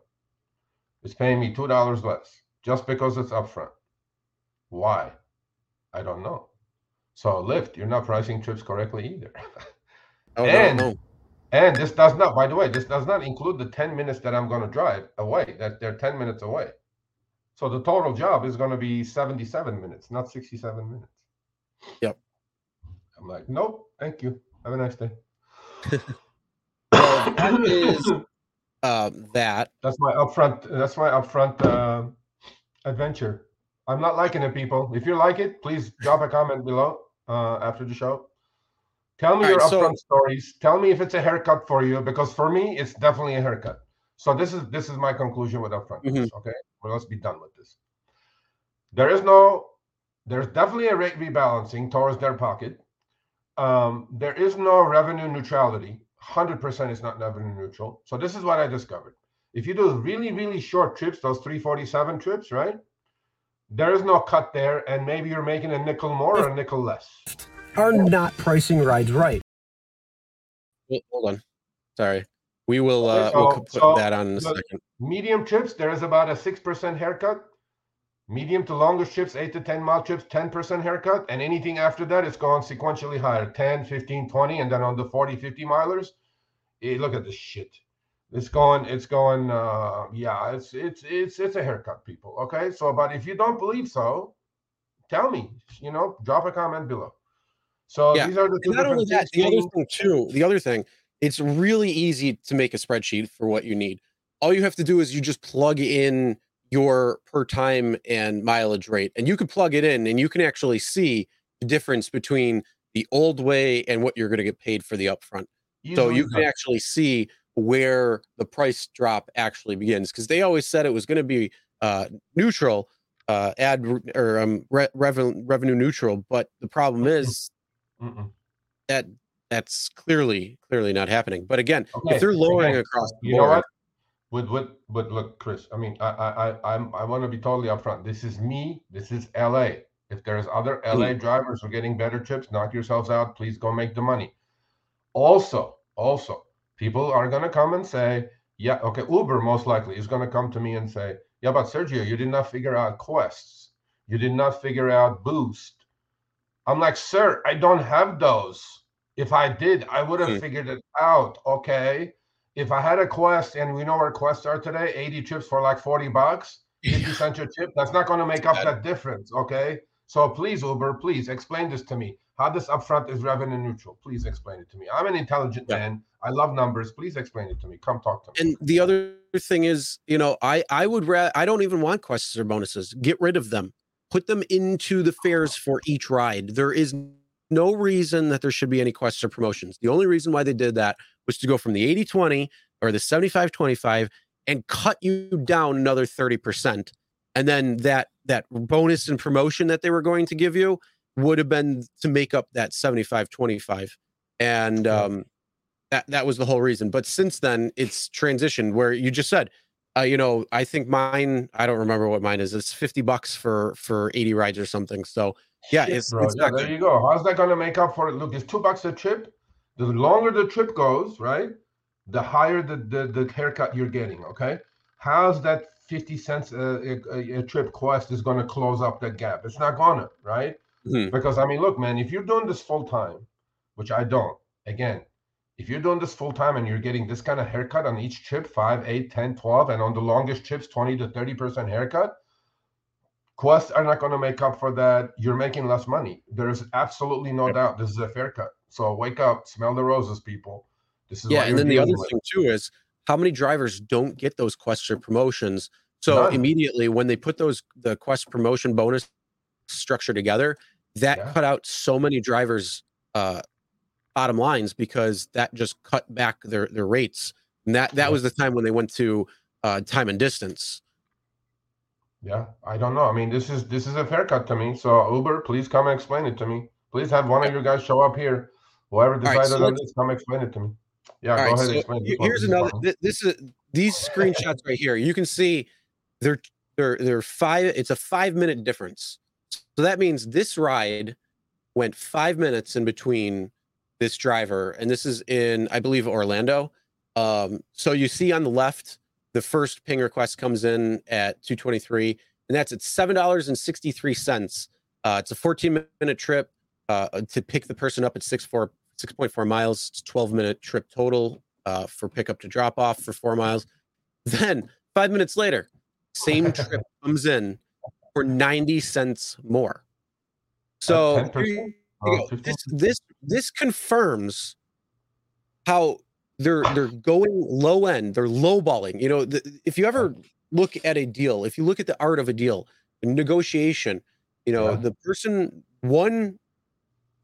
It's paying me $2 less just because it's upfront. Why? I don't know. So Lyft, you're not pricing trips correctly either. Oh, And- no, no. And this does not, by the way, this does not include the 10 minutes that I'm going to drive away, that they're 10 minutes away. So the total job is going to be 77 minutes, not 67 minutes. Yep. I'm like, nope, thank you. Have a nice day. Well, that is um, that. That's my upfront, that's my upfront uh, adventure. I'm not liking it, people. If you like it, please drop a comment below uh, after the show. Tell me All your right, so- upfront stories. Tell me if it's a haircut for you, because for me, it's definitely a haircut. So this is this is my conclusion with upfront. Mhm. Okay, well, let's be done with this. There is no, there's definitely a rate rebalancing towards their pocket. Um, there is no revenue neutrality. Hundred percent is not revenue neutral. So this is what I discovered. If you do really, really short trips, those 347 trips, right? There is no cut there, and maybe you're making a nickel more or a nickel less. Are not pricing rides right. Wait, Hold on. Sorry. We will Okay, uh we'll put so that on in a second. Medium trips, there is about a 6% haircut. Medium to longer trips, 8 to 10 mile trips, 10% haircut. And anything after that is going sequentially higher 10, 15, 20. And then on the 40, 50 milers, eh, look at this shit. It's going, it's going, uh, yeah, it's, it's, it's, it's a haircut, people. Okay. So, but if you don't believe so, tell me, you know, drop a comment below. So Yeah, these are the two not only that, the other thing too, the other thing, it's really easy to make a spreadsheet for what you need. All you have to do is you just plug in your per time and mileage rate, and you can plug it in and you can actually see the difference between the old way and what you're going to get paid for the upfront. So you can done. actually see where the price drop actually begins because they always said it was going to be uh, neutral, uh, ad or um, re- revenue revenue neutral. But the problem is Mm-mm. that that's clearly clearly not happening. But again, Okay, if they're lowering again, across the you know board, what? But what? But look, Chris. I mean, I, I, I, I'm, I want to be totally upfront. This is me. This is LA. If there's other LA drivers who are getting better chips, knock yourselves out. Please go make the money. Also, also, people are gonna come and say, yeah, okay, Uber most likely is gonna come to me and say, yeah, but Sergio, you did not figure out quests. You did not figure out boost. I'm like, sir, I don't have those. If I did, I would have Hmm. figured it out. Okay. If I had a quest and we know where quests are today, 80 chips for like 40 bucks, 50 cents a chip, that's not going to make up that difference. Okay. So please, Uber, please explain this to me. How this upfront is revenue neutral. Please explain it to me. I'm an intelligent Yeah. man. I love numbers. Please explain it to me. Come talk to me. and the other thing is, you know, I I would rather I don't even want quests or bonuses. Get rid of them. Put them into the fares for each ride. There is no reason that there should be any quests or promotions. The only reason why they did that was to go from the 80-20 or the 75-25 and cut you down another 30%. And then that that bonus and promotion that they were going to give you would have been to make up that 75-25. And um that that was the whole reason. But since then, it's transitioned where you just said, uh, you know, I think mine. I don't remember what mine is. It's fifty bucks for for eighty rides or something. So yeah, Shit, it's, it's Yeah, there you go. How's that going to make up for it? Look, it's two bucks a trip. The longer the trip goes, right, the higher the the, the haircut you're getting. Okay, how's that fifty cents a, a, a trip quest is going to close up that gap? It's not gonna, right? Mhm. Because I mean, look, man, if you're doing this full time, which I don't, again, if you're doing this full time and you're getting this kind of haircut on each chip, 5 8 10 12 and on the longest chips, 20 to 30 percent haircut quests are not going to make up for that you're making less money there's absolutely no Yep. doubt this is a fair cut so wake up smell the roses people this is Yeah, and then the other with. thing too is how many drivers don't get those quests or promotions. So None. immediately when they put those the quest promotion bonus structure together, that Yeah. cut out so many drivers' uh, bottom lines because that just cut back their their rates. And that that Yeah. was the time when they went to uh, time and distance. yeah i don't know i mean this is this is a fair cut to me so uber please come and explain it to me please have one of you guys show up here whoever right, decided so on this come explain it to me yeah go right, ahead so explain one. here's another. th- This is these screenshots right here. You can see they're they're they're five. It's a five minute difference. So that means this ride went five minutes in between this driver, and this is in I believe Orlando. Um, so you see on the left, the first ping request comes in at 223, and that's at seven dollars and sixty three cents. Uh, it's a 14 minute trip uh, to pick the person up at six four 6.4 miles. It's 12 minute trip total uh, for pickup to drop off for four miles. Then five minutes later, same trip comes in for 90 cents more. So At 10%? here you Oh, go. 15? this this this confirms how they're they're going low end, they're lowballing. You know, the, if you ever look at a deal, if you look at the art of a deal, negotiation, you know, Yeah. the person one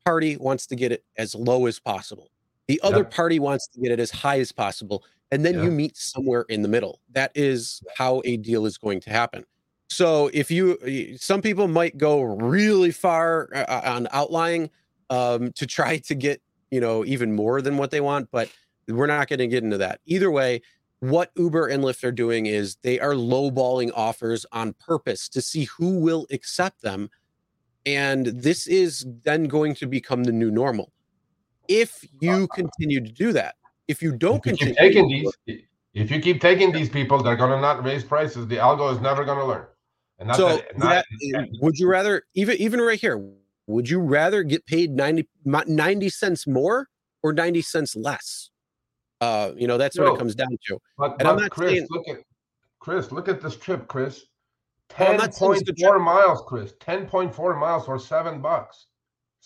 party wants to get it as low as possible. The other Yeah. party wants to get it as high as possible. And then Yeah. you meet somewhere in the middle. That is how a deal is going to happen. So if you, some people might go really far uh, uh, on outlying um, to try to get, you know, even more than what they want, but we're not going to get into that. Either way, what Uber and Lyft are doing is they are lowballing offers on purpose to see who will accept them. And this is then going to become the new normal. If you continue to do that, if you don't If you continue taking these, if you keep taking these people, they're gonna not raise prices. The algo is never gonna learn. So. Not- that, would you rather even even right here would you rather get paid 90, 90 cents more or 90 cents less uh you know that's what it comes down to But, And I'm not Chris, saying- look at Chris, look at this trip, Chris. I'm Ten not saying it's point four miles, Chris. Ten point four miles for seven bucks.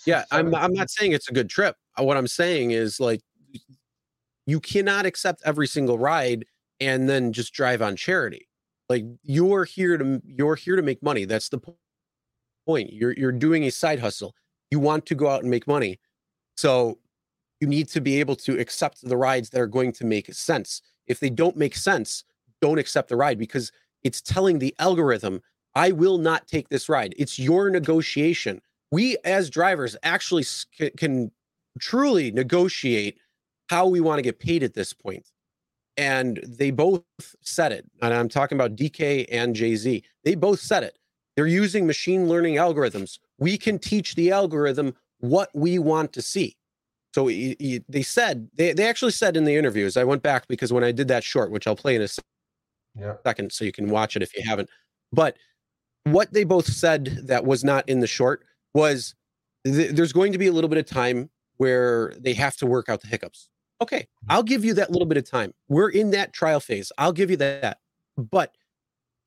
yeah i'm Seven- i'm not saying it's a good trip Uh, what i'm saying is like you cannot accept every single ride and then just drive on charity like you're here to you're here to make money that's the point you're you're doing a side hustle you want to go out and make money. So you need to be able to accept the rides that are going to make sense. If they don't make sense don't accept the ride because it's telling the algorithm i will not take this ride. It's your negotiation. We as drivers actually s- can truly negotiate how we want to get paid at this point and they both said it and i'm talking about dk and jay-z they both said it they're using machine learning algorithms we can teach the algorithm what we want to see so y- y- they said they, they actually said in the interviews i went back because when i did that short which i'll play in a Yeah. second so you can watch it if you haven't. But what they both said that was not in the short was th- there's going to be a little bit of time where they have to work out the hiccups. Okay, I'll give you that little bit of time. We're in that trial phase. I'll give you that. But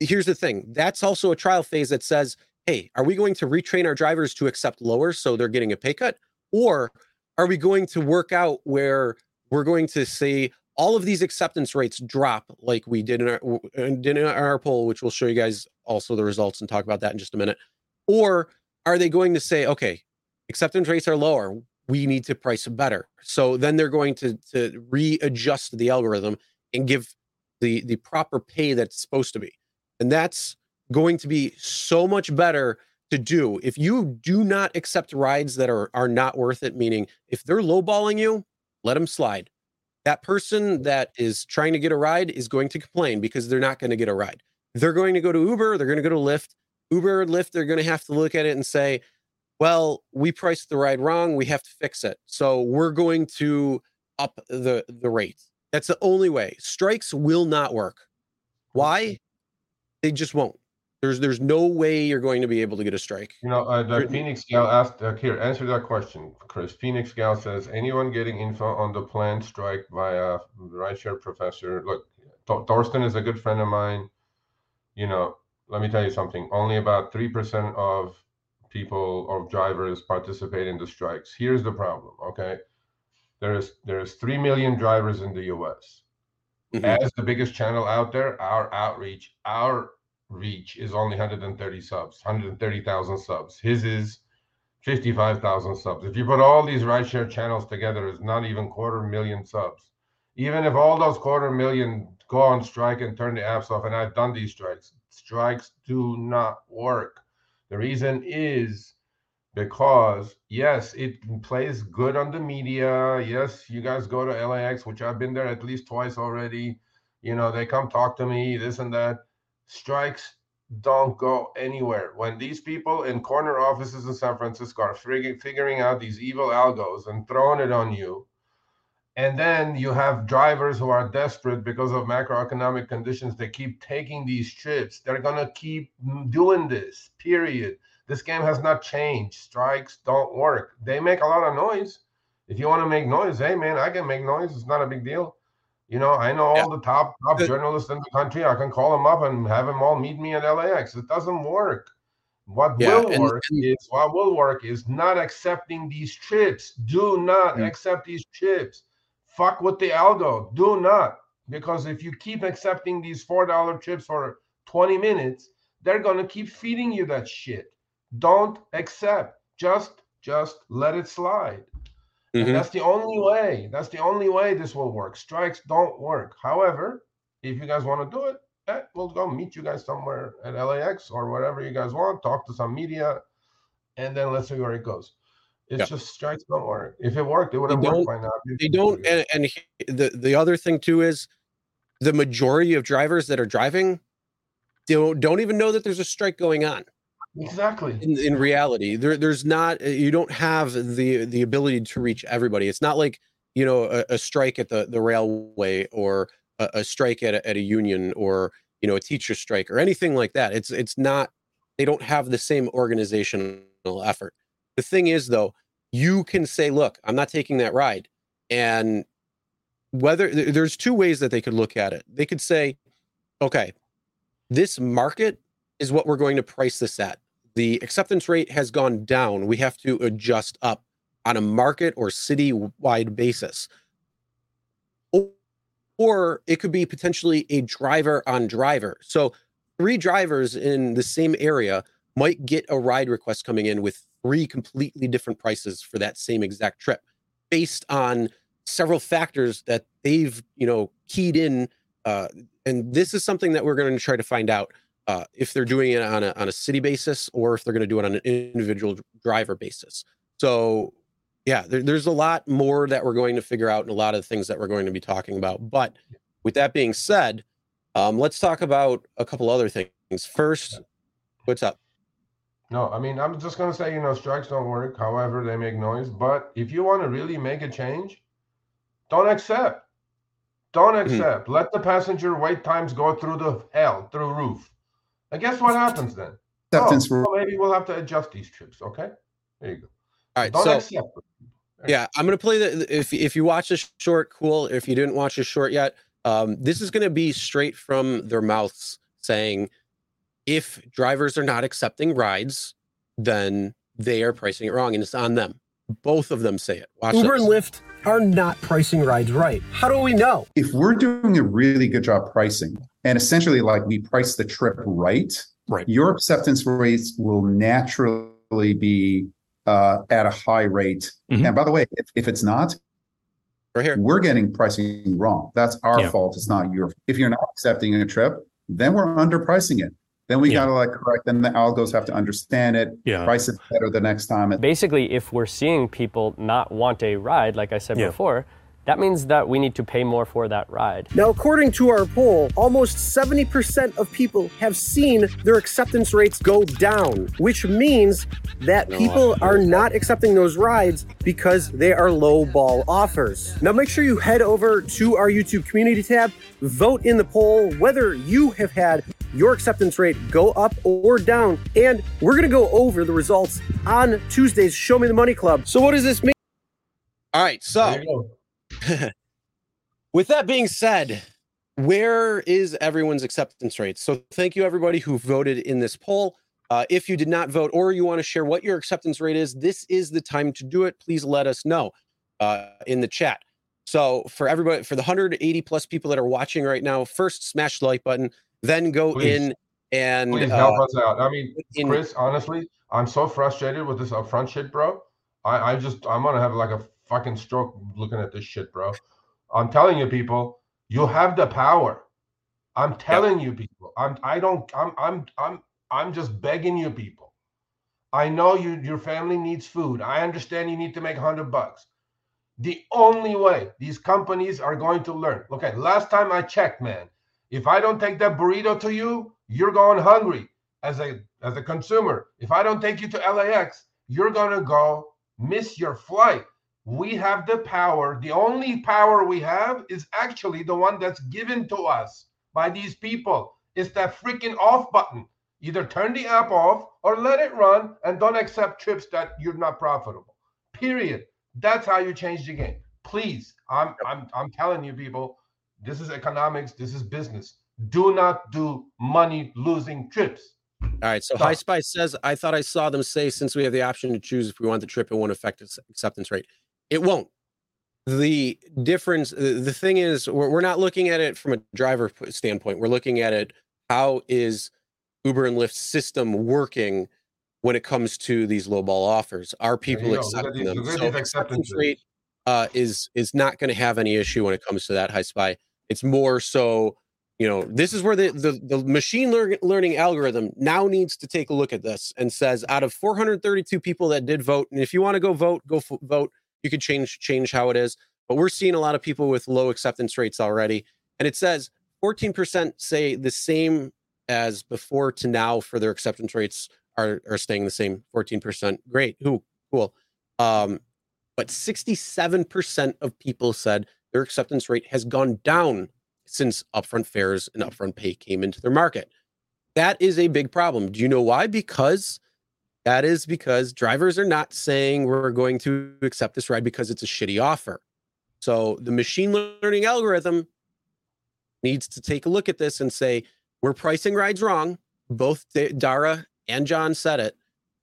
here's the thing that's also a trial phase that says, hey, are we going to retrain our drivers to accept lower so they're getting a pay cut? Or are we going to work out where we're going to say, all of these acceptance rates drop like we did in our in our poll, which we'll show you guys also the results and talk about that in just a minute. Or are they going to say, okay, acceptance rates are lower, we need to price better? So then they're going to to readjust the algorithm and give the the proper pay that's supposed to be, and that's going to be so much better to do if you do not accept rides that are are not worth it. Meaning, if they're lowballing you, let them slide that person that is trying to get a ride is going to complain because they're not going to get a ride. They're going to go to Uber, they're going to go to Lyft. Uber Lyft, they're going to have to look at it and say, well, we priced the ride wrong. We have to fix it. So we're going to up the, the rate. That's the only way. Strikes will not work. Why? They just won't. There's there's no way you're going to be able to get a strike. You know, uh, the Phoenix Gal asked uh, here. Answer that question, Chris. Phoenix Gal says, anyone getting info on the planned strike via rideshare professor? Look, Th- Thorsten is a good friend of mine. You know, let me tell you something. Only about three percent of people or drivers participate in the strikes. Here's the problem. Okay, there is there is three million drivers in the U.S. Mhm. As the biggest channel out there, our outreach, our reach is only 130 subs, 130,000 subs. His is 55,000 subs. If you put all these rideshare channels together, it's not even quarter million subs. Even if all those quarter million go on strike and turn the apps off, and I've done these strikes, strikes do not work. The reason is because yes, it plays good on the media. Yes, you guys go to LAX, which I've been there at least twice already. You know, they come talk to me, this and that. Strikes don't go anywhere. When these people in corner offices in San Francisco are figuring figuring out these evil algos and throwing it on you, and then you have drivers who are desperate because of macroeconomic conditions. They keep taking these trips. They're gonna keep doing this. Period. This game has not changed. Strikes don't work. They make a lot of noise. If you want to make noise, hey man, I can make noise. It's not a big deal. You know, I know all Yeah. the top top Good. journalists in the country. I can call them up and have them all meet me at LAX. It doesn't work. What Yeah, will and- work and- is what will work is not accepting these trips. Do not Mm. accept these trips. Fuck with the algo. Do not. Because if you keep accepting these four dollar chips for 20 minutes, they're gonna keep feeding you that shit. Don't accept. Just just let it slide. Mhm. And that's the only way. That's the only way this will work. Strikes don't work. However, if you guys want to do it, eh, we'll go meet you guys somewhere at LAX or wherever you guys want. Talk to some media, and then let's see where it goes. It's Yeah. just strikes don't work. If it worked, it would have worked by now. they don't and, and he- the the other thing too is the majority of drivers that are driving don't don't even know that there's a strike going on. Exactly. In, in reality, there, there's not. You don't have the the ability to reach everybody. It's not like you know a, a strike at the the railway or a, a strike at a, at a union or you know a teacher strike or anything like that. It's it's not. They don't have the same organizational effort. The thing is, though, you can say, "Look, I'm not taking that ride," and whether there's two ways that they could look at it. They could say, "Okay, this market is what we're going to price this at. The acceptance rate has gone down. We have to adjust up on a market or city wide basis. Or it could be potentially a driver on driver. So, three drivers in the same area might get a ride request coming in with three completely different prices for that same exact trip based on several factors that they've, you know, keyed in. Uh, and this is something that we're going to try to find out uh, if they're doing it on a, on a city basis or if they're going to do it on an individual driver basis. So, yeah, there, there's a lot more that we're going to figure out and a lot of things that we're going to be talking about. But with that being said, um, let's talk about a couple other things. First, what's up? No, I mean, I'm just going to say, you know, strikes don't work. However, they make noise. But if you want to really make a change, don't accept. Don't Mm-hmm. accept. Let the passenger wait times go through the hell, through roof. And guess what happens then? acceptance Oh, well, maybe we'll have to adjust these trips. Okay, there you go. All right, Don't so accept. yeah, I'm gonna play the. If if you watch this short, cool. If you didn't watch this short yet, um, this is gonna be straight from their mouths saying, if drivers are not accepting rides, then they are pricing it wrong, and it's on them. Both of them say it. Watch Uber this. and Lyft are not pricing rides right. How do we know? If we're doing a really good job pricing, and essentially like we price the trip right, Right. your acceptance rates will naturally be uh, at a high rate. Mhm. And by the way, if, if it's not, right here. we're getting pricing wrong. That's our Yeah. fault. It's not your. If you're not accepting a trip, then we're underpricing it. Then we Yeah. gotta like correct. Then the algos have to understand it, Yeah. price it better the next time. Basically, if we're seeing people not want a ride, like I said Yeah. before, that means that we need to pay more for that ride. Now, according to our poll, almost 70% of people have seen their acceptance rates go down, which means that people are not accepting those rides because they are low ball offers. Now, make sure you head over to our YouTube community tab, vote in the poll whether you have had your acceptance rate go up or down, and we're going to go over the results on Tuesday's Show Me the Money Club. So, what does this mean? All right, so There you go. with that being said, where is everyone's acceptance rate? So thank you everybody who voted in this poll. Uh, if you did not vote or you want to share what your acceptance rate is, this is the time to do it. Please let us know uh, in the chat. So for everybody, for the 180 plus people that are watching right now, first smash the like button, then go Please. in and Please uh, help us out. I mean, in- Chris, honestly, I'm so frustrated with this upfront shit, bro. I, I just I'm gonna have like a fucking stroke looking at this shit, bro. I'm telling you, people, you have the power. I'm telling you, people. I'm I don't I'm I'm I'm I'm just begging you, people. I know you your family needs food. I understand you need to make hundred bucks. The only way these companies are going to learn. Okay, last time I checked, man, if I don't take that burrito to you, you're going hungry as a as a consumer. If I don't take you to LAX, you're gonna go miss your flight. We have the power. The only power we have is actually the one that's given to us by these people. It's that freaking off button. Either turn the app off or let it run and don't accept trips that you're not profitable. Period. That's how you change the game. Please, I'm I'm I'm telling you, people, this is economics, this is business. Do not do money losing trips. All right. So Stop. High Spy says, I thought I saw them say since we have the option to choose if we want the trip, it won't affect its acceptance rate. It won't. The difference, the the thing is, we're, we're not looking at it from a driver standpoint. We're looking at it, how is Uber and Lyft system working when it comes to these lowball offers? Are people you go. Look at accepting them? So acceptance rate uh, is is not going to have any issue when it comes to that High Spy. It's more so you know this is where the the, the machine lear- learning algorithm now needs to take a look at this and says out of 432 people that did vote and if you want to go vote go f- vote you could change change how it is but we're seeing a lot of people with low acceptance rates already and it says 14% say the same as before to now for their acceptance rates are, are staying the same 14%. Great. Who cool. Um, but 67% of people said their acceptance rate has gone down since upfront fares and upfront pay came into their market. That is a big problem. Do you know why? Because that is because drivers are not saying we're going to accept this ride because it's a shitty offer. So the machine learning algorithm needs to take a look at this and say, we're pricing rides wrong. Both Dara and John said it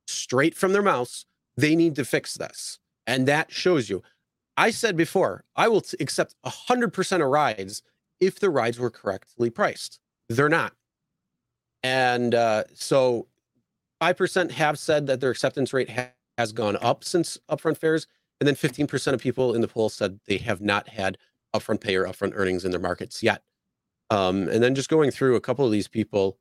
straight from their mouths. They need to fix this. And that shows you. I said before, I will t- accept 100% of rides if the rides were correctly priced. They're not. And uh, so 5% have said that their acceptance rate ha- has gone up since upfront fares. And then 15% of people in the poll said they have not had upfront pay or upfront earnings in their markets yet. Um, and then just going through a couple of these people,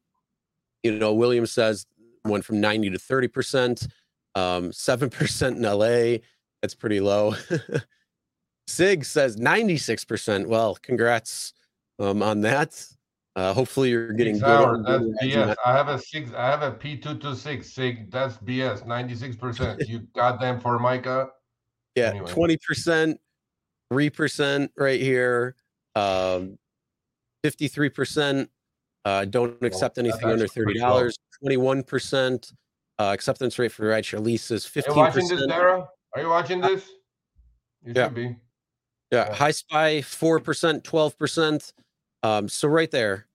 you know, Williams says went from 90 to 30%, um, 7% in LA. That's pretty low. Sig says 96%. Well, congrats um, on that. Uh, hopefully you're getting Six good. that's BS. I have a six, I have a P two two six sig. That's BS. Ninety six percent. You got them for Micah. Yeah, twenty percent, three percent right here, um, fifty-three percent. Uh, don't accept anything under thirty dollars. Twenty-one percent uh, acceptance rate for rideshare leases. Are you Fifteen watching this, percent. Dara? Are you watching this? You Yeah. should be. Yeah, Yeah. high spy four percent, twelve percent. Um, so right there,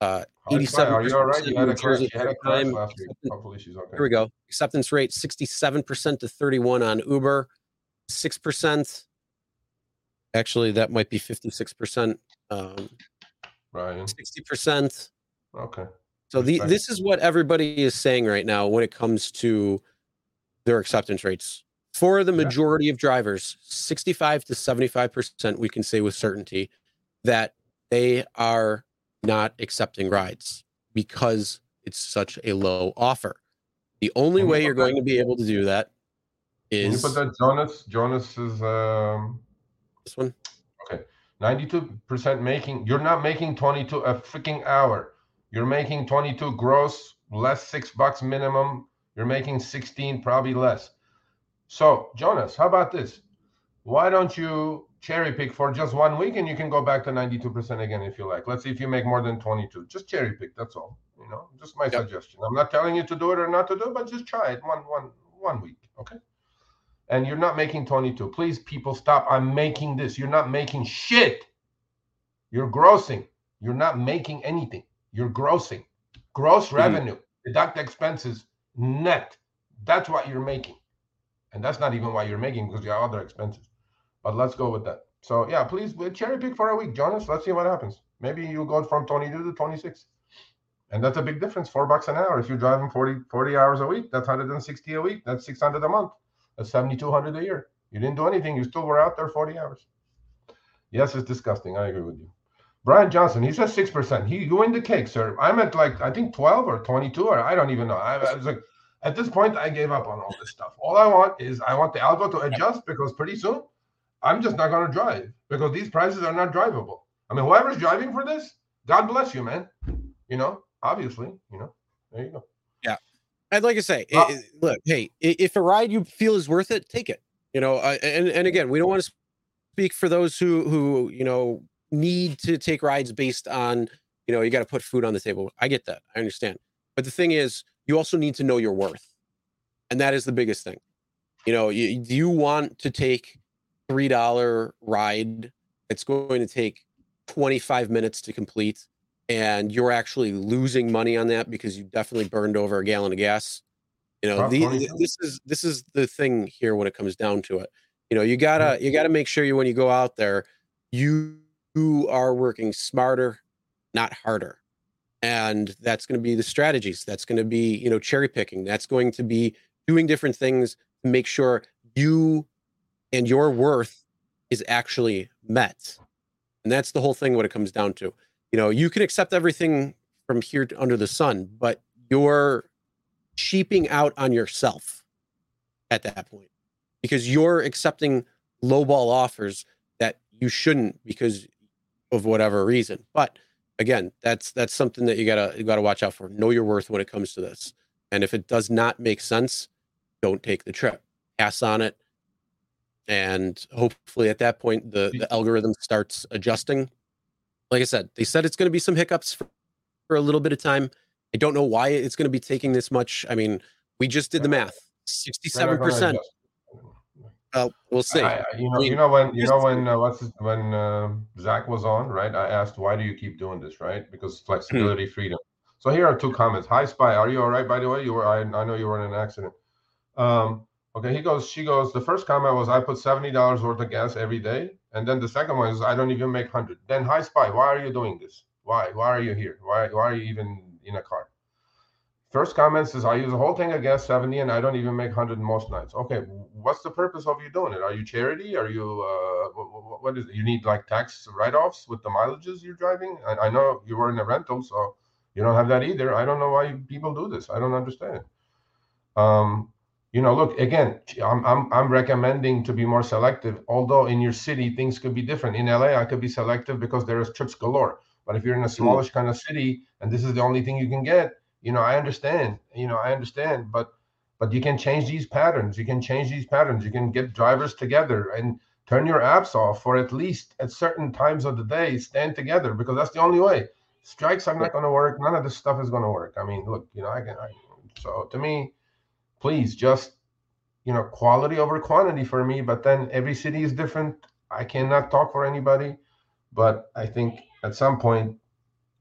uh, Hi, eighty-seven Are you all right? You had a crash. You had a crash time. last week. Hopefully she's okay. Here we go. Acceptance rate 67% to 31 on Uber, 6%. Actually, that might be 56%, um, Brian. 60%. Okay. So the, this is what everybody is saying right now when it comes to their acceptance rates. For the Yeah. majority of drivers, 65 to 75%, we can say with certainty that they are not accepting rides because it's such a low offer. The only way you're going to be able to do that Can you put that Jonas? Jonas is um this one. Okay, 92% making. You're not making 22 a freaking hour. You're making 22 gross, less six bucks minimum. You're making 16, probably less. So, Jonas, how about this? Why don't you cherry pick for just one week and you can go back to 92% again if you like. Let's see if you make more than 22. Just cherry pick, that's all. You know, just my Yep. suggestion. I'm not telling you to do it or not to do it, but just try it one one one week, okay? And you're not making 22. Please, people, stop. I'm making this. You're not making shit. You're grossing. You're not making anything. You're grossing. Gross mm. revenue, deduct expenses, net. That's what you're making. And that's not even what you're making because you have other expenses. But let's go with that. So yeah, please cherry pick for a week, Jonas. Let's see what happens. Maybe you go from 22 to 26. And that's a big difference. Four bucks an hour. If you're driving 40, 40 hours a week, that's 160 a week. That's 600 a month. That's 7,200 a year. You didn't do anything. You still were out there 40 hours. Yes, it's disgusting. I agree with you. Brian Johnson, he says 6%. He you win the cake, sir. I'm at like, I think 12 or 22, or I don't even know. I, I was like, at this point, I gave up on all this stuff. All I want is I want the algo to adjust because pretty soon I'm just not going to drive because these prices are not drivable. I mean, whoever's driving for this, God bless you, man. You know, obviously, you know, there you go. Yeah. I'd like to say, Uh, i- look, hey, if a ride you feel is worth it, take it. You know, and and again, we don't want to speak for those who who you know need to take rides based on you know you got to put food on the table. I get that, I understand, but the thing is, you also need to know your worth, and that is the biggest thing. You know, you, do you want to take three dollar ride that's going to take twenty five minutes to complete? and you're actually losing money on that because you definitely burned over a gallon of gas. You know, the, this is this is the thing here when it comes down to it. You know, you gotta you gotta make sure you when you go out there, you, you are working smarter, not harder. And that's going to be the strategies. That's going to be, you know, cherry picking. That's going to be doing different things to make sure you and your worth is actually met. And that's the whole thing what it comes down to you know you can accept everything from here to under the sun but you're sheeping out on yourself at that point because you're accepting lowball offers that you shouldn't because of whatever reason but again, that's that's something that you gotta you gotta watch out for. Know your worth when it comes to this. And if it does not make sense, don't take the trip. Pass on it. And hopefully at that point the, the algorithm starts adjusting. Like I said, they said it's going to be some hiccups for, for a little bit of time. I don't know why it's going to be taking this much. I mean, we just did the math. 67%. Uh, we'll see. I, you know, you know when you know when uh, what's when uh, Zach was on, right? I asked, "Why do you keep doing this?" Right? Because flexibility, freedom. So here are two comments. Hi, Spy. Are you all right? By the way, you were. I, I know you were in an accident. Um, okay. He goes. She goes. The first comment was, "I put seventy dollars worth of gas every day," and then the second one is, "I don't even make hundred. Then, hi, Spy. Why are you doing this? Why? Why are you here? Why? Why are you even in a car? First comment says, I use a whole tank of gas 70 and I don't even make 100 most nights. Okay, what's the purpose of you doing it? Are you charity? Are you, uh, what, what is it? You need like tax write offs with the mileages you're driving? I, I know you were in a rental, so you don't have that either. I don't know why people do this. I don't understand it. Um, you know, look again. I'm I'm I'm recommending to be more selective. Although in your city things could be different. In LA, I could be selective because there is trips galore. But if you're in a hmm. smallish kind of city and this is the only thing you can get, you know, I understand. You know, I understand. But but you can change these patterns. You can change these patterns. You can get drivers together and turn your apps off for at least at certain times of the day. Stand together because that's the only way. Strikes are not going to work. None of this stuff is going to work. I mean, look, you know, I can. I, so to me, please just you know quality over quantity for me but then every city is different i cannot talk for anybody but i think at some point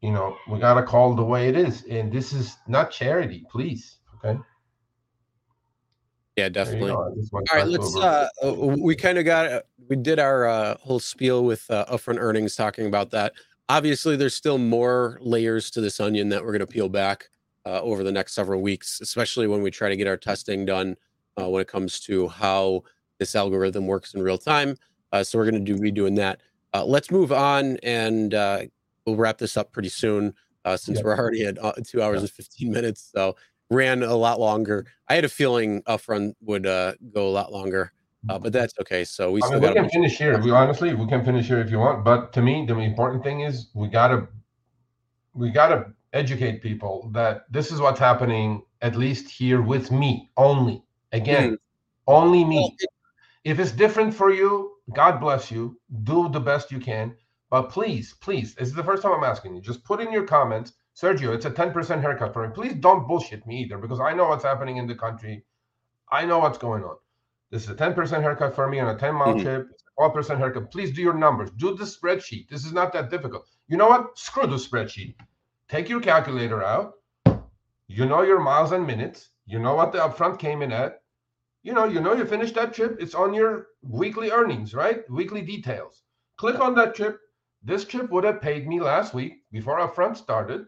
you know we got to call the way it is and this is not charity please okay Yeah, definitely. go. All I just went right, back let's. over. Uh, uh, we kind of got. uh, We did our uh, whole spiel with uh, upfront earnings, talking about that. Obviously, there's still more layers to this onion that we're going to peel back uh, over the next several weeks, especially when we try to get our testing done uh, when it comes to how this algorithm works in real time. Uh, so we're going to do be doing that. Uh, let's move on, and uh, we'll wrap this up pretty soon, uh, since we're already at two hours and 15 minutes. So ran a lot longer. I had a feeling upfront would uh, go a lot longer, uh, but that's okay. So we I mean, we can finish here. We honestly, we can finish here if you want. But to me, the important thing is we gotta, we gotta educate people that this is what's happening. At least here with me only. Again, only me. If it's different for you, God bless you. Do the best you can. But please, please, this is the first time I'm asking you. Just put in your comments, Sergio, it's a 10% haircut for me. Please don't bullshit me either because I know what's happening in the country. I know what's going on. This is a 10% haircut for me on a 10 mile Mhm. trip. It's a 12% haircut. Please do your numbers. Do the spreadsheet. This is not that difficult. You know what? Screw the spreadsheet. Take your calculator out. You know your miles and minutes. You know what the upfront came in at you know, you know you finished that trip. It's on your weekly earnings, right? Weekly details. Click on that trip. This trip would have paid me last week before upfront started.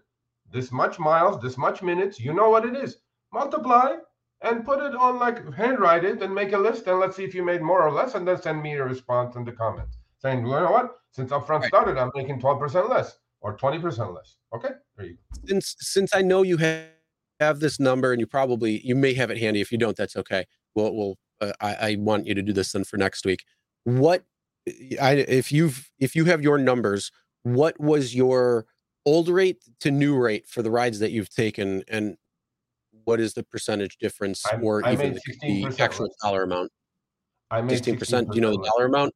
This much miles, this much minutes. You know what it is. Multiply and put it on like handwrite it and make a list and let's see if you made more or less and then send me a response in the comments saying, you know what? Since upfront Right. started, I'm making 12% less or 20% less. Okay, there you go. since since I know you have have this number and you probably you may have it handy. If you don't, that's okay. We'll we'll uh, I, I want you to do this then for next week. What I if you've if you have your numbers, what was your old rate to new rate for the rides that you've taken, and what is the percentage difference, I- or I even the, actual less. dollar amount? I made Sixteen percent. Do you know the dollar amount?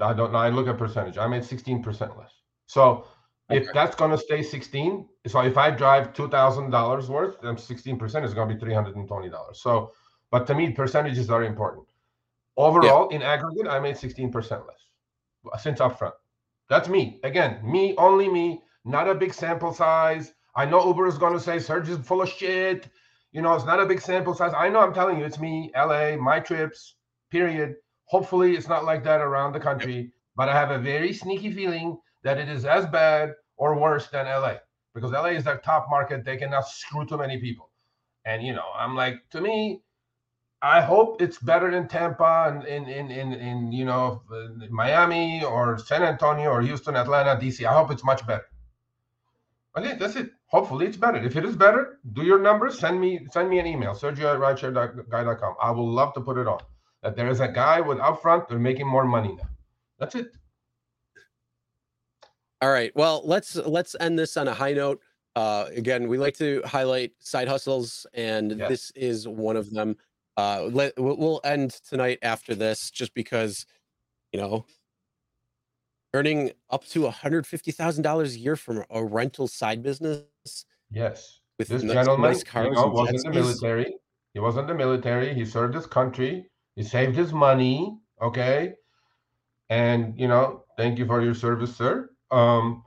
I don't know. I look at percentage. I made 16% less. So if Okay. that's going to stay 16, so if I drive $2,000 worth, then 16% is going to be $320. So, but to me, percentages are important. Overall, in aggregate, I made 16% less uh, since upfront. That's me. Again, me, only me, not a big sample size. I know Uber is going to say Serge is full of shit. You know, it's not a big sample size. I know I'm telling you, it's me, LA, my trips, period. Hopefully, it's not like that around the country, but I have a very sneaky feeling that it is as bad or worse than LA because LA is their top market. They cannot screw too many people. And, you know, I'm like, to me, I hope it's better than Tampa and in, in, in, in, you know, Miami or San Antonio or Houston, Atlanta, DC. I hope it's much better. Okay, that's it. Hopefully it's better. If it is better, do your numbers. Send me send me an email, Sergio at. I will love to put it on. That there is a guy with upfront, they're making more money now. That's it. All right. Well, let's let's end this on a high note. Uh, again, we like to highlight side hustles, and Yes. this is one of them. Uh, let we'll end tonight after this, just because, you know, earning up to one hundred fifty thousand dollars a year from a rental side business Yes. with This nice, gentleman, nice you know, was in the military. He was in the military. He served his country. He saved his money. Okay. And you know, thank you for your service, sir. Um,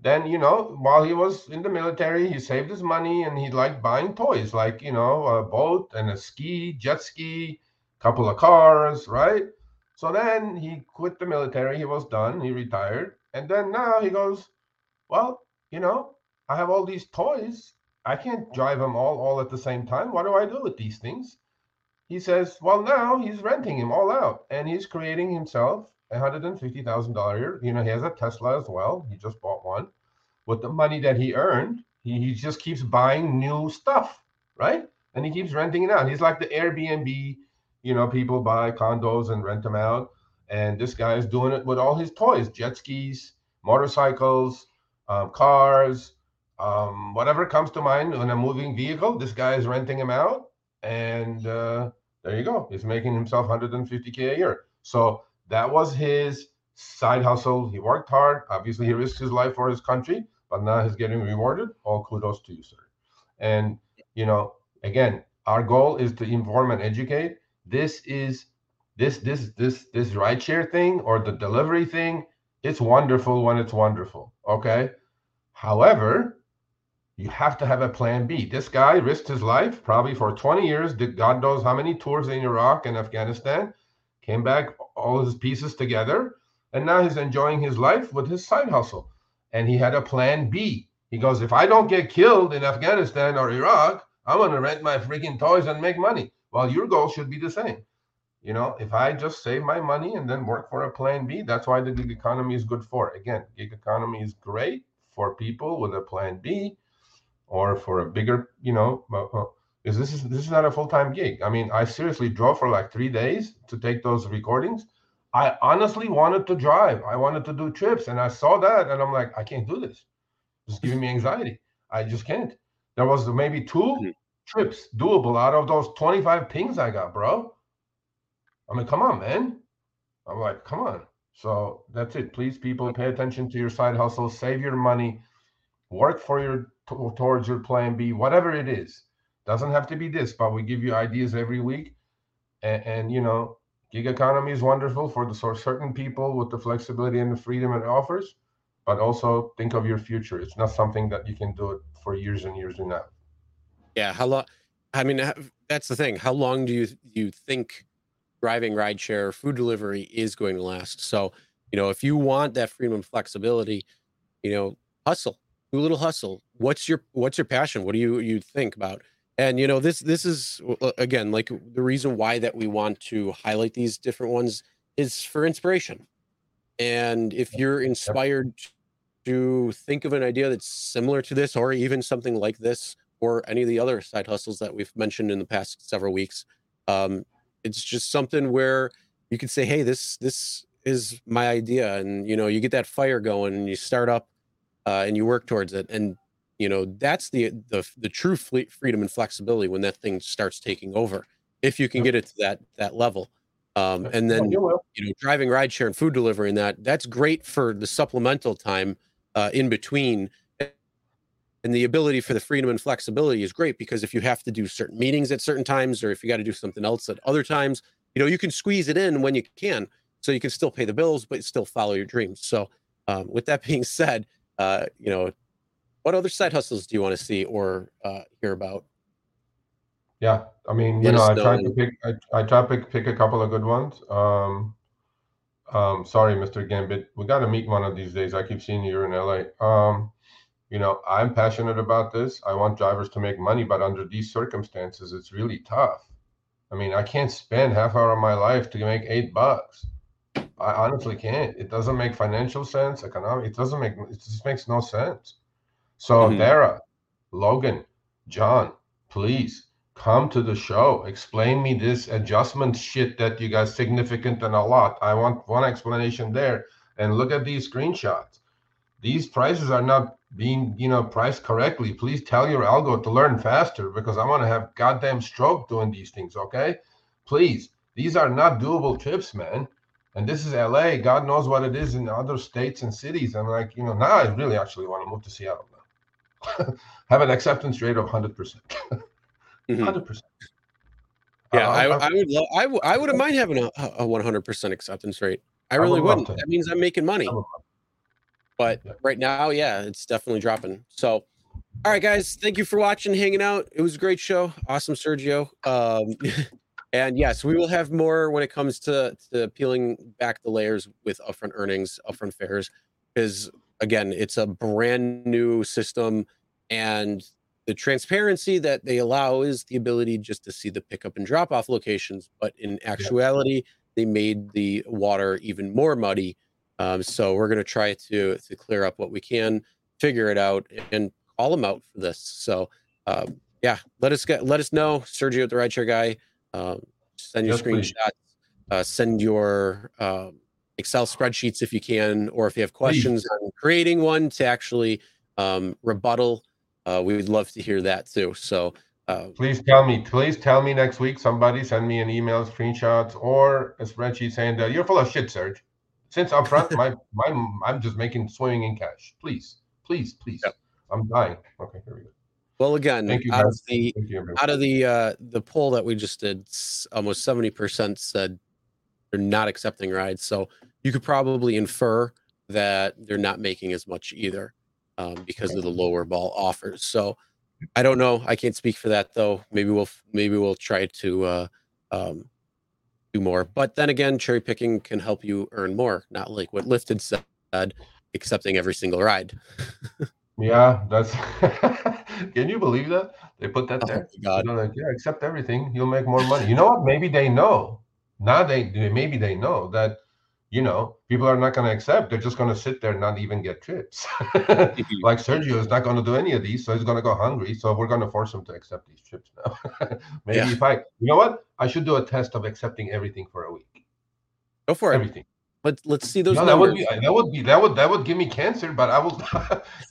then you know, while he was in the military, he saved his money and he liked buying toys, like you know, a boat and a ski, jet ski, couple of cars, right? So then he quit the military. He was done. He retired, and then now he goes, well, you know, I have all these toys. I can't drive them all all at the same time. What do I do with these things? He says, well, now he's renting them all out, and he's creating himself a hundred and fifty thousand dollar. A year. You know, he has a Tesla as well. He just bought one. With the money that he earned, he, he just keeps buying new stuff, right? And he keeps renting it out. He's like the Airbnb. You know, people buy condos and rent them out, and this guy is doing it with all his toys: jet skis, motorcycles, um, cars, um, whatever comes to mind in a moving vehicle. This guy is renting them out, and uh, there you go. He's making himself 150k a year. So that was his side hustle. He worked hard. Obviously, he risked his life for his country, but now he's getting rewarded. All kudos to you, sir. And you know, again, our goal is to inform and educate. This is this this this this rideshare thing or the delivery thing. It's wonderful when it's wonderful. Okay. However, you have to have a plan B. This guy risked his life probably for 20 years, did God knows how many tours in Iraq and Afghanistan, came back, all his pieces together, and now he's enjoying his life with his side hustle. And he had a plan B. He goes, if I don't get killed in Afghanistan or Iraq, I'm to rent my freaking toys and make money. Well, your goal should be the same. You know, if I just save my money and then work for a plan B, that's why the gig economy is good for. Again, gig economy is great for people with a plan B or for a bigger, you know, because this is this is not a full time gig. I mean, I seriously drove for like three days to take those recordings. I honestly wanted to drive. I wanted to do trips, and I saw that, and I'm like, I can't do this. It's giving me anxiety. I just can't. There was maybe two hmm. trips doable out of those 25 pings I got, bro. I mean, come on, man. I'm like, come on. So that's it. Please, people, pay attention to your side hustle. Save your money. Work for your towards your plan B, whatever it is. Doesn't have to be this, but we give you ideas every week. And, and you know, gig economy is wonderful for the for certain people with the flexibility and the freedom it offers. But also think of your future. It's not something that you can do it for years and years and now. Yeah, how long? I mean, that's the thing. How long do you you think driving rideshare food delivery is going to last? So, you know, if you want that freedom and flexibility, you know, hustle, do a little hustle. What's your what's your passion? What do you you think about? And you know, this this is uh, again like the reason why that we want to highlight these different ones is for inspiration. And if you're inspired to think of an idea that's similar to this, or even something like this, or any of the other side hustles that we've mentioned in the past several weeks, um, it's just something where you can say, "Hey, this this is my idea," and you know, you get that fire going, and you start up, uh, and you work towards it, and you know, that's the the the true freedom and flexibility when that thing starts taking over. If you can get it to that that level, um, and then you you know driving rideshare and food delivery and that that's great for the supplemental time uh, in between. And the ability for the freedom and flexibility is great because if you have to do certain meetings at certain times or if you got to do something else at other times you know you can squeeze it in when you can so you can still pay the bills but still follow your dreams. So um, with that being said uh, you know what other side hustles do you want to see or uh, hear about Yeah, I mean, you know, I tried to pick, I, I tried to pick, pick a couple of good ones. Um, um, sorry, Mr. Gambit, we got to meet one of these days. I keep seeing you're in LA. Um, you know, I'm passionate about this. I want drivers to make money, but under these circumstances, it's really tough. I mean, I can't spend half hour of my life to make eight bucks. I honestly can't. It doesn't make financial sense, economic. It doesn't make. It just makes no sense. So, Mhm. Dara, Logan, John, please come to the show. Explain me this adjustment shit that you guys significant and a lot. I want one explanation there. And look at these screenshots. these prices are not being you know priced correctly. Please tell your algo to learn faster because I'm gonna have goddamn stroke doing these things. Okay, please. These are not doable trips, man. And this is LA. God knows what it is in other states and cities. I'm like, you know, now I really actually want to move to Seattle. have an acceptance rate of 100%. Mhm. 100%. Yeah, Uh, I, I'm- I would lo- I, w- I wouldn't mind having a, a 100% acceptance rate. I I would really wouldn't. That means I'm making money. But Yeah. right now, yeah, it's definitely dropping. So, all right, guys, thank you for watching, hanging out. It was a great show. Awesome, Sergio. Um, and yes, we will have more when it comes to, to peeling back the layers with upfront earnings, upfront fares, because again, it's a brand new system. And the transparency that they allow is the ability just to see the pickup and drop off locations. But in actuality, they made the water even more muddy. Um, so we're going to try to to clear up what we can, figure it out, and call them out for this. So um, yeah, let us get let us know, Sergio, the rideshare guy. Um, send your Yes, screenshots, uh, send your um, Excel spreadsheets if you can, or if you have questions on creating one to actually um, rebuttal. Uh, we would love to hear that too. So uh, Please tell me. Please tell me next week. Somebody send me an email, screenshots, or a spreadsheet saying that you're full of shit, Serge. Since up front, my my I'm just making swimming in cash. Please, please, please. Yep. I'm dying. Okay, here we go. well, again, Thank you, out guys. of the you, out of the uh the poll that we just did almost 70% said they're not accepting rides so you could probably infer that they're not making as much either um, because of the lower ball offers so i don't know i can't speak for that though maybe we'll maybe we'll try to uh um do more but then again cherry picking can help you earn more not like what lifted said accepting every single ride Yeah, that's. Can you believe that they put that Oh there? God. Like, yeah, accept everything. You'll make more money. You know what? Maybe they know. Now they they- maybe they know that you know people are not going to accept. They're just going to sit there and not even get trips. like Sergio is not going to do any of these, so he's going to go hungry. So we're going to force him to accept these trips now. maybe Yeah. if I, you know what? I should do a test of accepting everything for a week. go for it Everything. Let, let's see those No, that would numbers be that would be that would that would give me cancer, but I will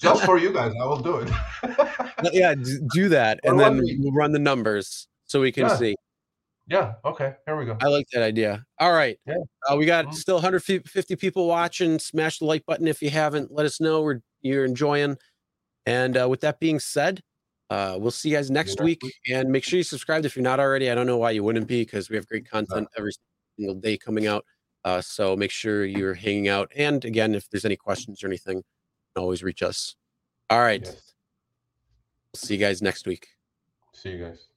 just for you guys, I will do it. yeah do that and then we'll run the numbers so we can Yeah. see yeah. Okay. Here we go. i like that idea all right Yeah. uh, we got Mhm. still 150 people watching smash the like button if you haven't let us know we're you're enjoying and uh, with that being said uh, we'll see you guys next next week week. and make sure you subscribe if you're not already i don't know why you wouldn't be because we have great content every single day coming out uh, so make sure you're hanging out and again if there's any questions or anything always reach us all right Yes. see you guys next week See you guys.